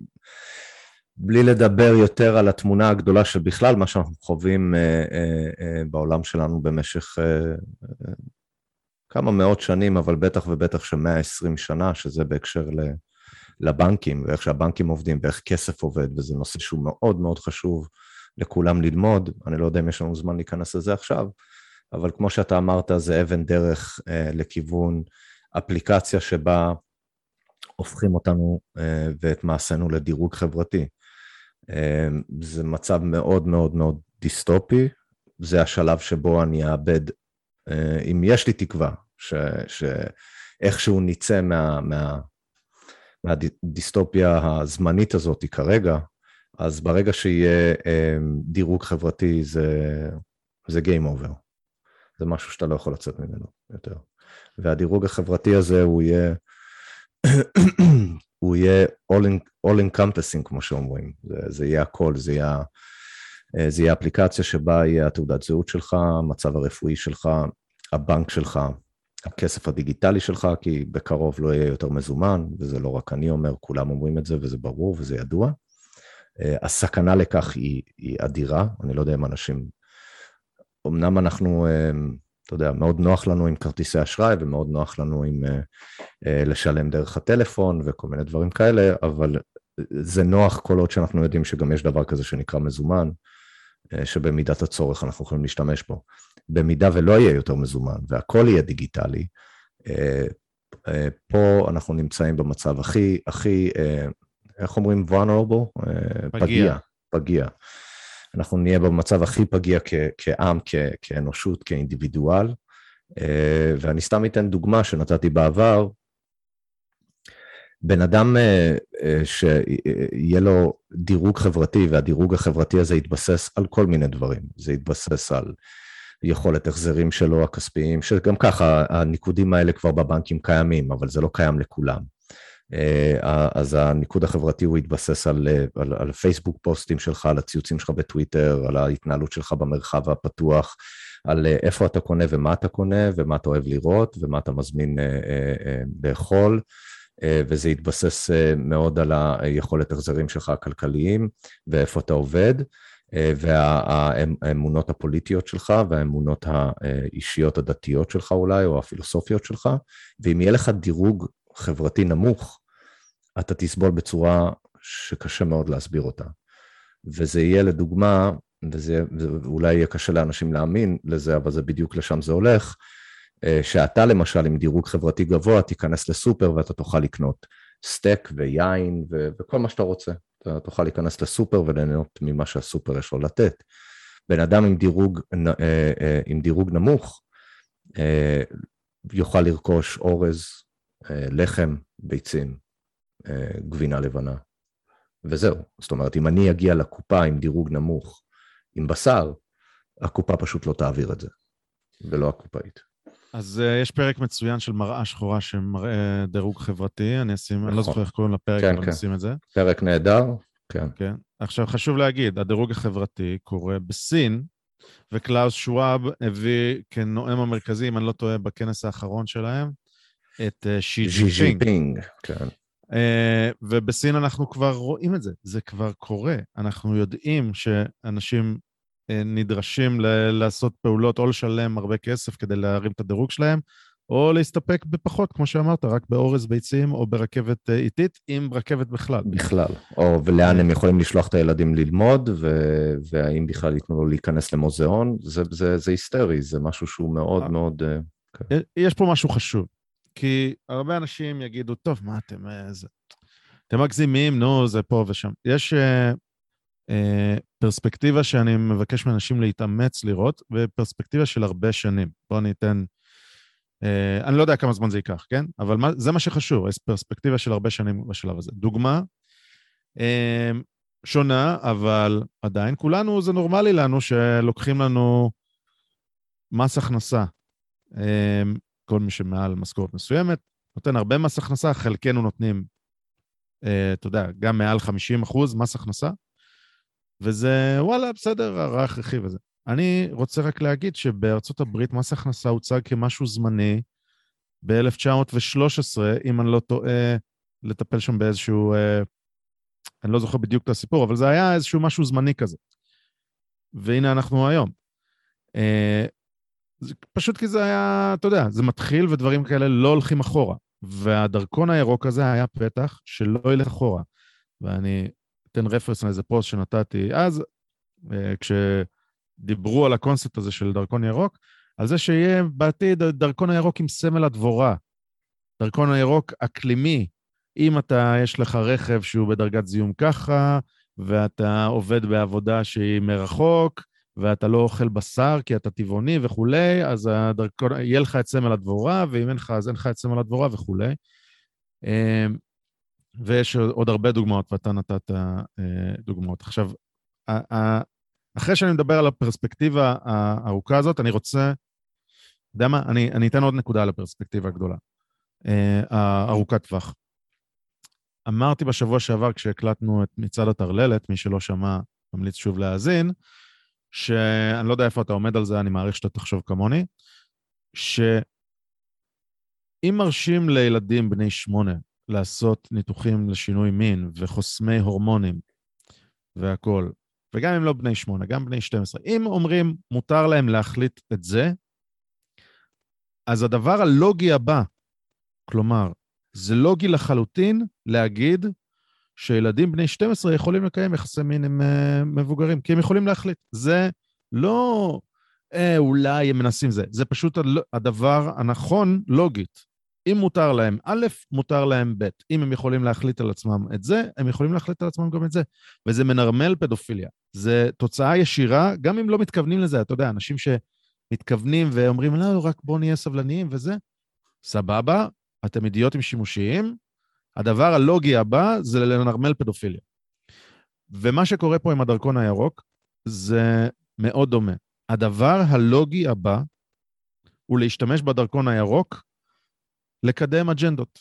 בלי לדבר יותר על התמונה הגדולה של בכלל מה שאנחנו חווים אה, אה, אה, בעולם שלנו במשך כמה מאות שנים, אבל בטח ובטח של 120 שנה, שזה בהקשר לבנקים, ואיך שהבנקים עובדים, ואיך כסף עובד, וזה נושא שהוא מאוד מאוד חשוב לכולם ללמוד. אני לא יודע אם יש לנו זמן להיכנס לזה עכשיו, אבל כמו שאתה אמרת, זה אבן דרך אה, לכיוון אפליקציה שבה הופכים אותנו ואת מעשינו לדירוג חברתי. אה, זה מצב מאוד מאוד מאוד דיסטופי, זה השלב שבו אני אאבד, אה, אם יש לי תקווה, שאיכשהו נצא מה, מה, מהדיסטופיה הזמנית הזאת כרגע, אז ברגע שיהיה אה, דירוג חברתי זה, זה Game Over. זה משהו שאתה לא יכול לצאת ממנו יותר. והדירוג החברתי הזה הוא יהיה, הוא יהיה all, in, encompassing כמו שאומרים, זה, זה יהיה הכל, זה יהיה, אה, זה יהיה אפליקציה שבה יהיה התעודת זהות שלך, המצב הרפואי שלך, הבנק שלך, הכסף הדיגיטלי שלך, כי בקרוב לא יהיה יותר מזומן, וזה לא רק אני אומר, כולם אומרים את זה וזה ברור וזה ידוע. אה, הסכנה לכך היא, היא אדירה, אני לא יודע אם אנשים... אמנם אנחנו, אה, אתה יודע, מאוד נוח לנו עם כרטיסי אשראי ומאוד נוח לנו עם אה, לשלם דרך הטלפון וכל מיני דברים כאלה, אבל זה נוח כל עוד שאנחנו יודעים שגם יש דבר כזה שנקרא מזומן, שבמידת הצורך אנחנו יכולים להשתמש בו. במידה ולא יהיה יותר מזומן והכל יהיה דיגיטלי, פה אנחנו נמצאים במצב הכי, הכי איך אומרים vulnerable? פגיע. פגיע. פגיע. אנחנו נהיה במצב הכי פגיע כ- כעם, כ- כאנושות, כאינדיבידואל. אה, ואני סתם אתן דוגמה שנתתי בעבר. בן אדם אה, אה, שיהיה לו דירוג חברתי, והדירוג החברתי הזה יתבסס על כל מיני דברים. זה יתבסס על יכולת החזרים שלו, הכספיים, שגם ככה הניקודים האלה כבר בבנקים קיימים, אבל זה לא קיים לכולם. אה, אז הניקוד החברתי הוא יתבסס על, על, על פייסבוק פוסטים שלך, על הציוצים שלך בטוויטר, על ההתנהלות שלך במרחב הפתוח, על אה, איפה אתה קונה ומה אתה קונה, ומה אתה אוהב לראות, ומה אתה מזמין אה, לאכול, וזה יתבסס מאוד על היכולת החזרים שלך הכלכליים, ואיפה אתה עובד. והאמונות הפוליטיות שלך והאמונות האישיות הדתיות שלך אולי, או הפילוסופיות שלך, ואם יהיה לך דירוג חברתי נמוך, אתה תסבול בצורה שקשה מאוד להסביר אותה. וזה יהיה לדוגמה, וזה אולי יהיה קשה לאנשים להאמין לזה, אבל זה בדיוק לשם זה הולך, אה, שאתה למשל עם דירוג חברתי גבוה תיכנס לסופר ואתה תוכל לקנות סטייק ויין ו- וכל מה שאתה רוצה. אתה תוכל להיכנס לסופר וליהנות ממה שהסופר יש לו לתת. בן אדם עם דירוג, אה, אה, עם דירוג נמוך יוכל לרכוש אורז, לחם, ביצים, גבינה לבנה. וזהו. זאת אומרת, אם אני אגיע לקופה עם דירוג נמוך, עם בשר, הקופה פשוט לא תעביר את זה, ולא הקופאית. אז uh, יש פרק מצוין של מראה שחורה שמראה דירוג חברתי, אני אשים, נכון. אני לא נכון. זוכר איך קוראים לפרק, כן, אבל כן. נשים את זה. פרק נהדר, כן. כן. עכשיו, חשוב להגיד, הדירוג החברתי קורה בסין, וקלאוס שוואב הביא כנואם המרכזי, אם אני לא טועה, בכנס האחרון שלהם, את uh, שי ג'ינפינג. Uh, ובסין אנחנו כבר רואים את זה, זה כבר קורה. אנחנו יודעים שאנשים uh, נדרשים ל- לעשות פעולות או לשלם הרבה כסף כדי להרים את הדירוג שלהם, או להסתפק בפחות, כמו שאמרת, רק באורז ביצים או ברכבת uh, איטית, עם רכבת בכלל. בכלל. או ולאן הם יכולים לשלוח את הילדים ללמוד, ו- והאם בכלל ייתנו לו להיכנס למוזיאון, זה, זה, זה היסטרי, זה משהו שהוא מאוד מאוד... Uh, okay. יש פה משהו חשוב. כי הרבה אנשים יגידו, טוב, מה אתם... איזה... אתם מגזימים, נו, זה פה ושם. יש uh, uh, פרספקטיבה שאני מבקש מאנשים להתאמץ לראות, ופרספקטיבה של הרבה שנים. בואו אני אתן... Uh, אני לא יודע כמה זמן זה ייקח, כן? אבל מה, זה מה שחשוב, יש פרספקטיבה של הרבה שנים בשלב הזה. דוגמה, uh, שונה, אבל עדיין כולנו, זה נורמלי לנו שלוקחים לנו מס הכנסה. כל מי שמעל משכורת מסוימת, נותן הרבה מס הכנסה, חלקנו נותנים, אה, אתה יודע, גם מעל 50 אחוז מס הכנסה, וזה, וואלה, בסדר, הרע הכרחי וזה. אני רוצה רק להגיד שבארצות הברית מס הכנסה הוצג כמשהו זמני ב-1913, אם אני לא טועה, לטפל שם באיזשהו, אה, אני לא זוכר בדיוק את הסיפור, אבל זה היה איזשהו משהו זמני כזה. והנה אנחנו היום. אה, זה פשוט כי זה היה, אתה יודע, זה מתחיל ודברים כאלה לא הולכים אחורה. והדרכון הירוק הזה היה פתח שלא ילך אחורה. ואני אתן רפרנס לאיזה פוסט שנתתי אז, אה, כשדיברו על הקונספט הזה של דרכון ירוק, על זה שיהיה בעתיד דרכון הירוק עם סמל הדבורה, דרכון הירוק אקלימי. אם אתה, יש לך רכב שהוא בדרגת זיהום ככה, ואתה עובד בעבודה שהיא מרחוק, ואתה לא אוכל בשר כי אתה טבעוני וכולי, אז הדרכון, יהיה לך את סמל הדבורה, ואם אין לך, אז אין לך את סמל הדבורה וכולי. אמ, ויש עוד הרבה דוגמאות, ואתה נתת אה, דוגמאות. עכשיו, אחרי שאני מדבר על הפרספקטיבה הארוכה הזאת, אני רוצה, יודע מה? אני, אני אתן עוד נקודה על הפרספקטיבה הגדולה, אה, הארוכת טווח. אמרתי בשבוע שעבר, כשהקלטנו את מצעד הטרללת, מי שלא שמע, ממליץ שוב להאזין, שאני לא יודע איפה אתה עומד על זה, אני מעריך שאתה תחשוב כמוני, שאם מרשים לילדים בני שמונה לעשות ניתוחים לשינוי מין וחוסמי הורמונים והכול, וגם אם לא בני שמונה, גם בני 12, אם אומרים מותר להם להחליט את זה, אז הדבר הלוגי הבא, כלומר, זה לוגי לחלוטין להגיד שילדים בני 12 יכולים לקיים יחסי מין עם uh, מבוגרים, כי הם יכולים להחליט. זה לא אה, אולי הם מנסים זה, זה פשוט הדבר הנכון לוגית. אם מותר להם א', מותר להם ב'. אם הם יכולים להחליט על עצמם את זה, הם יכולים להחליט על עצמם גם את זה. וזה מנרמל פדופיליה. זה תוצאה ישירה, גם אם לא מתכוונים לזה. אתה יודע, אנשים שמתכוונים ואומרים, לא, רק בואו נהיה סבלניים וזה, סבבה, אתם אידיוטים שימושיים, הדבר הלוגי הבא זה לנרמל פדופיליה. ומה שקורה פה עם הדרכון הירוק זה מאוד דומה. הדבר הלוגי הבא הוא להשתמש בדרכון הירוק לקדם אג'נדות.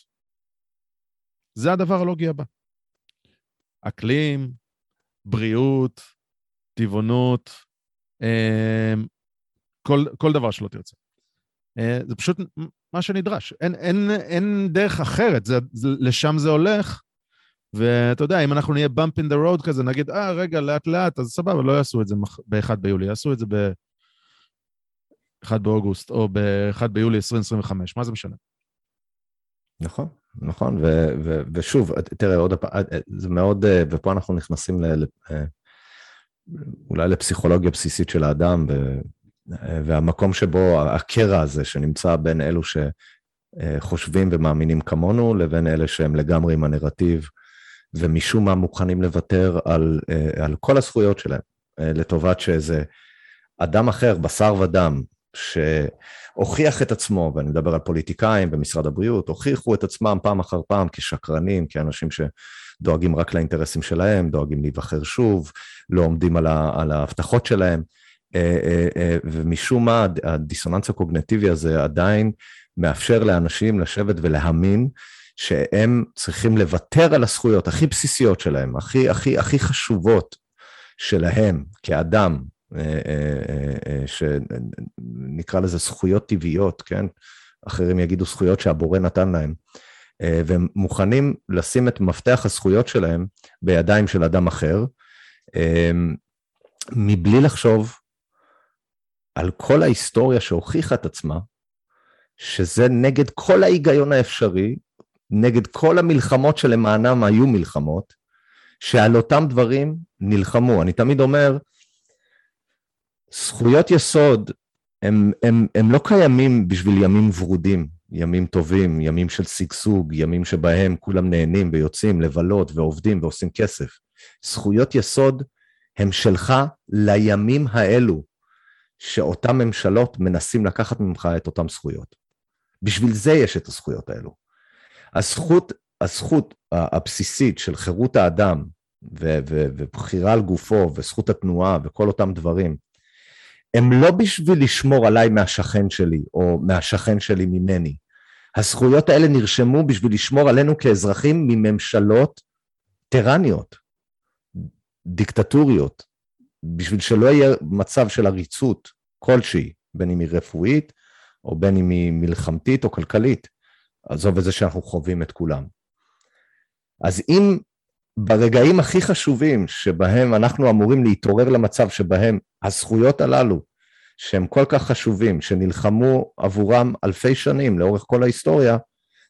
זה הדבר הלוגי הבא. אקלים, בריאות, טבעונות, אה, כל, כל דבר שלא תרצה. אה, זה פשוט מה שנדרש. אין, אין, אין דרך אחרת, זה, זה, לשם זה הולך. ואתה יודע, אם אנחנו נהיה bump in the road כזה, נגיד, אה, רגע, לאט-לאט, אז סבבה, לא יעשו את זה ב-1 ביולי, יעשו את זה ב-1 באוגוסט או ב-1 ביולי 2025, מה זה משנה? נכון, נכון, ו- ו- ושוב, תראה, עוד פעם, זה מאוד, ופה אנחנו נכנסים ל- אה, אולי לפסיכולוגיה בסיסית של האדם, ו- והמקום שבו הקרע הזה שנמצא בין אלו שחושבים ומאמינים כמונו, לבין אלה שהם לגמרי עם הנרטיב, ומשום מה מוכנים לוותר על, על כל הזכויות שלהם, לטובת שאיזה אדם אחר, בשר ודם, שהוכיח את עצמו, ואני מדבר על פוליטיקאים במשרד הבריאות, הוכיחו את עצמם פעם אחר פעם כשקרנים, כאנשים שדואגים רק לאינטרסים שלהם, דואגים להיבחר שוב, לא עומדים על, על ההבטחות שלהם. אה, אה, אה, ומשום מה הדיסוננס הקוגנטיבי הזה עדיין מאפשר לאנשים לשבת ולהאמין שהם צריכים לוותר על הזכויות הכי בסיסיות שלהם, הכי, הכי, הכי חשובות שלהם כאדם, שנקרא לזה זכויות טבעיות, כן? אחרים יגידו זכויות שהבורא נתן להם, והם מוכנים לשים את מפתח הזכויות שלהם בידיים של אדם אחר, מבלי לחשוב על כל ההיסטוריה שהוכיחה את עצמה, שזה נגד כל ההיגיון האפשרי, נגד כל המלחמות שלמענם היו מלחמות, שעל אותם דברים נלחמו. אני תמיד אומר, זכויות יסוד הם, הם, הם לא קיימים בשביל ימים ורודים, ימים טובים, ימים של שגשוג, ימים שבהם כולם נהנים ויוצאים לבלות ועובדים ועושים כסף. זכויות יסוד הם שלך לימים האלו, שאותן ממשלות מנסים לקחת ממך את אותן זכויות. בשביל זה יש את הזכויות האלו. הזכות, הזכות הבסיסית של חירות האדם ו- ו- ובחירה על גופו וזכות התנועה וכל אותם דברים, הם לא בשביל לשמור עליי מהשכן שלי או מהשכן שלי ממני. הזכויות האלה נרשמו בשביל לשמור עלינו כאזרחים מממשלות טרניות, דיקטטוריות, בשביל שלא יהיה מצב של עריצות כלשהי, בין אם היא רפואית, או בין אם היא מלחמתית או כלכלית. עזוב את זה שאנחנו חווים את כולם. אז אם ברגעים הכי חשובים שבהם אנחנו אמורים להתעורר למצב שבהם הזכויות הללו, שהם כל כך חשובים, שנלחמו עבורם אלפי שנים לאורך כל ההיסטוריה,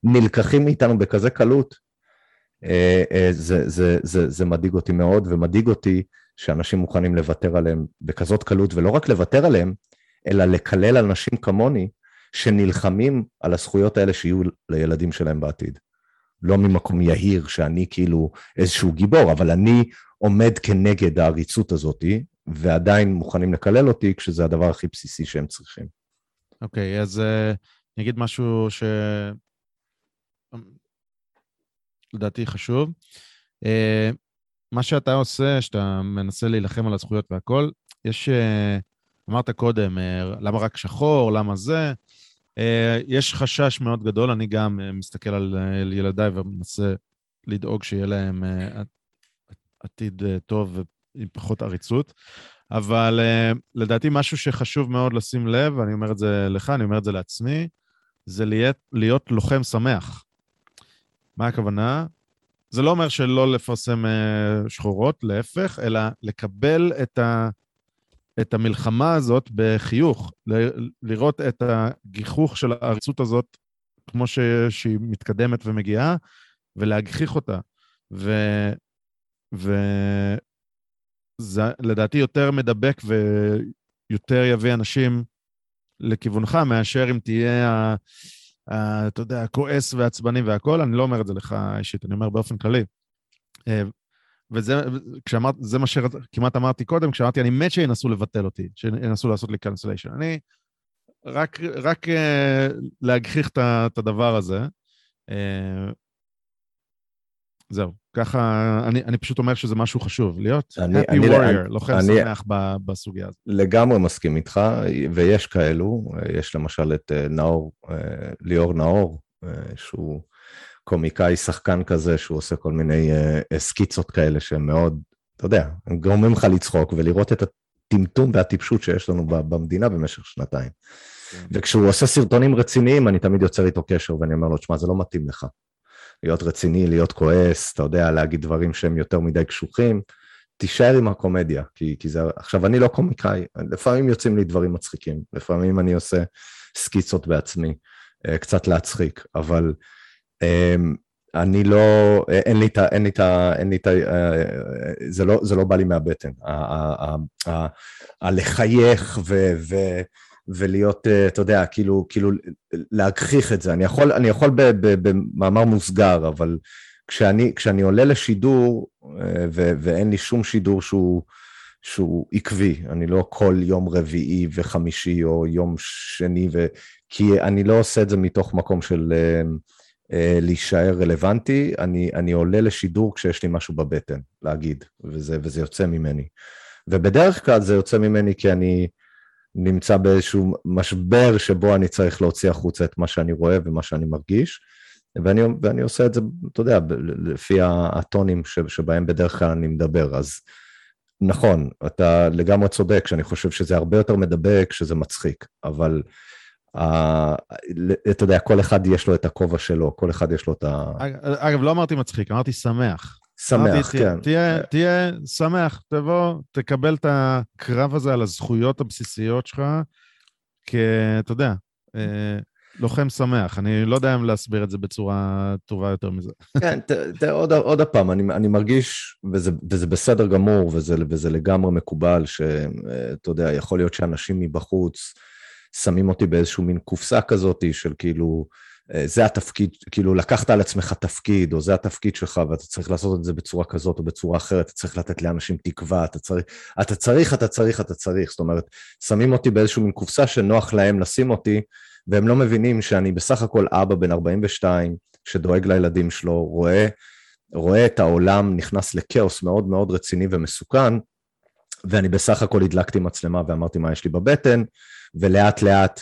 נלקחים מאיתנו בכזה קלות, אה, אה, זה, זה, זה, זה מדאיג אותי מאוד, ומדאיג אותי שאנשים מוכנים לוותר עליהם בכזאת קלות, ולא רק לוותר עליהם, אלא לקלל אנשים כמוני, שנלחמים על הזכויות האלה שיהיו לילדים שלהם בעתיד. לא ממקום יהיר שאני כאילו איזשהו גיבור, אבל אני עומד כנגד העריצות הזאתי, ועדיין מוכנים לקלל אותי כשזה הדבר הכי בסיסי שהם צריכים. אוקיי, okay, אז uh, אני אגיד משהו ש... לדעתי חשוב. Uh, מה שאתה עושה, שאתה מנסה להילחם על הזכויות והכול, יש, uh, אמרת קודם, uh, למה רק שחור, למה זה? Uh, יש חשש מאוד גדול, אני גם מסתכל על, ילדיי ומנסה לדאוג שיהיה להם עתיד טוב עם פחות עריצות. אבל לדעתי משהו שחשוב מאוד לשים לב, ואני אומר את זה לך, אני אומר את זה לעצמי, זה להיות, להיות לוחם שמח. מה הכוונה? זה לא אומר שלא לפרסם uh, שחורות, להפך, אלא לקבל את, ה, את המלחמה הזאת בחיוך, ל, לראות את הגיחוך של העריצות הזאת כמו ש, שהיא מתקדמת ומגיעה, ולהגחיך אותה. ו, ו, זה לדעתי יותר מדבק ויותר יביא אנשים לכיוונך, מאשר אם תהיה, ה, אתה יודע, כועס ועצבני והכול. אני לא אומר את זה לך אישית, אני אומר באופן כללי. אה, וזה כשאמרת, זה מה שכמעט אמרתי קודם, כשאמרתי, אני מת שינסו לבטל אותי, שינסו לעשות לי קנסליישן. אני, רק, רק uh, להגחיך את הדבר הזה. Uh, זהו, ככה, אני, אני פשוט אומר שזה משהו חשוב, להיות אני, happy אני, warrior, אני, לוחם אני, שמח ב, בסוגיה הזאת. לגמרי מסכים איתך, ויש כאלו, יש למשל את אה, נאור, אה, ליאור נאור, אה, שהוא קומיקאי, שחקן כזה, שהוא עושה כל מיני סקיצות כאלה שהם מאוד, אתה יודע, הם גורמים לך לצחוק ולראות את הטמטום והטיפשות שיש לנו במדינה במשך שנתיים. כן. וכשהוא עושה סרטונים רציניים, אני תמיד יוצר איתו קשר ואני אומר לו, תשמע, זה לא מתאים לך. להיות רציני, להיות כועס, אתה יודע, להגיד דברים שהם יותר מדי קשוחים, תישאר עם הקומדיה, כי, כי זה... עכשיו, אני לא קומיקאי, לפעמים יוצאים לי דברים מצחיקים, לפעמים אני עושה סקיצות בעצמי, אה, קצת להצחיק, אבל אמ, אני לא, אין לי את ה... אין לי את ה... אין לי את ה... אה, זה לא, זה לא בא לי מהבטן. הלחייך ו... ו ולהיות, אה, אתה יודע, כאילו, כאילו להגחיך את זה. אני יכול, אני יכול במאמר מוסגר, אבל כשאני, כשאני עולה לשידור, אה, ו, ואין לי שום שידור שהוא, שהוא עקבי, אני לא כל יום רביעי וחמישי או יום שני, ו... כי אני לא עושה את זה מתוך מקום של uh, להישאר רלוונטי, אני, אני עולה לשידור כשיש לי משהו בבטן להגיד, וזה, וזה יוצא ממני. ובדרך כלל זה יוצא ממני כי אני... נמצא באיזשהו משבר שבו אני צריך להוציא החוצה את מה שאני רואה ומה שאני מרגיש, ואני, ואני עושה את זה, אתה יודע, לפי הטונים שבהם בדרך כלל אני מדבר. אז נכון, אתה לגמרי צודק, שאני חושב שזה הרבה יותר מדבק כשזה מצחיק, אבל uh, אתה יודע, כל אחד יש לו את הכובע שלו, כל אחד יש לו את ה... אגב, לא אמרתי מצחיק, אמרתי שמח. שמח, כן. תהיה, תהיה שמח, תבוא, תקבל את הקרב הזה על הזכויות הבסיסיות שלך, כי, אתה יודע, אה, לוחם שמח. אני לא יודע אם להסביר את זה בצורה טובה יותר מזה. *laughs* כן, תראה, עוד, עוד פעם, אני, אני מרגיש, וזה, וזה בסדר גמור, וזה, וזה לגמרי מקובל, שאתה יודע, יכול להיות שאנשים מבחוץ שמים אותי באיזשהו מין קופסה כזאת של כאילו, אה, זה התפקיד, כאילו לקחת על עצמך תפקיד, או זה התפקיד שלך, ואתה צריך לעשות את זה בצורה כזאת או בצורה אחרת, אתה צריך לתת לאנשים תקווה, אתה צריך, אתה צריך, אתה צריך, אתה צריך. זאת אומרת, שמים אותי באיזשהו מין קופסה שנוח להם לשים אותי, והם לא מבינים שאני בסך הכל אבא בן 42, שדואג לילדים שלו, רואה, רואה את העולם נכנס לכאוס מאוד מאוד רציני ומסוכן, ואני בסך הכל הדלקתי מצלמה ואמרתי מה יש לי בבטן, ולאט לאט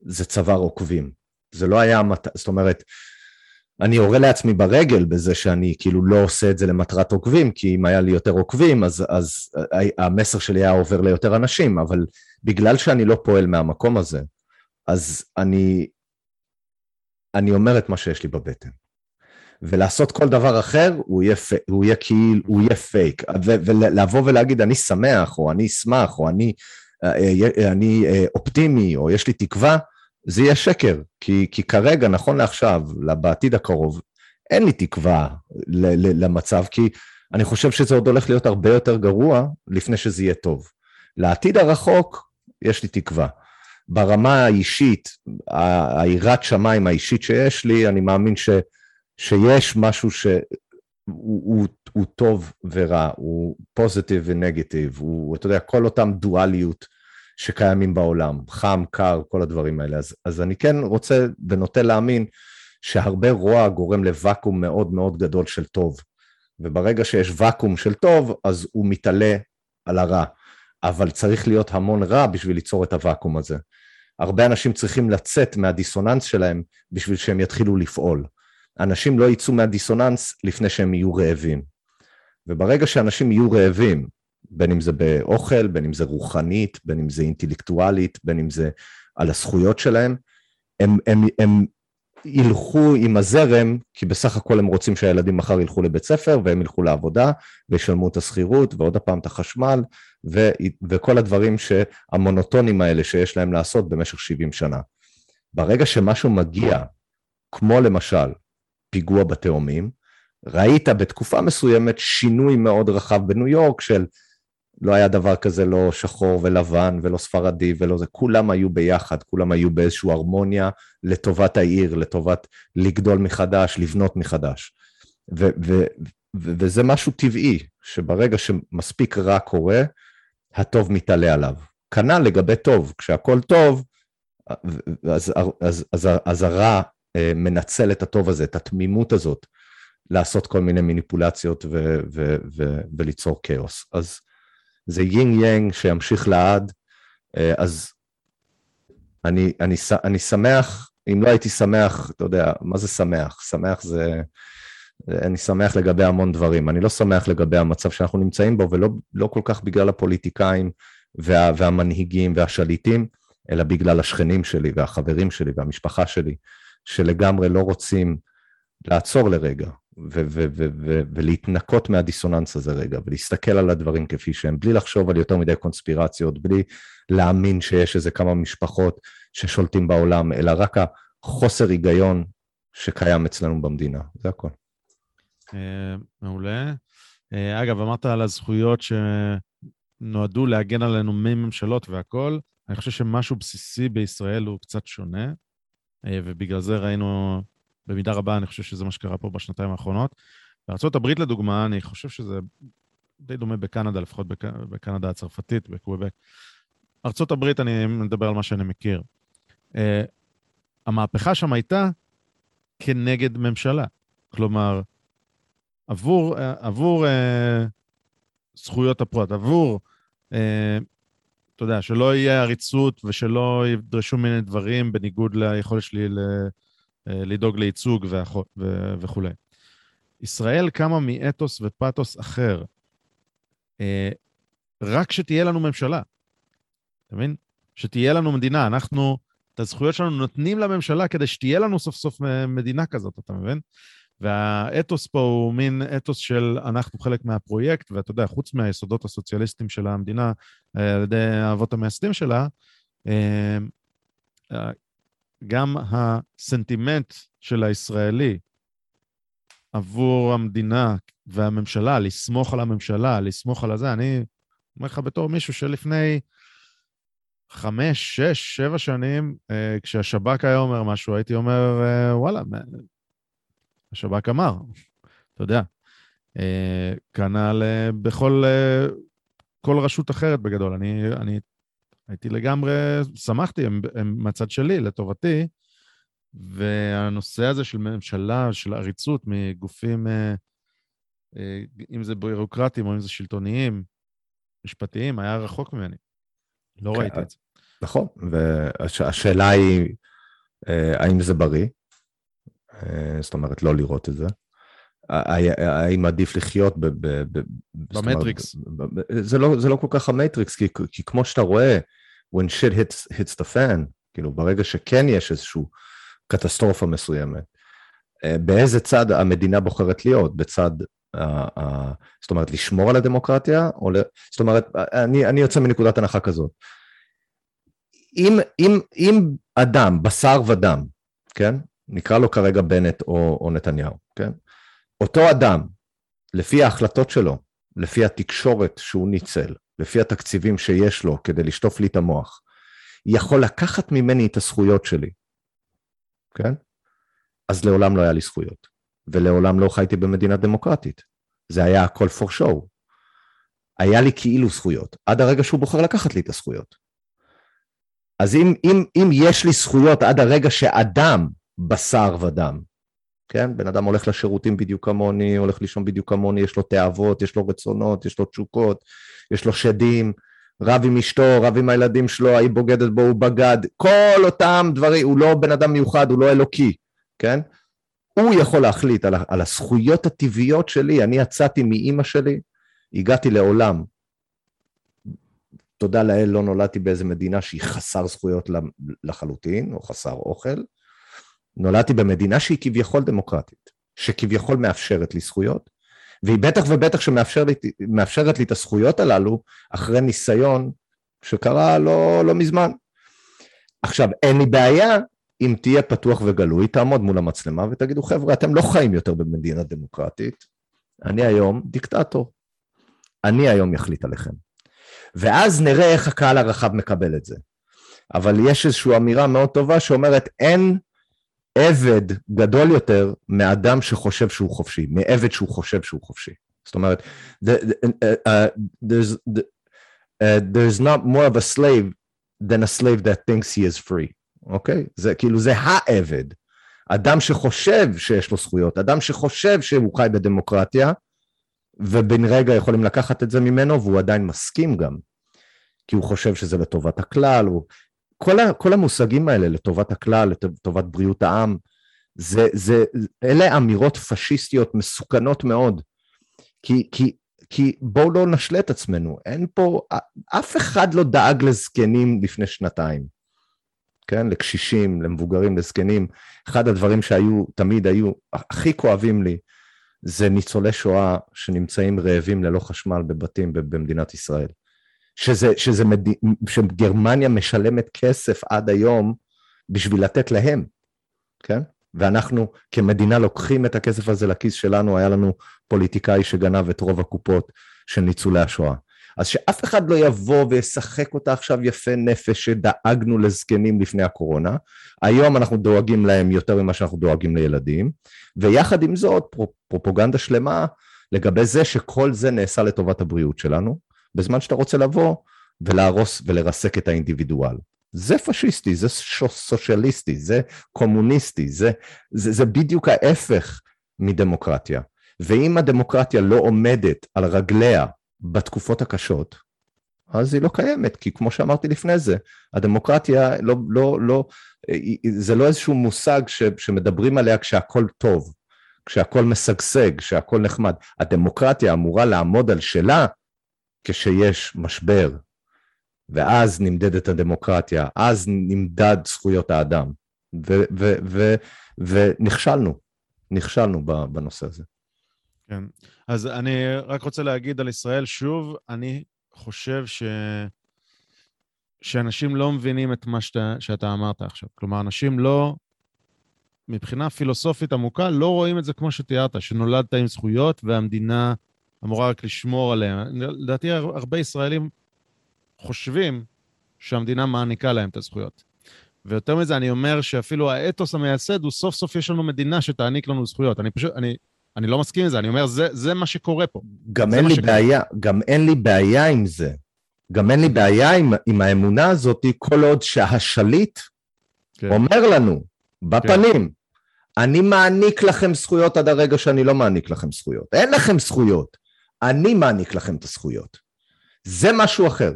זה צוואר עוקבים. זה לא היה, מת... זאת אומרת, אני יורה לעצמי ברגל בזה שאני כאילו לא עושה את זה למטרת עוקבים, כי אם היה לי יותר עוקבים, אז, אז המסר שלי היה עובר ליותר אנשים, אבל בגלל שאני לא פועל מהמקום הזה, אז אני, אני אומר את מה שיש לי בבטן. ולעשות כל דבר אחר, הוא יהיה, הוא יהיה כאילו, הוא יהיה פייק. ולבוא ולהגיד, אני שמח, או אני אשמח, או אני, אה, אה, אני אה, אופטימי, או יש לי תקווה, זה יהיה שקר, כי, כי כרגע, נכון לעכשיו, בעתיד הקרוב, אין לי תקווה למצב, כי אני חושב שזה עוד הולך להיות הרבה יותר גרוע לפני שזה יהיה טוב. לעתיד הרחוק, יש לי תקווה. ברמה האישית, היראת שמיים האישית שיש לי, אני מאמין ש, שיש משהו שהוא הוא, הוא טוב ורע, הוא פוזיטיב ונגטיב, הוא, אתה יודע, כל אותם דואליות שקיימים בעולם, חם, קר, כל הדברים האלה. אז, אז אני כן רוצה ונוטה להאמין שהרבה רוע גורם לוואקום מאוד מאוד גדול של טוב. וברגע שיש ואקום של טוב, אז הוא מתעלה על הרע. אבל צריך להיות המון רע בשביל ליצור את הוואקום הזה. הרבה אנשים צריכים לצאת מהדיסוננס שלהם בשביל שהם יתחילו לפעול. אנשים לא יצאו מהדיסוננס לפני שהם יהיו רעבים. וברגע שאנשים יהיו רעבים, בין אם זה באוכל, בין אם זה רוחנית, בין אם זה אינטלקטואלית, בין אם זה על הזכויות שלהם, הם, הם, הם ילכו עם הזרם, כי בסך הכל הם רוצים שהילדים מחר ילכו לבית ספר, והם ילכו לעבודה, וישלמו את השכירות, ועוד פעם את החשמל, ו, וכל הדברים המונוטונים האלה שיש להם לעשות במשך 70 שנה. ברגע שמשהו מגיע, כמו למשל פיגוע בתאומים, ראית בתקופה מסוימת שינוי מאוד רחב בניו יורק של לא היה דבר כזה לא שחור ולבן ולא ספרדי ולא זה, כולם היו ביחד, כולם היו באיזושהי הרמוניה לטובת העיר, לטובת לגדול מחדש, לבנות מחדש. ו- ו- ו- וזה משהו טבעי, שברגע שמספיק רע קורה, הטוב מתעלה עליו. כנ"ל לגבי טוב, כשהכול טוב, אז, אז, אז, אז הרע אה, מנצל את הטוב הזה, את התמימות הזאת, לעשות כל מיני מניפולציות ו- ו- ו- וליצור כאוס. אז זה יינג יאנג שימשיך לעד, אה, אז אני, אני, אני שמח, אם לא הייתי שמח, אתה יודע, מה זה שמח? שמח זה... אני שמח לגבי המון דברים. אני לא שמח לגבי המצב שאנחנו נמצאים בו, ולא לא כל כך בגלל הפוליטיקאים וה, והמנהיגים והשליטים, אלא בגלל השכנים שלי והחברים שלי והמשפחה שלי, שלגמרי לא רוצים לעצור לרגע ולהתנקות מהדיסוננס הזה רגע, ולהסתכל על הדברים כפי שהם, בלי לחשוב על יותר מדי קונספירציות, בלי להאמין שיש איזה כמה משפחות ששולטים בעולם, אלא רק החוסר היגיון שקיים אצלנו במדינה, זה הכל. אה, מעולה. אה, אגב, אמרת על הזכויות שנועדו להגן עלינו מממשלות והכול. אני חושב שמשהו בסיסי בישראל הוא קצת שונה, אה, ובגלל זה ראינו במידה רבה, אני חושב שזה מה שקרה פה בשנתיים האחרונות. בארה"ב, לדוגמה, אני חושב שזה די דומה בקנדה, לפחות בק... בקנדה הצרפתית, בקוויבק. ארה"ב, אני מדבר על מה שאני מכיר. Uh, המהפכה שם הייתה כנגד ממשלה. כלומר, עבור, uh, עבור uh, זכויות הפרט, עבור, uh, אתה יודע, שלא יהיה עריצות ושלא ידרשו מיני דברים בניגוד ליכולת שלי אה, לדאוג לייצוג וכולי. ישראל קמה מאתוס ופתוס אחר. אה, רק שתהיה לנו ממשלה, אתה מבין? שתהיה לנו מדינה. אנחנו, את הזכויות שלנו נותנים לממשלה כדי שתהיה לנו סוף סוף מדינה כזאת, אתה מבין? והאתוס פה הוא מין אתוס של אנחנו חלק מהפרויקט, ואתה יודע, חוץ מהיסודות הסוציאליסטיים של המדינה, אה, על ידי האבות המייסדים שלה, גם הסנטימנט של הישראלי עבור המדינה והממשלה, לסמוך על הממשלה, לסמוך על הזה, אני אומר לך בתור מישהו שלפני חמש, שש, שבע שנים, אה, כשהשב"כ היה אומר משהו, הייתי אומר, אה, וואלה, השב"כ אמר, אתה יודע. אה, כנ"ל בכל, כל רשות אחרת בגדול. אני, אני הייתי לגמרי, שמחתי, הם, הם מהצד שלי, לטובתי, והנושא הזה של ממשלה, של עריצות מגופים, אה, אה, אם זה ביורוקרטיים או אם זה שלטוניים, משפטיים, היה רחוק ממני. לא כן, ראיתי את זה. נכון, והשאלה היא, אה, האם זה בריא? זאת אומרת, לא לראות את זה. האם עדיף לחיות ב... במטריקס. זה לא, זה לא כל כך המטריקס, כי, כי כמו שאתה רואה, when shit hits, hits the fan, כאילו ברגע שכן יש איזושהי קטסטרופה מסוימת, אה, באיזה צד המדינה בוחרת להיות? בצד, uh, uh, זאת אומרת, לשמור על הדמוקרטיה? או ל... זאת אומרת, אני, אני יוצא מנקודת הנחה כזאת. אם, אם, אם אדם, בשר ודם, כן? נקרא לו כרגע בנט או, או נתניהו, כן? אותו אדם, לפי ההחלטות שלו, לפי התקשורת שהוא ניצל, לפי התקציבים שיש לו כדי לשטוף לי את המוח, יכול לקחת ממני את הזכויות שלי, כן? אז לעולם לא היה לי זכויות, ולעולם לא חייתי במדינה דמוקרטית. זה היה הכל for show. היה לי כאילו זכויות, עד הרגע שהוא בוחר לקחת לי את הזכויות. אז אם, אם, אם יש לי זכויות עד הרגע שאדם בשר ודם, כן? בן אדם הולך לשירותים בדיוק כמוני, הולך לישון בדיוק כמוני, יש לו תאוות, יש לו רצונות, יש לו תשוקות, יש לו שדים, רב עם אשתו, רב עם הילדים שלו, היא בוגדת בו, הוא בגד, כל אותם דברים, הוא לא בן אדם מיוחד, הוא לא אלוקי, כן? הוא יכול להחליט על, על הזכויות הטבעיות שלי, אני יצאתי מאימא שלי, הגעתי לעולם. תודה לאל, לא נולדתי באיזה מדינה שהיא חסר זכויות לחלוטין, או חסר אוכל. נולדתי במדינה שהיא כביכול דמוקרטית, שכביכול מאפשרת לי זכויות, והיא בטח ובטח שמאפשרת לי את הזכויות הללו אחרי ניסיון שקרה לא, לא מזמן. עכשיו, אין לי בעיה אם תהיה פתוח וגלוי, תעמוד מול המצלמה ותגידו, חבר'ה, אתם לא חיים יותר במדינה דמוקרטית, אני היום דיקטטור. אני היום אחליט עליכם. ואז נראה איך הקהל הרחב מקבל את זה. אבל יש איזושהי אמירה מאוד טובה שאומרת, אין עבד גדול יותר מאדם שחושב שהוא חופשי, מעבד שהוא חושב שהוא חופשי. זאת אומרת, uh, uh, there's, the, uh, there's not more of a slave than a slave that thinks he is free, אוקיי? Okay? זה כאילו, זה העבד. אדם שחושב שיש לו זכויות, אדם שחושב שהוא חי בדמוקרטיה, ובן רגע יכולים לקחת את זה ממנו, והוא עדיין מסכים גם, כי הוא חושב שזה לטובת הכלל, הוא... כל, ה, כל המושגים האלה לטובת הכלל, לטובת בריאות העם, זה, זה, אלה אמירות פשיסטיות מסוכנות מאוד. כי, כי, כי בואו לא נשלה את עצמנו, אין פה, אף אחד לא דאג לזקנים לפני שנתיים, כן? לקשישים, למבוגרים, לזקנים. אחד הדברים שהיו, תמיד היו, הכי כואבים לי, זה ניצולי שואה שנמצאים רעבים ללא חשמל בבתים במדינת ישראל. שזה, שזה מד... שגרמניה משלמת כסף עד היום בשביל לתת להם, כן? ואנחנו כמדינה לוקחים את הכסף הזה לכיס שלנו, היה לנו פוליטיקאי שגנב את רוב הקופות של ניצולי השואה. אז שאף אחד לא יבוא וישחק אותה עכשיו יפה נפש שדאגנו לזקנים לפני הקורונה, היום אנחנו דואגים להם יותר ממה שאנחנו דואגים לילדים, ויחד עם זאת פרופוגנדה שלמה לגבי זה שכל זה נעשה לטובת הבריאות שלנו, בזמן שאתה רוצה לבוא ולהרוס ולרסק את האינדיבידואל. זה פשיסטי, זה סוציאליסטי, זה קומוניסטי, זה, זה, זה בדיוק ההפך מדמוקרטיה. ואם הדמוקרטיה לא עומדת על רגליה בתקופות הקשות, אז היא לא קיימת, כי כמו שאמרתי לפני זה, הדמוקרטיה לא, לא, לא, זה לא איזשהו מושג ש, שמדברים עליה כשהכול טוב, כשהכול משגשג, כשהכול נחמד. הדמוקרטיה אמורה לעמוד על שלה כשיש משבר, ואז נמדדת הדמוקרטיה, אז נמדד זכויות האדם, ו- ו- ו- ונכשלנו, נכשלנו בנושא הזה. כן, אז אני רק רוצה להגיד על ישראל שוב, אני חושב ש... שאנשים לא מבינים את מה שאתה, שאתה אמרת עכשיו. כלומר, אנשים לא, מבחינה פילוסופית עמוקה, לא רואים את זה כמו שתיארת, שנולדת עם זכויות והמדינה אמורה רק לשמור עליהם. לדעתי הרבה ישראלים חושבים שהמדינה מעניקה להם את הזכויות. ויותר מזה, אני אומר שאפילו האתוס המייסד הוא סוף סוף יש לנו מדינה שתעניק לנו זכויות. אני פשוט, אני, אני לא מסכים עם זה, אני אומר, זה, זה מה שקורה פה. גם אין לי שקורה. בעיה, גם אין לי בעיה עם זה. גם אין לי בעיה עם, עם האמונה הזאת, כל עוד שהשליט כן. אומר לנו, בפנים, כן. אני מעניק לכם זכויות עד הרגע שאני לא מעניק לכם זכויות. אין לכם זכויות. אני מעניק לכם את הזכויות. זה משהו אחר.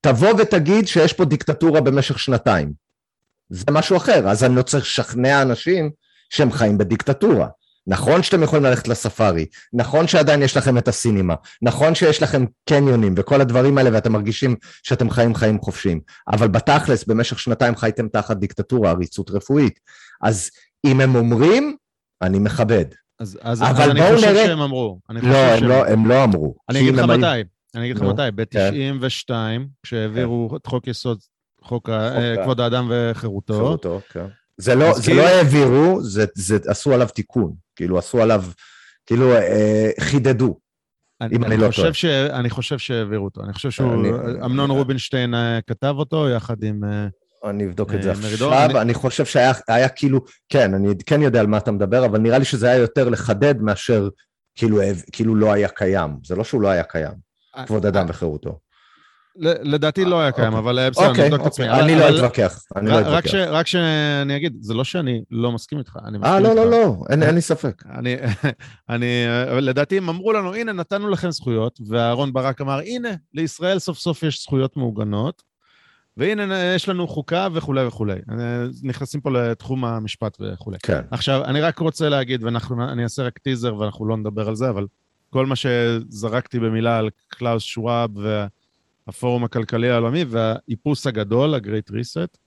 תבוא ותגיד שיש פה דיקטטורה במשך שנתיים. זה משהו אחר, אז אני לא צריך לשכנע אנשים שהם חיים בדיקטטורה. נכון שאתם יכולים ללכת לספארי, נכון שעדיין יש לכם את הסינימה, נכון שיש לכם קניונים וכל הדברים האלה ואתם מרגישים שאתם חיים חיים חופשיים, אבל בתכלס במשך שנתיים חייתם תחת דיקטטורה, עריצות רפואית. אז אם הם אומרים, אני מכבד. אז, אז, אבל אז אני חושב נראה... שהם אמרו. לא, הם, לא, הם לא אמרו. אני אגיד לך מתי, אני אגיד לך מתי, ב-92, כשהעבירו את חוק יסוד, חוק כבוד האדם וחירותו. חירותו, כן. זה לא, זה לא העבירו, זה, זה עשו עליו תיקון, כאילו עשו עליו, כאילו אה, חידדו. אם אני לא חושב טועה. ש... אני חושב שהעבירו אותו. אני חושב שהוא... אני- אמנון רובינשטיין אה, כתב אותו יחד עם... אה, אני אבדוק את זה אה, עכשיו, אני- אני חושב שהיה היה כאילו, כן, אני כן יודע על מה אתה מדבר, אבל נראה לי שזה היה יותר לחדד מאשר כאילו, כאילו לא היה קיים. זה לא שהוא לא היה קיים, כבוד אדם וחירותו. ל- לדעתי לא היה קיים. אבל אה, בסדר, אוקיי, נבדוק את עצמי. אוקיי, אבל- אני לא אתווכח, אני לא אתווכח. רק שאני אגיד, זה לא שאני לא מסכים איתך, אני מסכים אה, איתך. לא, לא, לא, אין לי ספק. אני, *laughs* אני, לדעתי הם אמרו לנו, הנה, נתנו לכם זכויות, ואהרון ברק אמר, הנה, לישראל סוף סוף יש זכויות מעוגנות, והנה, יש לנו חוקה וכולי וכולי. אה, נכנסים פה לתחום המשפט וכולי. כן. עכשיו, אני רק רוצה להגיד, ואני אעשה רק טיזר ואנחנו לא נדבר על זה, אבל כל מה שזרקתי במילה על קלאוס שוואב והפורום הכלכלי העולמי והאיפוס הגדול, ה-Great Reset,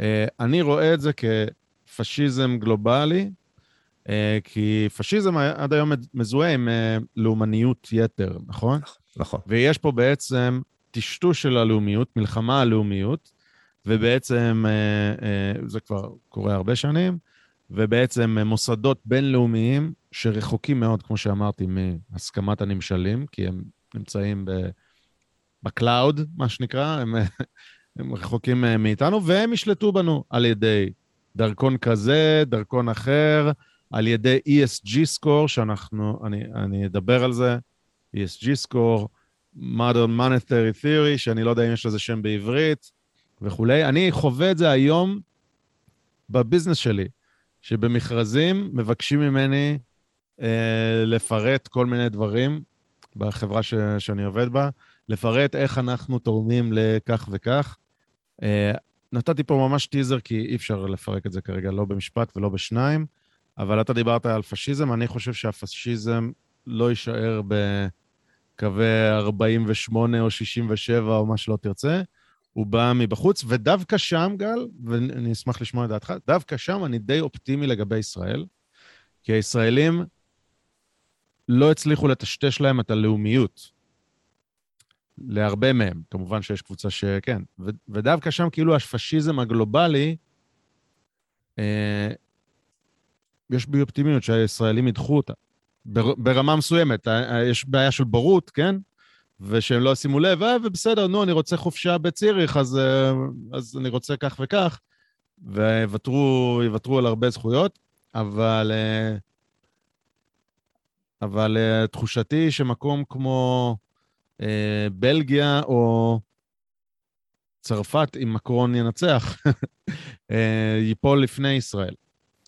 אה, אני רואה את זה כפאשיזם גלובלי, אה, כי פאשיזם עד היום מזוהה עם לאומניות יתר, נכון? נכון. ויש פה בעצם טשטוש של הלאומיות, מלחמה על לאומיות, ובעצם אה, אה, זה כבר קורה הרבה שנים, ובעצם אה, מוסדות בינלאומיים שרחוקים מאוד, כמו שאמרתי, מהסכמת הנמשלים, כי הם נמצאים ב cloud, מה שנקרא, הם, הם רחוקים מאיתנו, והם ישלטו בנו על ידי דרכון כזה, דרכון אחר, על ידי ESG score, שאנחנו, אני, אני אדבר על זה, ESG score, modern monetary theory, שאני לא יודע אם יש לזה שם בעברית וכולי. אני חווה את זה היום בביזנס שלי, שבמכרזים מבקשים ממני אה, לפרט כל מיני דברים בחברה ש, שאני עובד בה, לפרט איך אנחנו תורמים לכך וכך. אה, נתתי פה ממש טיזר, כי אי אפשר לפרק את זה כרגע, לא במשפט ולא בשניים, אבל אתה דיברת על פשיזם, אני חושב שהפשיזם לא יישאר בקווי 48 או 67 או מה שלא תרצה, הוא בא מבחוץ, ודווקא שם, גל, ואני אשמח לשמוע את דעתך, דווקא שם אני די אופטימי לגבי ישראל, כי הישראלים לא הצליחו לטשטש להם את הלאומיות. להרבה מהם, כמובן שיש קבוצה שכן. ו- ודווקא שם כאילו הפשיזם הגלובלי, אה, יש בי אופטימיות שהישראלים ידחו אותה. בר, ברמה מסוימת, אה, אה, יש בעיה של בורות, כן? ושהם לא שימו לב, אה, ובסדר, נו, אני רוצה חופשה בציריך, אז, אה, אז אני רוצה כך וכך, ויוותרו יוותרו על הרבה זכויות, אבל, אבל תחושתי שמקום כמו אה, בלגיה או צרפת, אם מקרון ינצח, *laughs* ייפול לפני ישראל.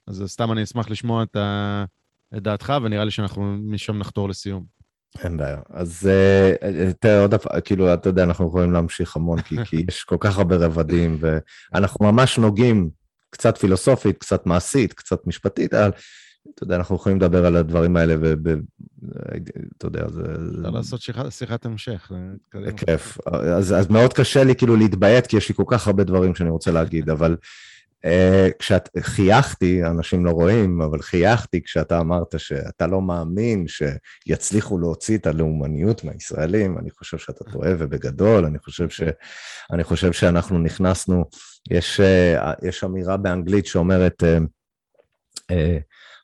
אז סתם אני אשמח לשמוע את, ה... את דעתך, ונראה לי שאנחנו משם נחתור לסיום. אין בעיה. אז אה, אה, תראה עוד פעם, כאילו, אתה יודע, אנחנו יכולים להמשיך המון, כי, כי יש כל כך הרבה רבדים, ואנחנו ממש נוגעים, קצת פילוסופית, קצת מעשית, קצת משפטית, אבל אתה יודע, אנחנו יכולים לדבר על הדברים האלה, ואתה יודע, זה... אפשר לעשות שיחת, שיחת המשך. זה כיף. אז, אז מאוד קשה לי כאילו להתביית, כי יש לי כל כך הרבה דברים שאני רוצה להגיד, אבל כשאת חייכתי, אנשים לא רואים, אבל חייכתי כשאתה אמרת שאתה לא מאמין שיצליחו להוציא את הלאומניות מהישראלים, אני חושב שאתה טועה ובגדול, אני חושב, ש, אני חושב שאנחנו נכנסנו, יש, uh, יש אמירה באנגלית שאומרת, uh,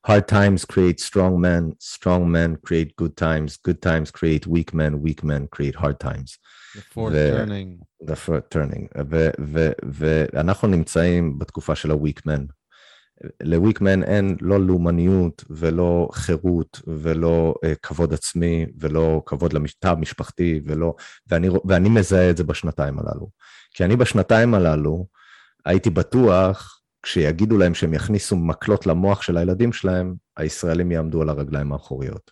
hard times create strong men, strong men create good times, good times create weak men, weak men create hard times. The fourth ו- turning. The fourth turning. ו- ו- ואנחנו נמצאים בתקופה של ה-weak men. ל-weak men אין לא לאומניות ולא חירות ולא uh, כבוד עצמי ולא כבוד לתא המשפחתי ולא... ואני, ואני מזהה את זה בשנתיים הללו. כי אני בשנתיים הללו הייתי בטוח כשיגידו להם שהם יכניסו מקלות למוח של הילדים שלהם, הישראלים יעמדו על הרגליים האחוריות.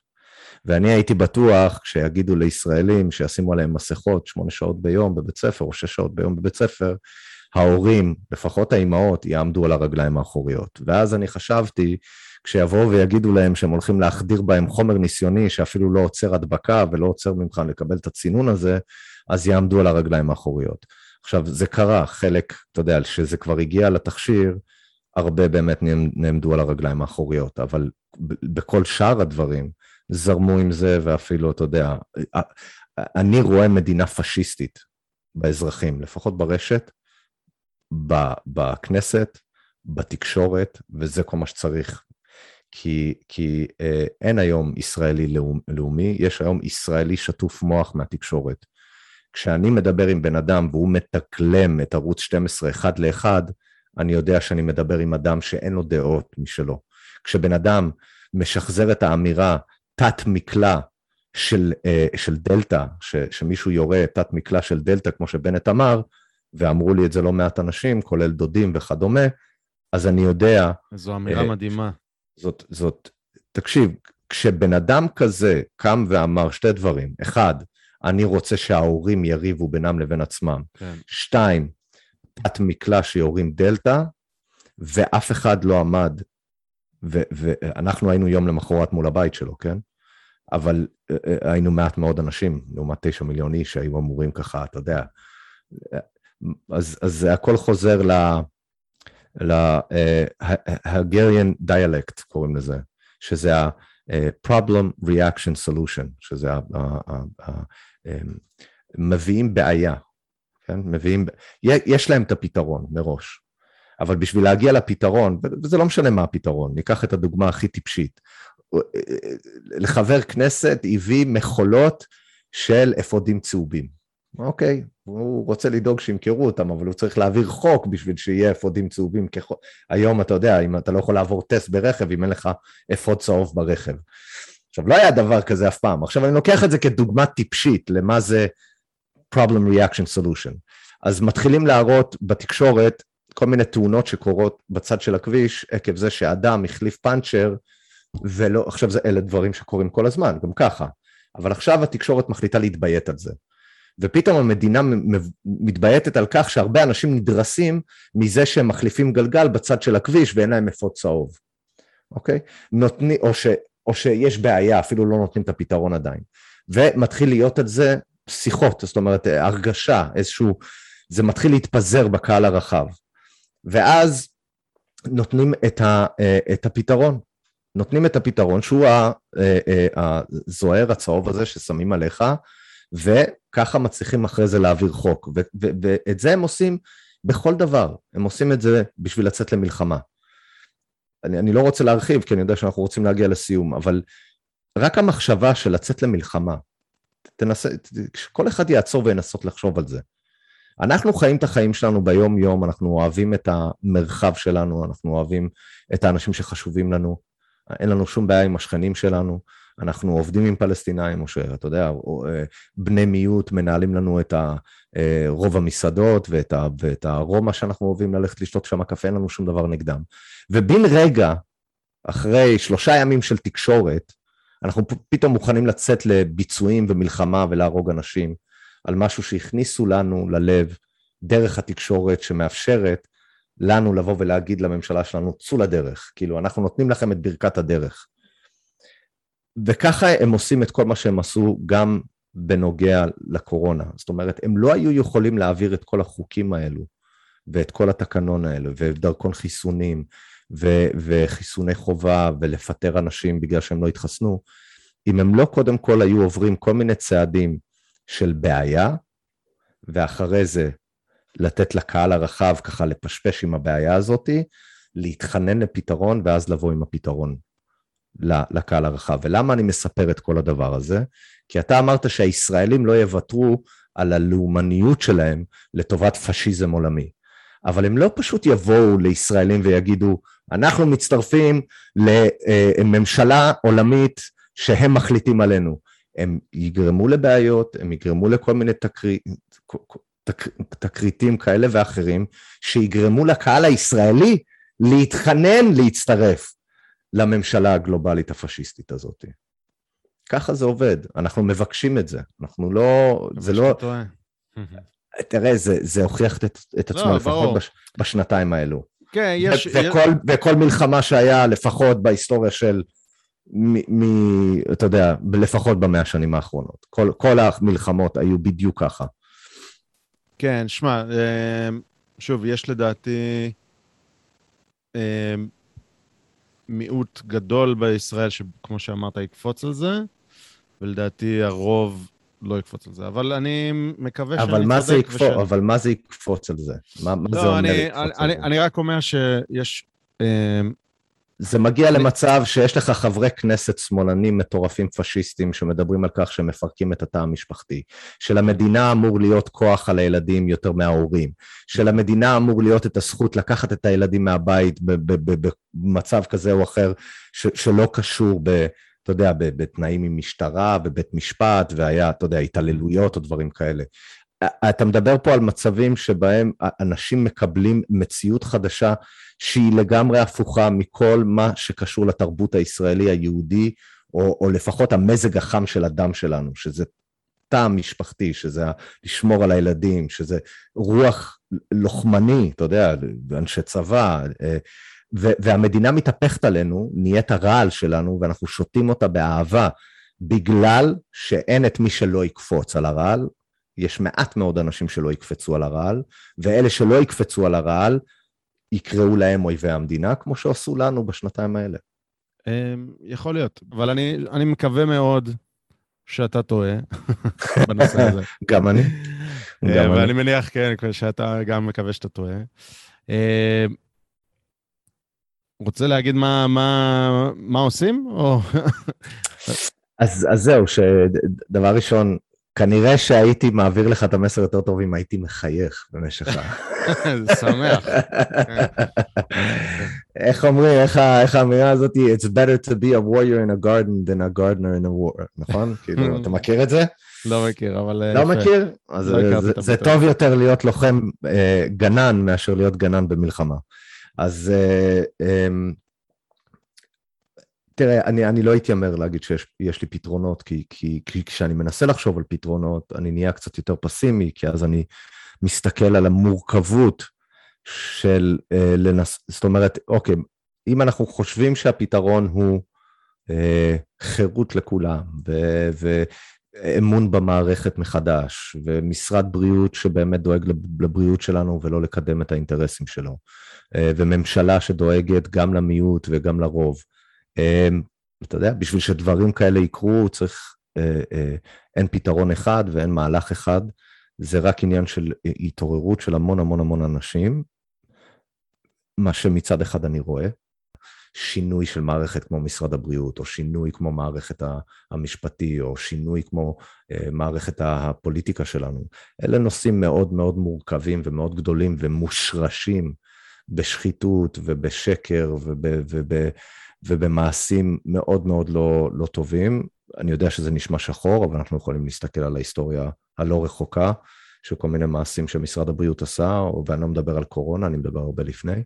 ואני הייתי בטוח, כשיגידו לישראלים שישימו עליהם מסכות שמונה שעות ביום בבית ספר, או שש שעות ביום בבית ספר, ההורים, לפחות האימהות, יעמדו על הרגליים האחוריות. ואז אני חשבתי, כשיבואו ויגידו להם שהם הולכים להחדיר בהם חומר ניסיוני שאפילו לא עוצר הדבקה ולא עוצר ממך לקבל את הצינון הזה, אז יעמדו על הרגליים האחוריות. עכשיו, זה קרה, חלק, אתה יודע, שזה כבר הגיע לתכשיר, הרבה באמת נעמדו על הרגליים האחוריות, אבל בכל שאר הדברים זרמו עם זה, ואפילו, אתה יודע, אני רואה מדינה פשיסטית באזרחים, לפחות ברשת, בכנסת, בתקשורת, וזה כל מה שצריך. כי, כי אה, אין היום ישראלי לאומ, לאומי, יש היום ישראלי שטוף מוח מהתקשורת. כשאני מדבר עם בן אדם והוא מתקלם את ערוץ 12 אחד לאחד, אני יודע שאני מדבר עם אדם שאין לו דעות משלו. כשבן אדם משחזר את האמירה תת מקלע של, אה, של דלתא, ש, שמישהו יורה תת מקלע של דלתא, כמו שבנט אמר, ואמרו לי את זה לא מעט אנשים, כולל דודים וכדומה, אז אני יודע... זו אמירה uh, מדהימה. זאת, זאת, תקשיב, כשבן אדם כזה קם ואמר שתי דברים, אחד, אני רוצה שההורים יריבו בינם לבין עצמם, כן. שתיים, תת מקלע שיורים דלתא, ואף אחד לא עמד, ואנחנו היינו יום למחרת מול הבית שלו, כן? אבל אה, אה, היינו מעט מאוד אנשים, לעומת תשע מיליון איש שהיו אמורים ככה, אתה יודע. אז, אז הכל חוזר ל... ל-Hungarian uh, dialect קוראים לזה, שזה ה-problem reaction solution, שזה. אמ, מביאים בעיה, כן? מביאים... יש להם את הפתרון מראש, אבל בשביל להגיע לפתרון, וזה לא משנה מה הפתרון, ניקח את הדוגמה הכי טיפשית, לחבר כנסת הביא מכולות של אפודים צהובים. אוקיי, הוא רוצה לדאוג שימכרו אותם, אבל הוא צריך להעביר חוק בשביל שיהיה אפודים צהובים. כח... היום אתה יודע, אם אתה לא יכול לעבור טסט ברכב, אם אין לך אפוד צהוב ברכב. עכשיו, לא היה דבר כזה אף פעם. עכשיו, אני לוקח את זה כדוגמה טיפשית למה זה problem reaction solution. אז מתחילים להראות בתקשורת כל מיני תאונות שקורות בצד של הכביש, עקב זה שאדם החליף פאנצ'ר, ולא, עכשיו זה אלה דברים שקורים כל הזמן, גם ככה. אבל עכשיו התקשורת מחליטה להתביית על זה. ופתאום המדינה מתבייתת על כך שהרבה אנשים נדרסים מזה שהם מחליפים גלגל בצד של הכביש ואין להם אפוד צהוב, אוקיי? נותני, או, ש, או שיש בעיה, אפילו לא נותנים את הפתרון עדיין. ומתחיל להיות על זה שיחות, זאת אומרת הרגשה, איזשהו, זה מתחיל להתפזר בקהל הרחב. ואז נותנים את, ה, אה, את הפתרון, נותנים את הפתרון שהוא הזוהר אה, הצהוב הזה ששמים עליך, וככה מצליחים אחרי זה להעביר חוק. ואת זה הם עושים בכל דבר, הם עושים את זה בשביל לצאת למלחמה. אני, אני לא רוצה להרחיב, כי אני יודע שאנחנו רוצים להגיע לסיום, אבל רק המחשבה של לצאת למלחמה, תנסה, כל אחד יעצור וינסות לחשוב על זה. אנחנו חיים את החיים שלנו ביום-יום, אנחנו אוהבים את המרחב שלנו, אנחנו אוהבים את האנשים שחשובים לנו, אין לנו שום בעיה עם השכנים שלנו, אנחנו עובדים עם פלסטינאים, או שאתה יודע, בני מיעוט מנהלים לנו את אה, רוב המסעדות ואת, ה, ואת הרומא שאנחנו אוהבים ללכת לשתות שם קפה, אין לנו שום דבר נגדם. ובן רגע, אחרי שלושה ימים של תקשורת, אנחנו פתאום מוכנים לצאת לביצועים ומלחמה ולהרוג אנשים על משהו שהכניסו לנו ללב דרך התקשורת שמאפשרת לנו לבוא ולהגיד לממשלה שלנו, צאו לדרך, כאילו, אנחנו נותנים לכם את ברכת הדרך. וככה הם עושים את כל מה שהם עשו גם בנוגע לקורונה. זאת אומרת, הם לא היו יכולים להעביר את כל החוקים האלו, ואת כל התקנון האלו, ודרכון חיסונים, ו- וחיסוני חובה, ולפטר אנשים בגלל שהם לא התחסנו, אם הם לא קודם כל היו עוברים כל מיני צעדים של בעיה, ואחרי זה לתת לקהל הרחב ככה לפשפש עם הבעיה הזאתי, להתחנן לפתרון ואז לבוא עם הפתרון לקהל הרחב. ולמה אני מספר את כל הדבר הזה? כי אתה אמרת שהישראלים לא יוותרו על הלאומניות שלהם לטובת פשיזם עולמי. אבל הם לא פשוט יבואו לישראלים ויגידו, אנחנו מצטרפים לממשלה עולמית שהם מחליטים עלינו. הם יגרמו לבעיות, הם יגרמו לכל מיני תקרית, תק, תקריטים כאלה ואחרים, שיגרמו לקהל הישראלי להתחנן להצטרף לממשלה הגלובלית הפשיסטית הזאת. ככה זה עובד, אנחנו מבקשים את זה, אנחנו לא, זה לא... תראה, זה, זה הוכיח את, את עצמו לא, לפחות בש, בשנתיים האלו. כן, יש... וכל, וכל מלחמה שהיה, לפחות בהיסטוריה של, מ, מ, אתה יודע, לפחות במאה השנים האחרונות. כל, כל המלחמות היו בדיוק ככה. כן, שמע, אמ, שוב, יש לדעתי אמ, מיעוט גדול בישראל, שכמו שאמרת, יקפוץ על זה, ולדעתי הרוב לא יקפוץ על זה. אבל אני מקווה שאני צודק. זה יקפוץ, וש... אבל מה זה יקפוץ על זה? מה, מה לא, זה אומר אני, יקפוץ אני, על אני, זה? אני רק אומר שיש... זה מגיע למצב שיש לך חברי כנסת שמאלנים מטורפים פשיסטים שמדברים על כך שהם מפרקים את התא המשפחתי, שלמדינה אמור להיות כוח על הילדים יותר מההורים, שלמדינה אמור להיות את הזכות לקחת את הילדים מהבית במצב כזה או אחר שלא קשור ב... אתה יודע, בתנאים עם משטרה, בבית משפט, והיה, אתה יודע, התעללויות או דברים כאלה. אתה מדבר פה על מצבים שבהם אנשים מקבלים מציאות חדשה שהיא לגמרי הפוכה מכל מה שקשור לתרבות הישראלי היהודי, או, או לפחות המזג החם של הדם שלנו, שזה טעם משפחתי, שזה לשמור על הילדים, שזה רוח לוחמני, אתה יודע, אנשי צבא, אה, והמדינה מתהפכת עלינו, נהיית הרעל שלנו, ואנחנו שותים אותה באהבה, בגלל שאין את מי שלא יקפוץ על הרעל, יש מעט מאוד אנשים שלא יקפצו על הרעל, ואלה שלא יקפצו על הרעל, יקראו להם אויבי המדינה, כמו שעשו לנו בשנתיים האלה. אמ, יכול להיות, אבל אני, אני מקווה מאוד שאתה טועה *laughs* בנושא הזה. גם אני. גם ואני אני. מניח, כן, שאתה גם מקווה שאתה טועה. אמ, רוצה להגיד מה, מה, מה עושים? או... אז, אז זהו, שדבר ראשון, כנראה שהייתי מעביר לך את המסר יותר טוב אם הייתי מחייך במשך ה... *laughs* שמח. *laughs* איך אומרים, איך האמירה הזאת, It's better to be a warrior in a garden than a gardener in a war, נכון? *laughs* כאילו, אתה מכיר את זה? לא מכיר, אבל... אה, לא מכיר? אז לא זה טוב יותר להיות לוחם אה, גנן מאשר להיות גנן במלחמה. אז אה, אמ, תראה, אני, אני לא אתיימר להגיד שיש לי פתרונות, כי, כי, כי כשאני מנסה לחשוב על פתרונות, אני נהיה קצת יותר פסימי, כי אז אני מסתכל על המורכבות של אה, לנס... זאת אומרת, אוקיי, אם אנחנו חושבים שהפתרון הוא אה, חירות לכולם, ו, ואמון במערכת מחדש, ומשרד בריאות שבאמת דואג לבריאות שלנו ולא לקדם את האינטרסים שלו, אה, וממשלה שדואגת גם למיעוט וגם לרוב, אתה יודע, בשביל שדברים כאלה יקרו, צריך, אה, אה, אין פתרון אחד ואין מהלך אחד, זה רק עניין של התעוררות של המון המון המון אנשים, מה שמצד אחד אני רואה, שינוי של מערכת כמו משרד הבריאות, או שינוי כמו מערכת המשפטי, או שינוי כמו אה, מערכת הפוליטיקה שלנו. אלה נושאים מאוד מאוד מורכבים ומאוד גדולים ומושרשים בשחיתות ובשקר וב... וב, ובמעשים מאוד מאוד לא, לא טובים. אני יודע שזה נשמע שחור, אבל אנחנו יכולים להסתכל על ההיסטוריה הלא רחוקה של כל מיני מעשים שמשרד הבריאות עשה, ואני לא מדבר על קורונה, אני מדבר הרבה לפני.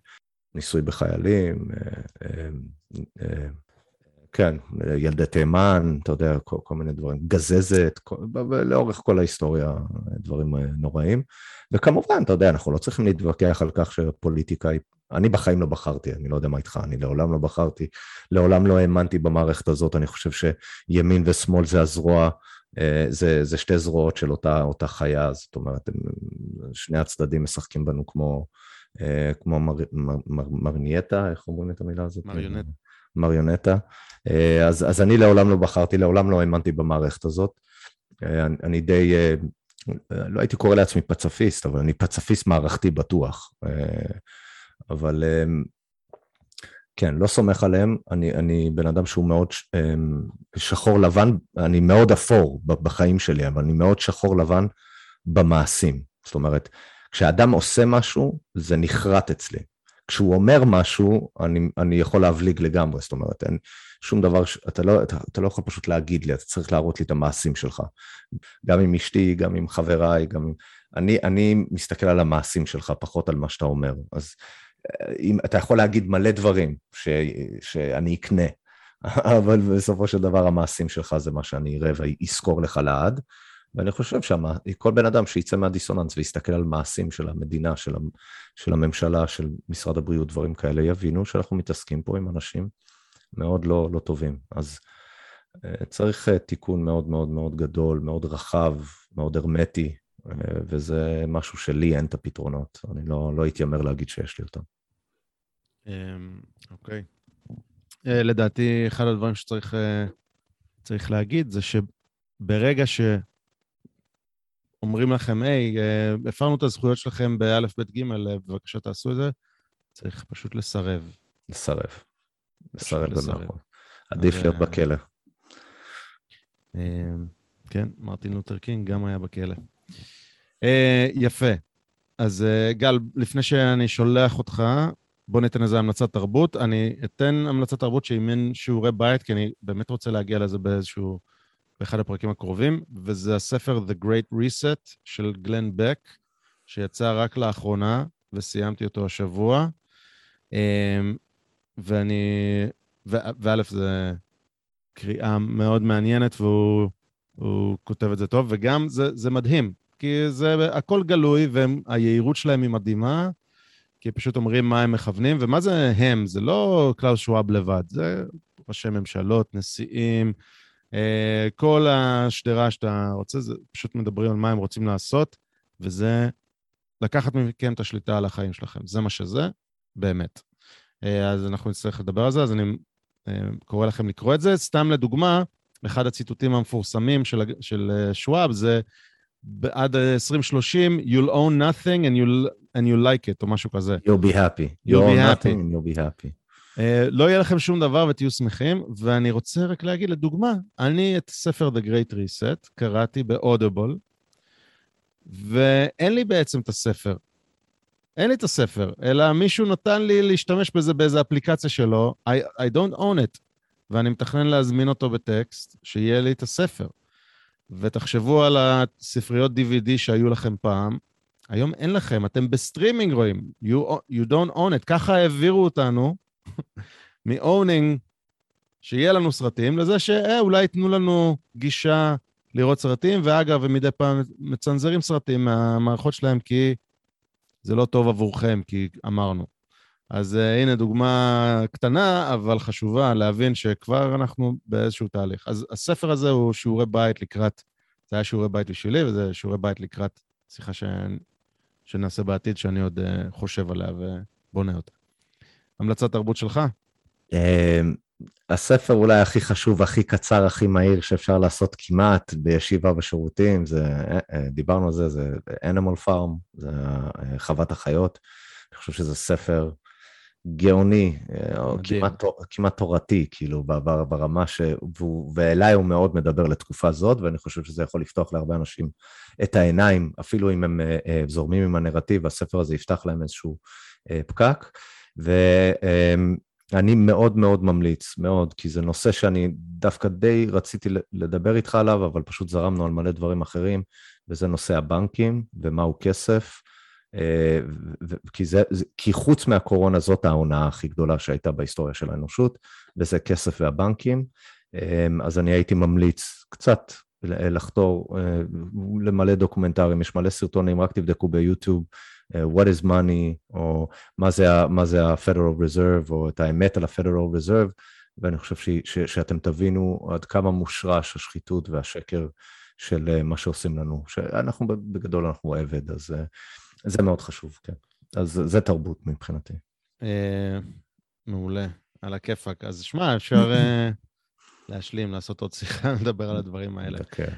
ניסוי בחיילים, אה, אה, אה, כן, ילדי תימן, אתה יודע, כל, כל מיני דברים, גזזת, כל, לאורך כל ההיסטוריה, דברים נוראים. וכמובן, אתה יודע, אנחנו לא צריכים להתווכח על כך שפוליטיקה היא אני בחיים לא בחרתי, אני לא יודע מה איתך, אני לעולם לא בחרתי, לעולם לא האמנתי במערכת הזאת, אני חושב שימין ושמאל זה הזרוע, אה, זה, זה שתי זרועות של אותה, אותה חיה, זאת אומרת, הם, שני הצדדים משחקים בנו כמו, אה, כמו מר, מר, מר, מרנייטה, איך אומרים את המילה הזאת? מריונטה. מריונטה. אה, אז, אז אני לעולם לא בחרתי, לעולם לא האמנתי במערכת הזאת. אני, אני די, לא הייתי קורא לעצמי פצפיסט, אבל אני פצפיסט מערכתי בטוח. אבל אמ, כן, לא סומך עליהם. אני, אני בן אדם שהוא מאוד אמ, שחור לבן, אני מאוד אפור בחיים שלי, אבל אני מאוד שחור לבן במעשים. זאת אומרת, כשאדם עושה משהו, זה נחרט אצלי. כשהוא אומר משהו, אני, אני יכול להבליג לגמרי, זאת אומרת, אין שום דבר, ש... אתה, לא, אתה, אתה לא יכול פשוט להגיד לי, אתה צריך להראות לי את המעשים שלך. גם עם אשתי, גם עם חבריי, גם. אני, אני מסתכל על המעשים שלך, פחות על מה שאתה אומר. אז אם, אתה יכול להגיד מלא דברים ש, שאני אקנה, *laughs* אבל בסופו של דבר המעשים שלך זה מה שאני אראה ואזכור לך לעד. ואני חושב שכל בן אדם שיצא מהדיסוננס ויסתכל על מעשים של המדינה, של, של הממשלה, של משרד הבריאות, דברים כאלה, יבינו שאנחנו מתעסקים פה עם אנשים מאוד לא, לא טובים. אז אה, צריך אה, תיקון מאוד מאוד מאוד גדול, מאוד רחב, מאוד הרמטי, וזה משהו שלי אין את הפתרונות. אני לא, לא אתיימר להגיד שיש לי אותם. אמ, אוקיי. אה, לדעתי, אחד הדברים שצריך אה, להגיד זה שברגע שאומרים לכם, היי, הפרנו את הזכויות שלכם באלף, בית, גימל, בבקשה תעשו את זה, צריך פשוט לסרב. לסרב. לסרב. במרכאות. עדיף להיות אה, בכלא. אה, כן, מרטין לותר קינג גם היה בכלא. אה, יפה. אז אה, גל, לפני שאני שולח אותך, בוא ניתן איזה המלצת תרבות. אני אתן המלצת תרבות שהיא מין שיעורי בית, כי אני באמת רוצה להגיע לזה באיזשהו, באחד הפרקים הקרובים, וזה הספר The Great Reset של גלן בק, שיצא רק לאחרונה, וסיימתי אותו השבוע. אה, ואני, וא', זה קריאה מאוד מעניינת, והוא הוא כותב את זה טוב, וגם זה, זה מדהים, כי זה הכל גלוי, והיהירות שלהם היא מדהימה, כי פשוט אומרים מה הם מכוונים, ומה זה הם? זה לא קלאוס שוואב לבד, זה ראשי ממשלות, נשיאים, אה, כל השדרה שאתה רוצה, זה פשוט מדברים על מה הם רוצים לעשות, וזה לקחת מכם את השליטה על החיים שלכם. זה מה שזה, באמת. אה, אז אנחנו נצטרך לדבר על זה, אז אני אה, קורא לכם לקרוא את זה. סתם לדוגמה, אחד הציטוטים המפורסמים של, של שוואב זה עד 2030, you'll own nothing and you'll, and you like it, או משהו כזה. You'll be happy. You'll be own happy. nothing and you'll be happy. Uh, לא יהיה לכם שום דבר ותהיו שמחים, ואני רוצה רק להגיד, לדוגמה, אני את ספר The Great Reset קראתי ב-Audible, ואין לי בעצם את הספר. אין לי את הספר, אלא מישהו נתן לי להשתמש בזה באיזה אפליקציה שלו, I, I don't own it, ואני מתכנן להזמין אותו בטקסט, שיהיה לי את הספר. ותחשבו על הספריות DVD שהיו לכם פעם, היום אין לכם, אתם בסטרימינג רואים, you, you don't own it. ככה העבירו אותנו *laughs* מ-owning, שיהיה לנו סרטים, לזה שאולי ייתנו לנו גישה לראות סרטים, ואגב, הם מדי פעם מצנזרים סרטים מהמערכות שלהם, כי זה לא טוב עבורכם, כי אמרנו. אז uh, הנה דוגמה קטנה, אבל חשובה, להבין שכבר אנחנו באיזשהו תהליך. אז הספר הזה הוא שיעורי בית לקראת, זה היה שיעורי בית בשבילי, וזה שיעורי בית לקראת שיחה ש... שנעשה בעתיד, שאני עוד uh, חושב עליה ובונה אותה. המלצת תרבות שלך? אה, הספר אולי הכי חשוב, הכי קצר, הכי מהיר שאפשר לעשות כמעט בישיבה בשירותים, זה, אה, דיברנו על זה, זה Animal Farm, זה חוות החיות. אני חושב שזה ספר גאוני, אה, או. כמעט, כמעט תורתי, כאילו, ב- ב- ברמה ש... ואליי הוא מאוד מדבר לתקופה זאת, ואני חושב שזה יכול לפתוח להרבה אנשים את העיניים, אפילו אם הם אה, אה, זורמים עם הנרטיב, הספר הזה יפתח להם איזשהו אה, פקק. ואני מאוד מאוד ממליץ, מאוד, כי זה נושא שאני דווקא די רציתי לדבר איתך עליו, אבל פשוט זרמנו על מלא דברים אחרים, וזה נושא הבנקים ומהו כסף. אה, כי, זה, כי חוץ מהקורונה זאת ההונאה הכי גדולה שהייתה בהיסטוריה של האנושות, וזה כסף והבנקים. אה, אז אני הייתי ממליץ קצת לחתור אה, למלא דוקומנטרים, יש מלא סרטונים, רק תבדקו ביוטיוב, אה, What is money, או מה זה, ה-Federal Reserve, או את האמת על ה-Federal Reserve, ואני חושב ש, ש, שאתם תבינו עד כמה מושרש השחיתות והשקר של מה שעושים לנו, שאנחנו בגדול אנחנו עבד, אז זה מאוד חשוב, כן. אז זה תרבות מבחינתי. אה, מעולה, על הכיפאק. אז שמע, אפשר אה, *laughs* להשלים, לעשות עוד שיחה, *laughs* לדבר על הדברים האלה. כן.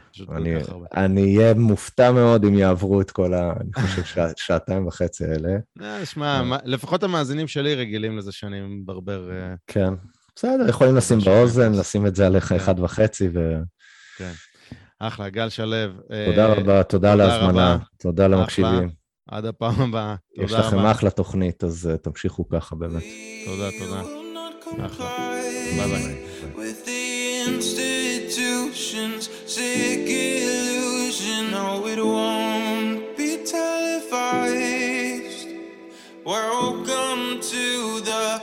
אני, אהיה מופתע מאוד אם יעברו את כל ה... *laughs* אני חושב שע, שעתיים וחצי האלה. אה, שמע, לפחות המאזינים שלי רגילים לזה שאני מברבר. כן. בסדר, יכולים לשים באוזן. לשים את זה עליך כן. אחד וחצי, ו... כן. אחלה, גל שלו. תודה רבה, תודה על ההזמנה. תודה למקשיבים. עד הפעם הבאה. יש תודה לכם רבה. אחלה תוכנית, אז אה, תמשיכו ככה באמת. תודה, תודה. אחלה. ביי ביי. Welcome to the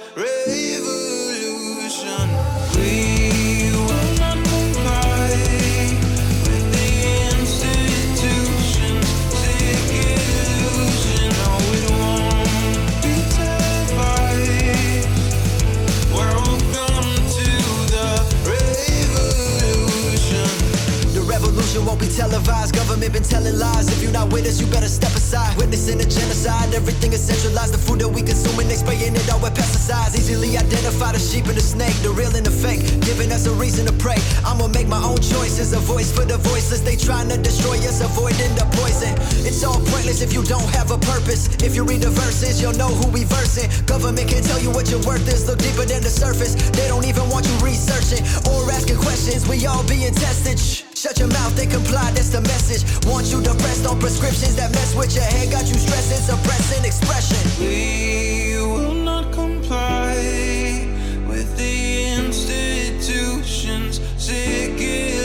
won't be televised. Government been telling lies. If you're not with us, you better step aside. Witnessing a genocide. Everything is centralized. The food that we consuming, they spraying it out with pesticides. Easily identify the sheep and the snake, the real and the fake. Giving us a reason to pray. I'ma make my own choices. A voice for the voiceless. They trying to destroy us, avoiding the poison. It's all pointless. pointless if you don't have a purpose. If you read the verses, you'll know who we versing. Government can tell you what your worth is, look deeper than the surface. They don't even want you researching or asking questions. We all being tested. Shh. Shut your mouth and comply, that's the message. Want you depressed on prescriptions that mess with your head, got you stressing, suppressing expression. We will not comply with the institution's sick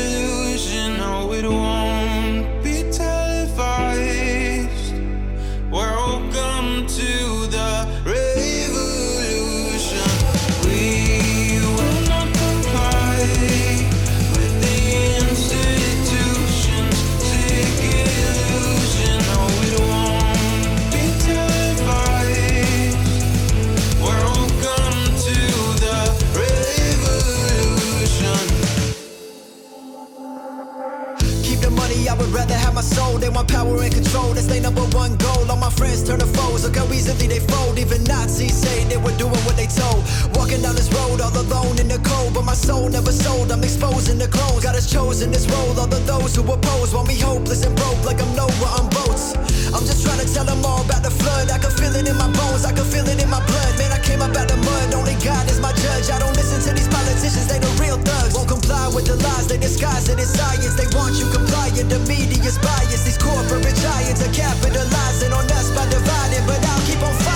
my They want power and control, that's their number one goal. All my friends turn to foes, look how easily they fold. Even Nazis say they were doing what they told. Walking down this road all alone in the cold, but my soul never sold. I'm exposing the clones. God has chosen this role. All of those who oppose want me hopeless and broke, like I'm Noah on boats. I'm just trying to tell them all about the flood. I can feel it in my bones, I can feel it in my blood. Man, I came up out the mud, only God is my judge. I don't listen to these politicians, they the real thugs. Won't comply with the lies, they disguise it as science. They want you compliant, the media's bias. These corporate giants are capitalizing on us by dividing, but I'll keep on fighting.